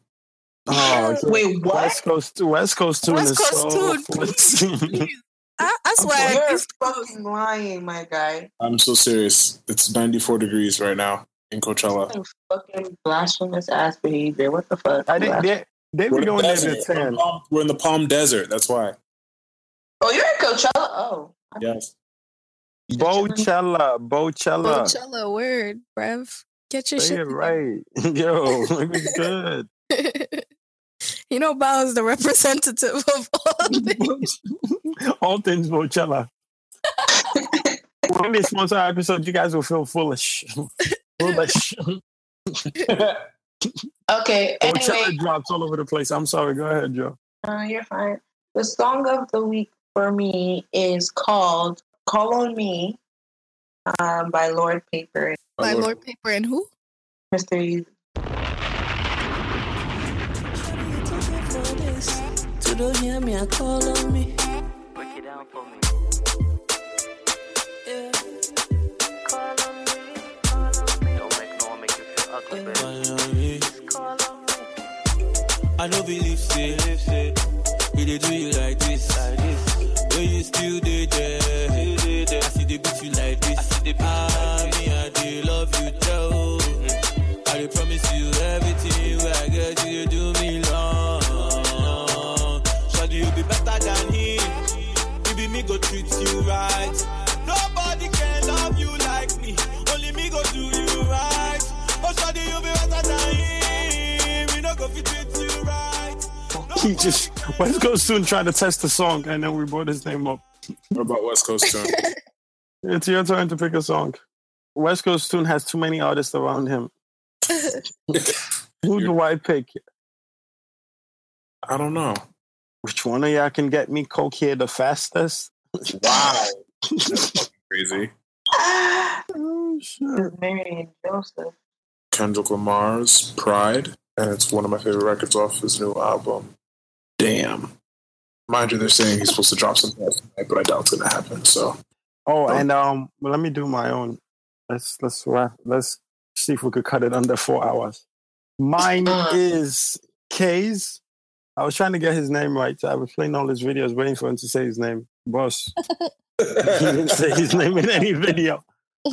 Oh, Wait, what? West Coast, West Coast tune West Coast so tune, fun. I, I swear, You're fucking lying, my guy. I'm so serious. It's 94 degrees right now in Coachella. Some fucking blasphemous ass behavior. What the fuck? I think they they We're be in, the going there desert. to We're ten. We're in the Palm Desert. That's why. Oh, you're in Coachella. Oh, Yes. Bochella, Bochella. Coachella word, bruv. Get your Say shit. it right, yo. It was good. Together. you know, Bao is the representative of all things. All things Bochella. when they sponsor our episode, you guys will feel foolish. foolish. okay. Bochella Anyway, drops all over the place. I'm sorry. Go ahead, Joe. uh, you're fine. The song of the week for me is called "Call on Me" um, by Lord Paper, By Lord Paper and who? Mr. Don't hear me, I call on me. Break it down for me. Yeah. Call on me, call on me. Don't make no one make you feel ugly, baby. Call on me. Call on me. I know believe say, we dey do you like this, Like this. when you still there. I see they beat you like this. I see they beat you ah. right. Nobody can love you like me. Only me go do you right. Oh, you be better than him. We no go fit treat you right. He just West Coast soon tried to test the song, and then we brought his name up. What about West Coast Tune? it's your turn to pick a song. West Coast Tune has too many artists around him. Who do I pick? I don't know. Which one of y'all can get me coke here the fastest? Wow. That's crazy. Oh, shit. Mary and Joseph. Kendrick Lamar's Pride, and it's one of my favorite records off his new album. Damn. Mind you, they're saying he's supposed to drop some tonight, but I doubt it's gonna happen. So Oh, and um, let me do my own. Let's let's wrap. Let's see if we could cut it under four hours. Mine is K's. I was trying to get his name right. So I was playing all his videos, waiting for him to say his name. Boss. he didn't say his name in any video.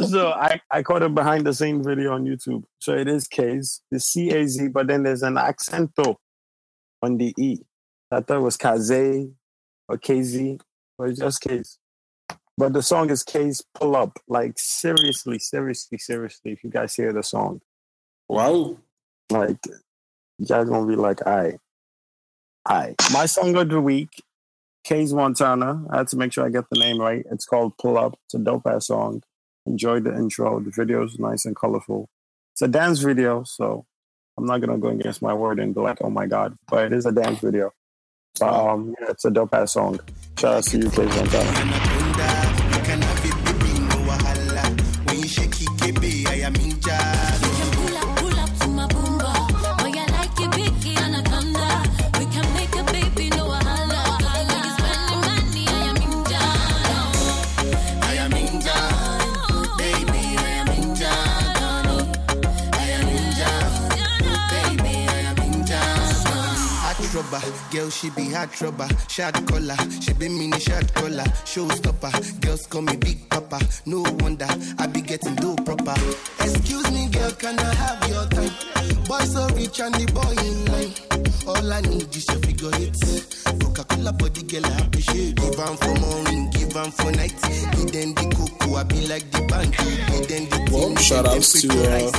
So I, I caught a behind the scene video on YouTube. So it is K's. It's C A Z, but then there's an accento on the E. I thought it was Kaze or KZ, but it's just K's. But the song is K's Pull Up. Like, seriously, seriously, seriously, if you guys hear the song, wow. like, you guys gonna be like, I, I. My song of the week, K's Montana. I had to make sure I get the name right. It's called Pull Up. It's a dope ass song. Enjoyed the intro. The video is nice and colorful. It's a dance video, so I'm not gonna go against my word and be like, oh my god, but it is a dance video. But um, yeah, it's a dope ass song. Shout out to you, K's Montana. Girl, she be hot rubber. Shot collar, she be mini shot collar. Showstopper, girls call me Big Papa. No wonder I be getting do proper. Excuse me, girl, can I have your time? Boy so rich and the boy in line. All I need is your figure eight. Coca-Cola body, girl, I appreciate. Give am for morning, give am for night. Give them the cocoa, I be like the bank. Give them the Well, thing, shout give outs to pretty uh.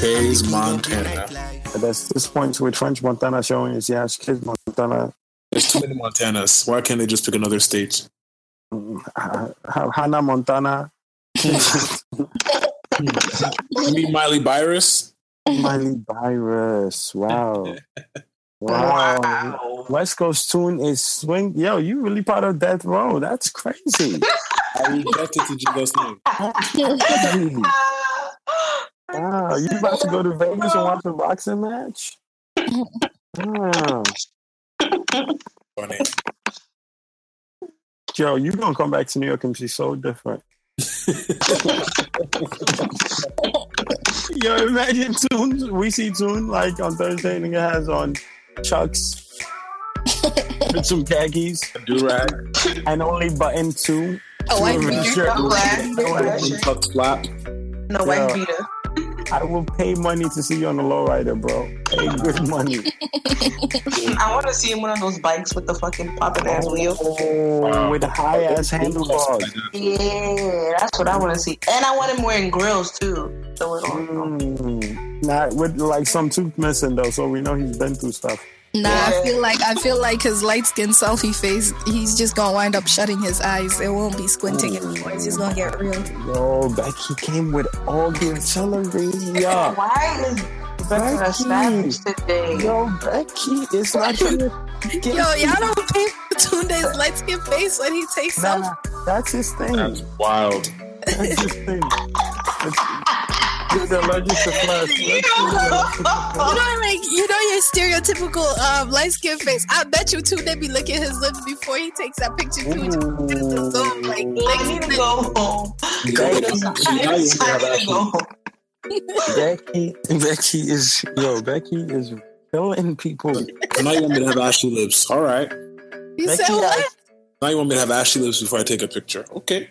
Hayes I'm the king of the Montana. nightlife. But that's this point with French Montana showing is yes, Kids Montana. There's too many Montanas. Why can't they just pick another state? mm, Hannah Montana. You mean Miley Cyrus? Miley Cyrus. Wow. Wow. West Coast Tune is swing. Yo, you really part of Death Row. That's crazy. I rejected to Jesus' name. Crazy. Wow. You about to go to Vegas and watch a boxing match? Wow. Funny. Joe, you gonna come back to New York and be so different. Yo, imagine Tune. We see Tune like on Thursday, and nigga has on Chucks with some khakis Do rag, and only button two. Oh, I Two of agree. the shirt. Black. tucked flap. No white Yeah. beater. I will pay money to see you on the lowrider, bro. Pay good money. I want to see him one of those bikes with the fucking popping ass wheels. Oh, with high ass handlebars. Yeah, that's what I want to see. And I want him wearing grills too. So it Mm. Not with like some tooth missing though, so we know he's been through stuff. Nah, I feel like I feel like his light skin selfie face, he's just gonna wind up shutting his eyes. It won't be squinting mm. anymore. It's just gonna get real. Yo, Becky came with all the artillery. Yeah. Why is Becky a savage today? Yo, Becky, it's not gonna get Yo, y'all don't pay for Tunde's light skin face when he takes selfies. Nah, that's his thing. That's wild. That's his thing. He's allergic to flash. You know, like you know your stereotypical um, light skin face. I bet you too. They be licking his lips before he takes that picture too. Just get the zoom, like, I need to go home. Now you I have need to Ashley. go home. Becky, Becky is yo. Becky is killing people. So now you want me to have ashy lips. All right. You Becky said what? has- Now you want me to have ashy lips before I take a picture. Okay.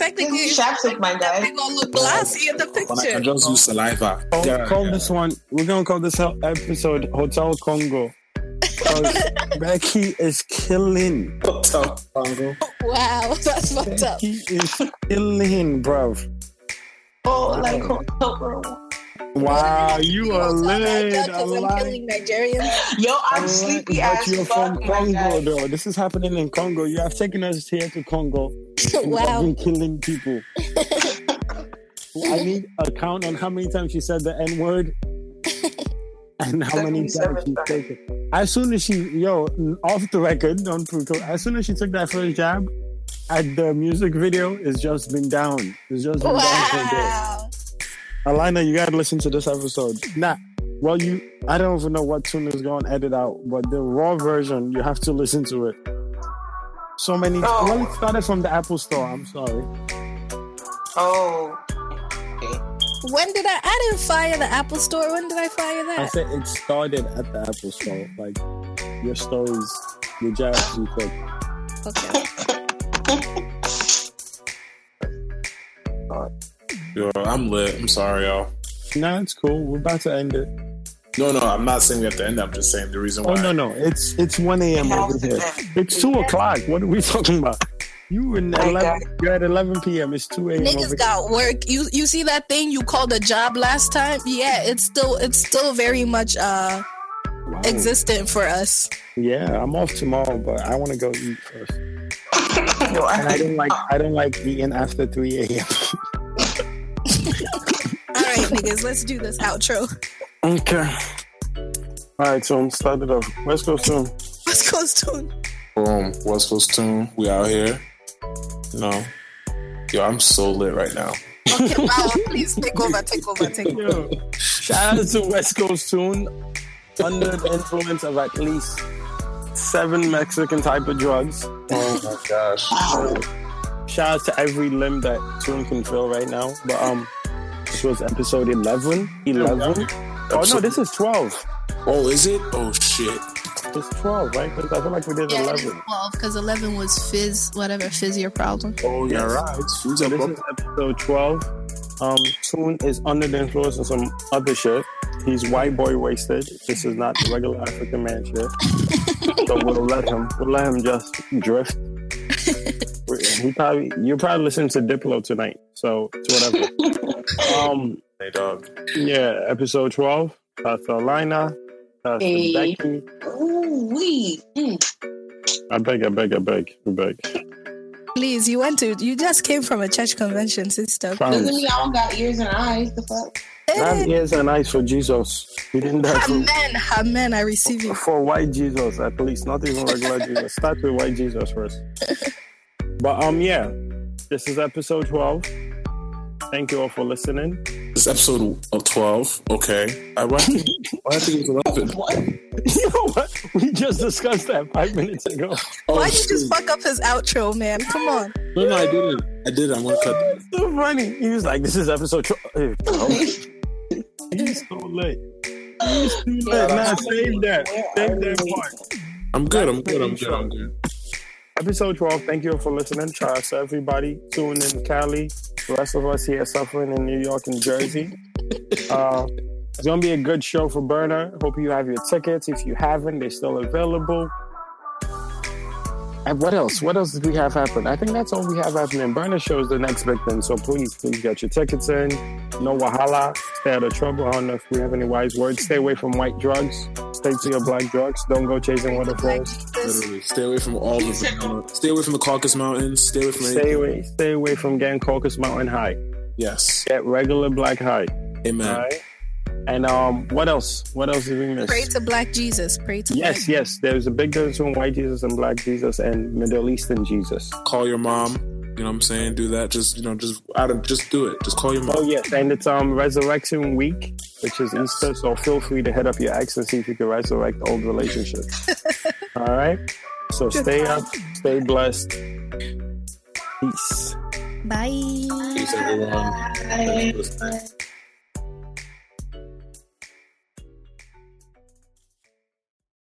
Technically, Use chapstick, my guy. they gonna look glassy in the But I can picture. just use saliva. Call, Yeah, call yeah. this one. We're gonna call this episode Hotel Congo. 'Cause Becky is killing. Hotel Congo. Wow, that's fucked up. Becky is killing, bruv. Oh, like hotel room. Wow, you are lit. I Because I'm killing Nigerians. Yo, I I'm like- sleepy but as you're fuck, from Congo, guy. though. This is happening in Congo. You have taken us here to Congo. You have wow. been killing people. I need a count on how many times she said the N word and how many times 77 she took it. As soon as she, yo, off the record, don't prove it. As soon as she took that first jab, at the music video, it's just been down. It's just been down for a bit. Wow. Alina, you gotta listen to this episode. Nah, well, you, I don't even know what tune is going to edit out, but the raw version, you have to listen to it. So many. Oh. Well, it started from the Apple Store. I'm sorry. Oh, Okay. When did I? I didn't fire the Apple Store. When did I fire that? I said it started at the Apple Store. Like your stories, your jabs you took. Okay. Yo, I'm lit. I'm sorry, y'all. Nah, it's cool. We're about to end it. No, no, I'm not saying we have to end. I'm just saying the reason why. Oh no, no, it's it's one a.m. over here. It's two o'clock. What are we talking about? You in My eleven? You're at eleven p.m. It's two a.m. over Niggas here. got work. You you see that thing you called a job last time? Yeah, it's still it's still very much uh Wow. existent for us. Yeah, I'm off tomorrow, but I want to go eat first. And I I, don't like I don't like eating after three a.m. All right, niggas, let's do this outro. okay. All right, so I'm started off. Let's go soon. Let's go soon. Boom. West Coast tune. We out here. No. Yo, I'm so lit right now. Okay, wow, please take over, take over, take over. Yo, shout out to West Coast Tune. Under the influence of at least seven Mexican type of drugs. Oh my gosh. Shout out to every limb that Tune can feel right now. But um, this was episode 11. 11? Oh no, this is 12. Oh, is it? Oh shit. It's 12, right? Because I feel like we did Yeah, 11. 12 because 11 was fizz, whatever, fizz your problem. Oh yeah, right. So up? this is episode 12. Um, Tune is under the influence of some other shit. He's white boy wasted. This is not the regular African man shit. so we'll let him. We'll let him just drift. He probably you're probably listening to Diplo tonight, so it's whatever. um, Hey dog. yeah, episode 12. South Carolina. South Hey. Becky. ooh, wee. Mm. I beg, I beg, I beg, I beg. Please, you went to, you just came from a church convention, sister. Fam, Doesn't mean I don't got ears and eyes. The fuck? Have ears and eyes for Jesus. He didn't die for, Amen, amen, I receive you. for white Jesus, at least, not even regular Jesus. Start with white Jesus first. But um, yeah, this is episode 12. Thank you all for listening. This is episode of 12. Okay. I, why, I think, why I think it was 11. What? You know what? We just discussed that five minutes ago. Oh, Why'd you just fuck up his outro, man? Come on. No, no, I didn't. I did. I'm gonna cut. that. It's so funny. He was like, "This is episode 12. He's so late. He's too late. Nah, save that. Save that part. I'm good. I'm good. I'm good. I'm good. Episode 12. Thank you for listening. Shout out to everybody. Tune in Cali. The rest of us here suffering in New York and Jersey. Uh, it's going to be a good show for Burna. Hope you have your tickets. If you haven't, they're still available. And what else? What else did we have happen? I think that's all we have happening. Burna show is the next big thing. So please, please get your tickets in. No wahala. Stay out of trouble. I don't know if we have any wise words. Stay away from white drugs. Stay to your black drugs. Don't go chasing waterfalls. Literally, stay away from all of the. Stay away from the Caucasus Mountains. Stay away from Stay anything. away. Stay away from getting Caucasus Mountain High. Yes. Get regular black high. Amen. All right. And um, what else? What else did we miss? Pray to Black Jesus. Pray to Yes, Black yes. There's a big difference between white Jesus and black Jesus and Middle Eastern Jesus. Call your mom. You know what I'm saying? Do that. Just you know, just out of just do it. Just call your mom. Oh yes, and it's um Resurrection Week, which is Easter. So feel free to head up your ex and see if you can resurrect old relationships. All right. So stay up, stay blessed. Peace. Bye. Peace, everyone. Bye. Thanks for listening.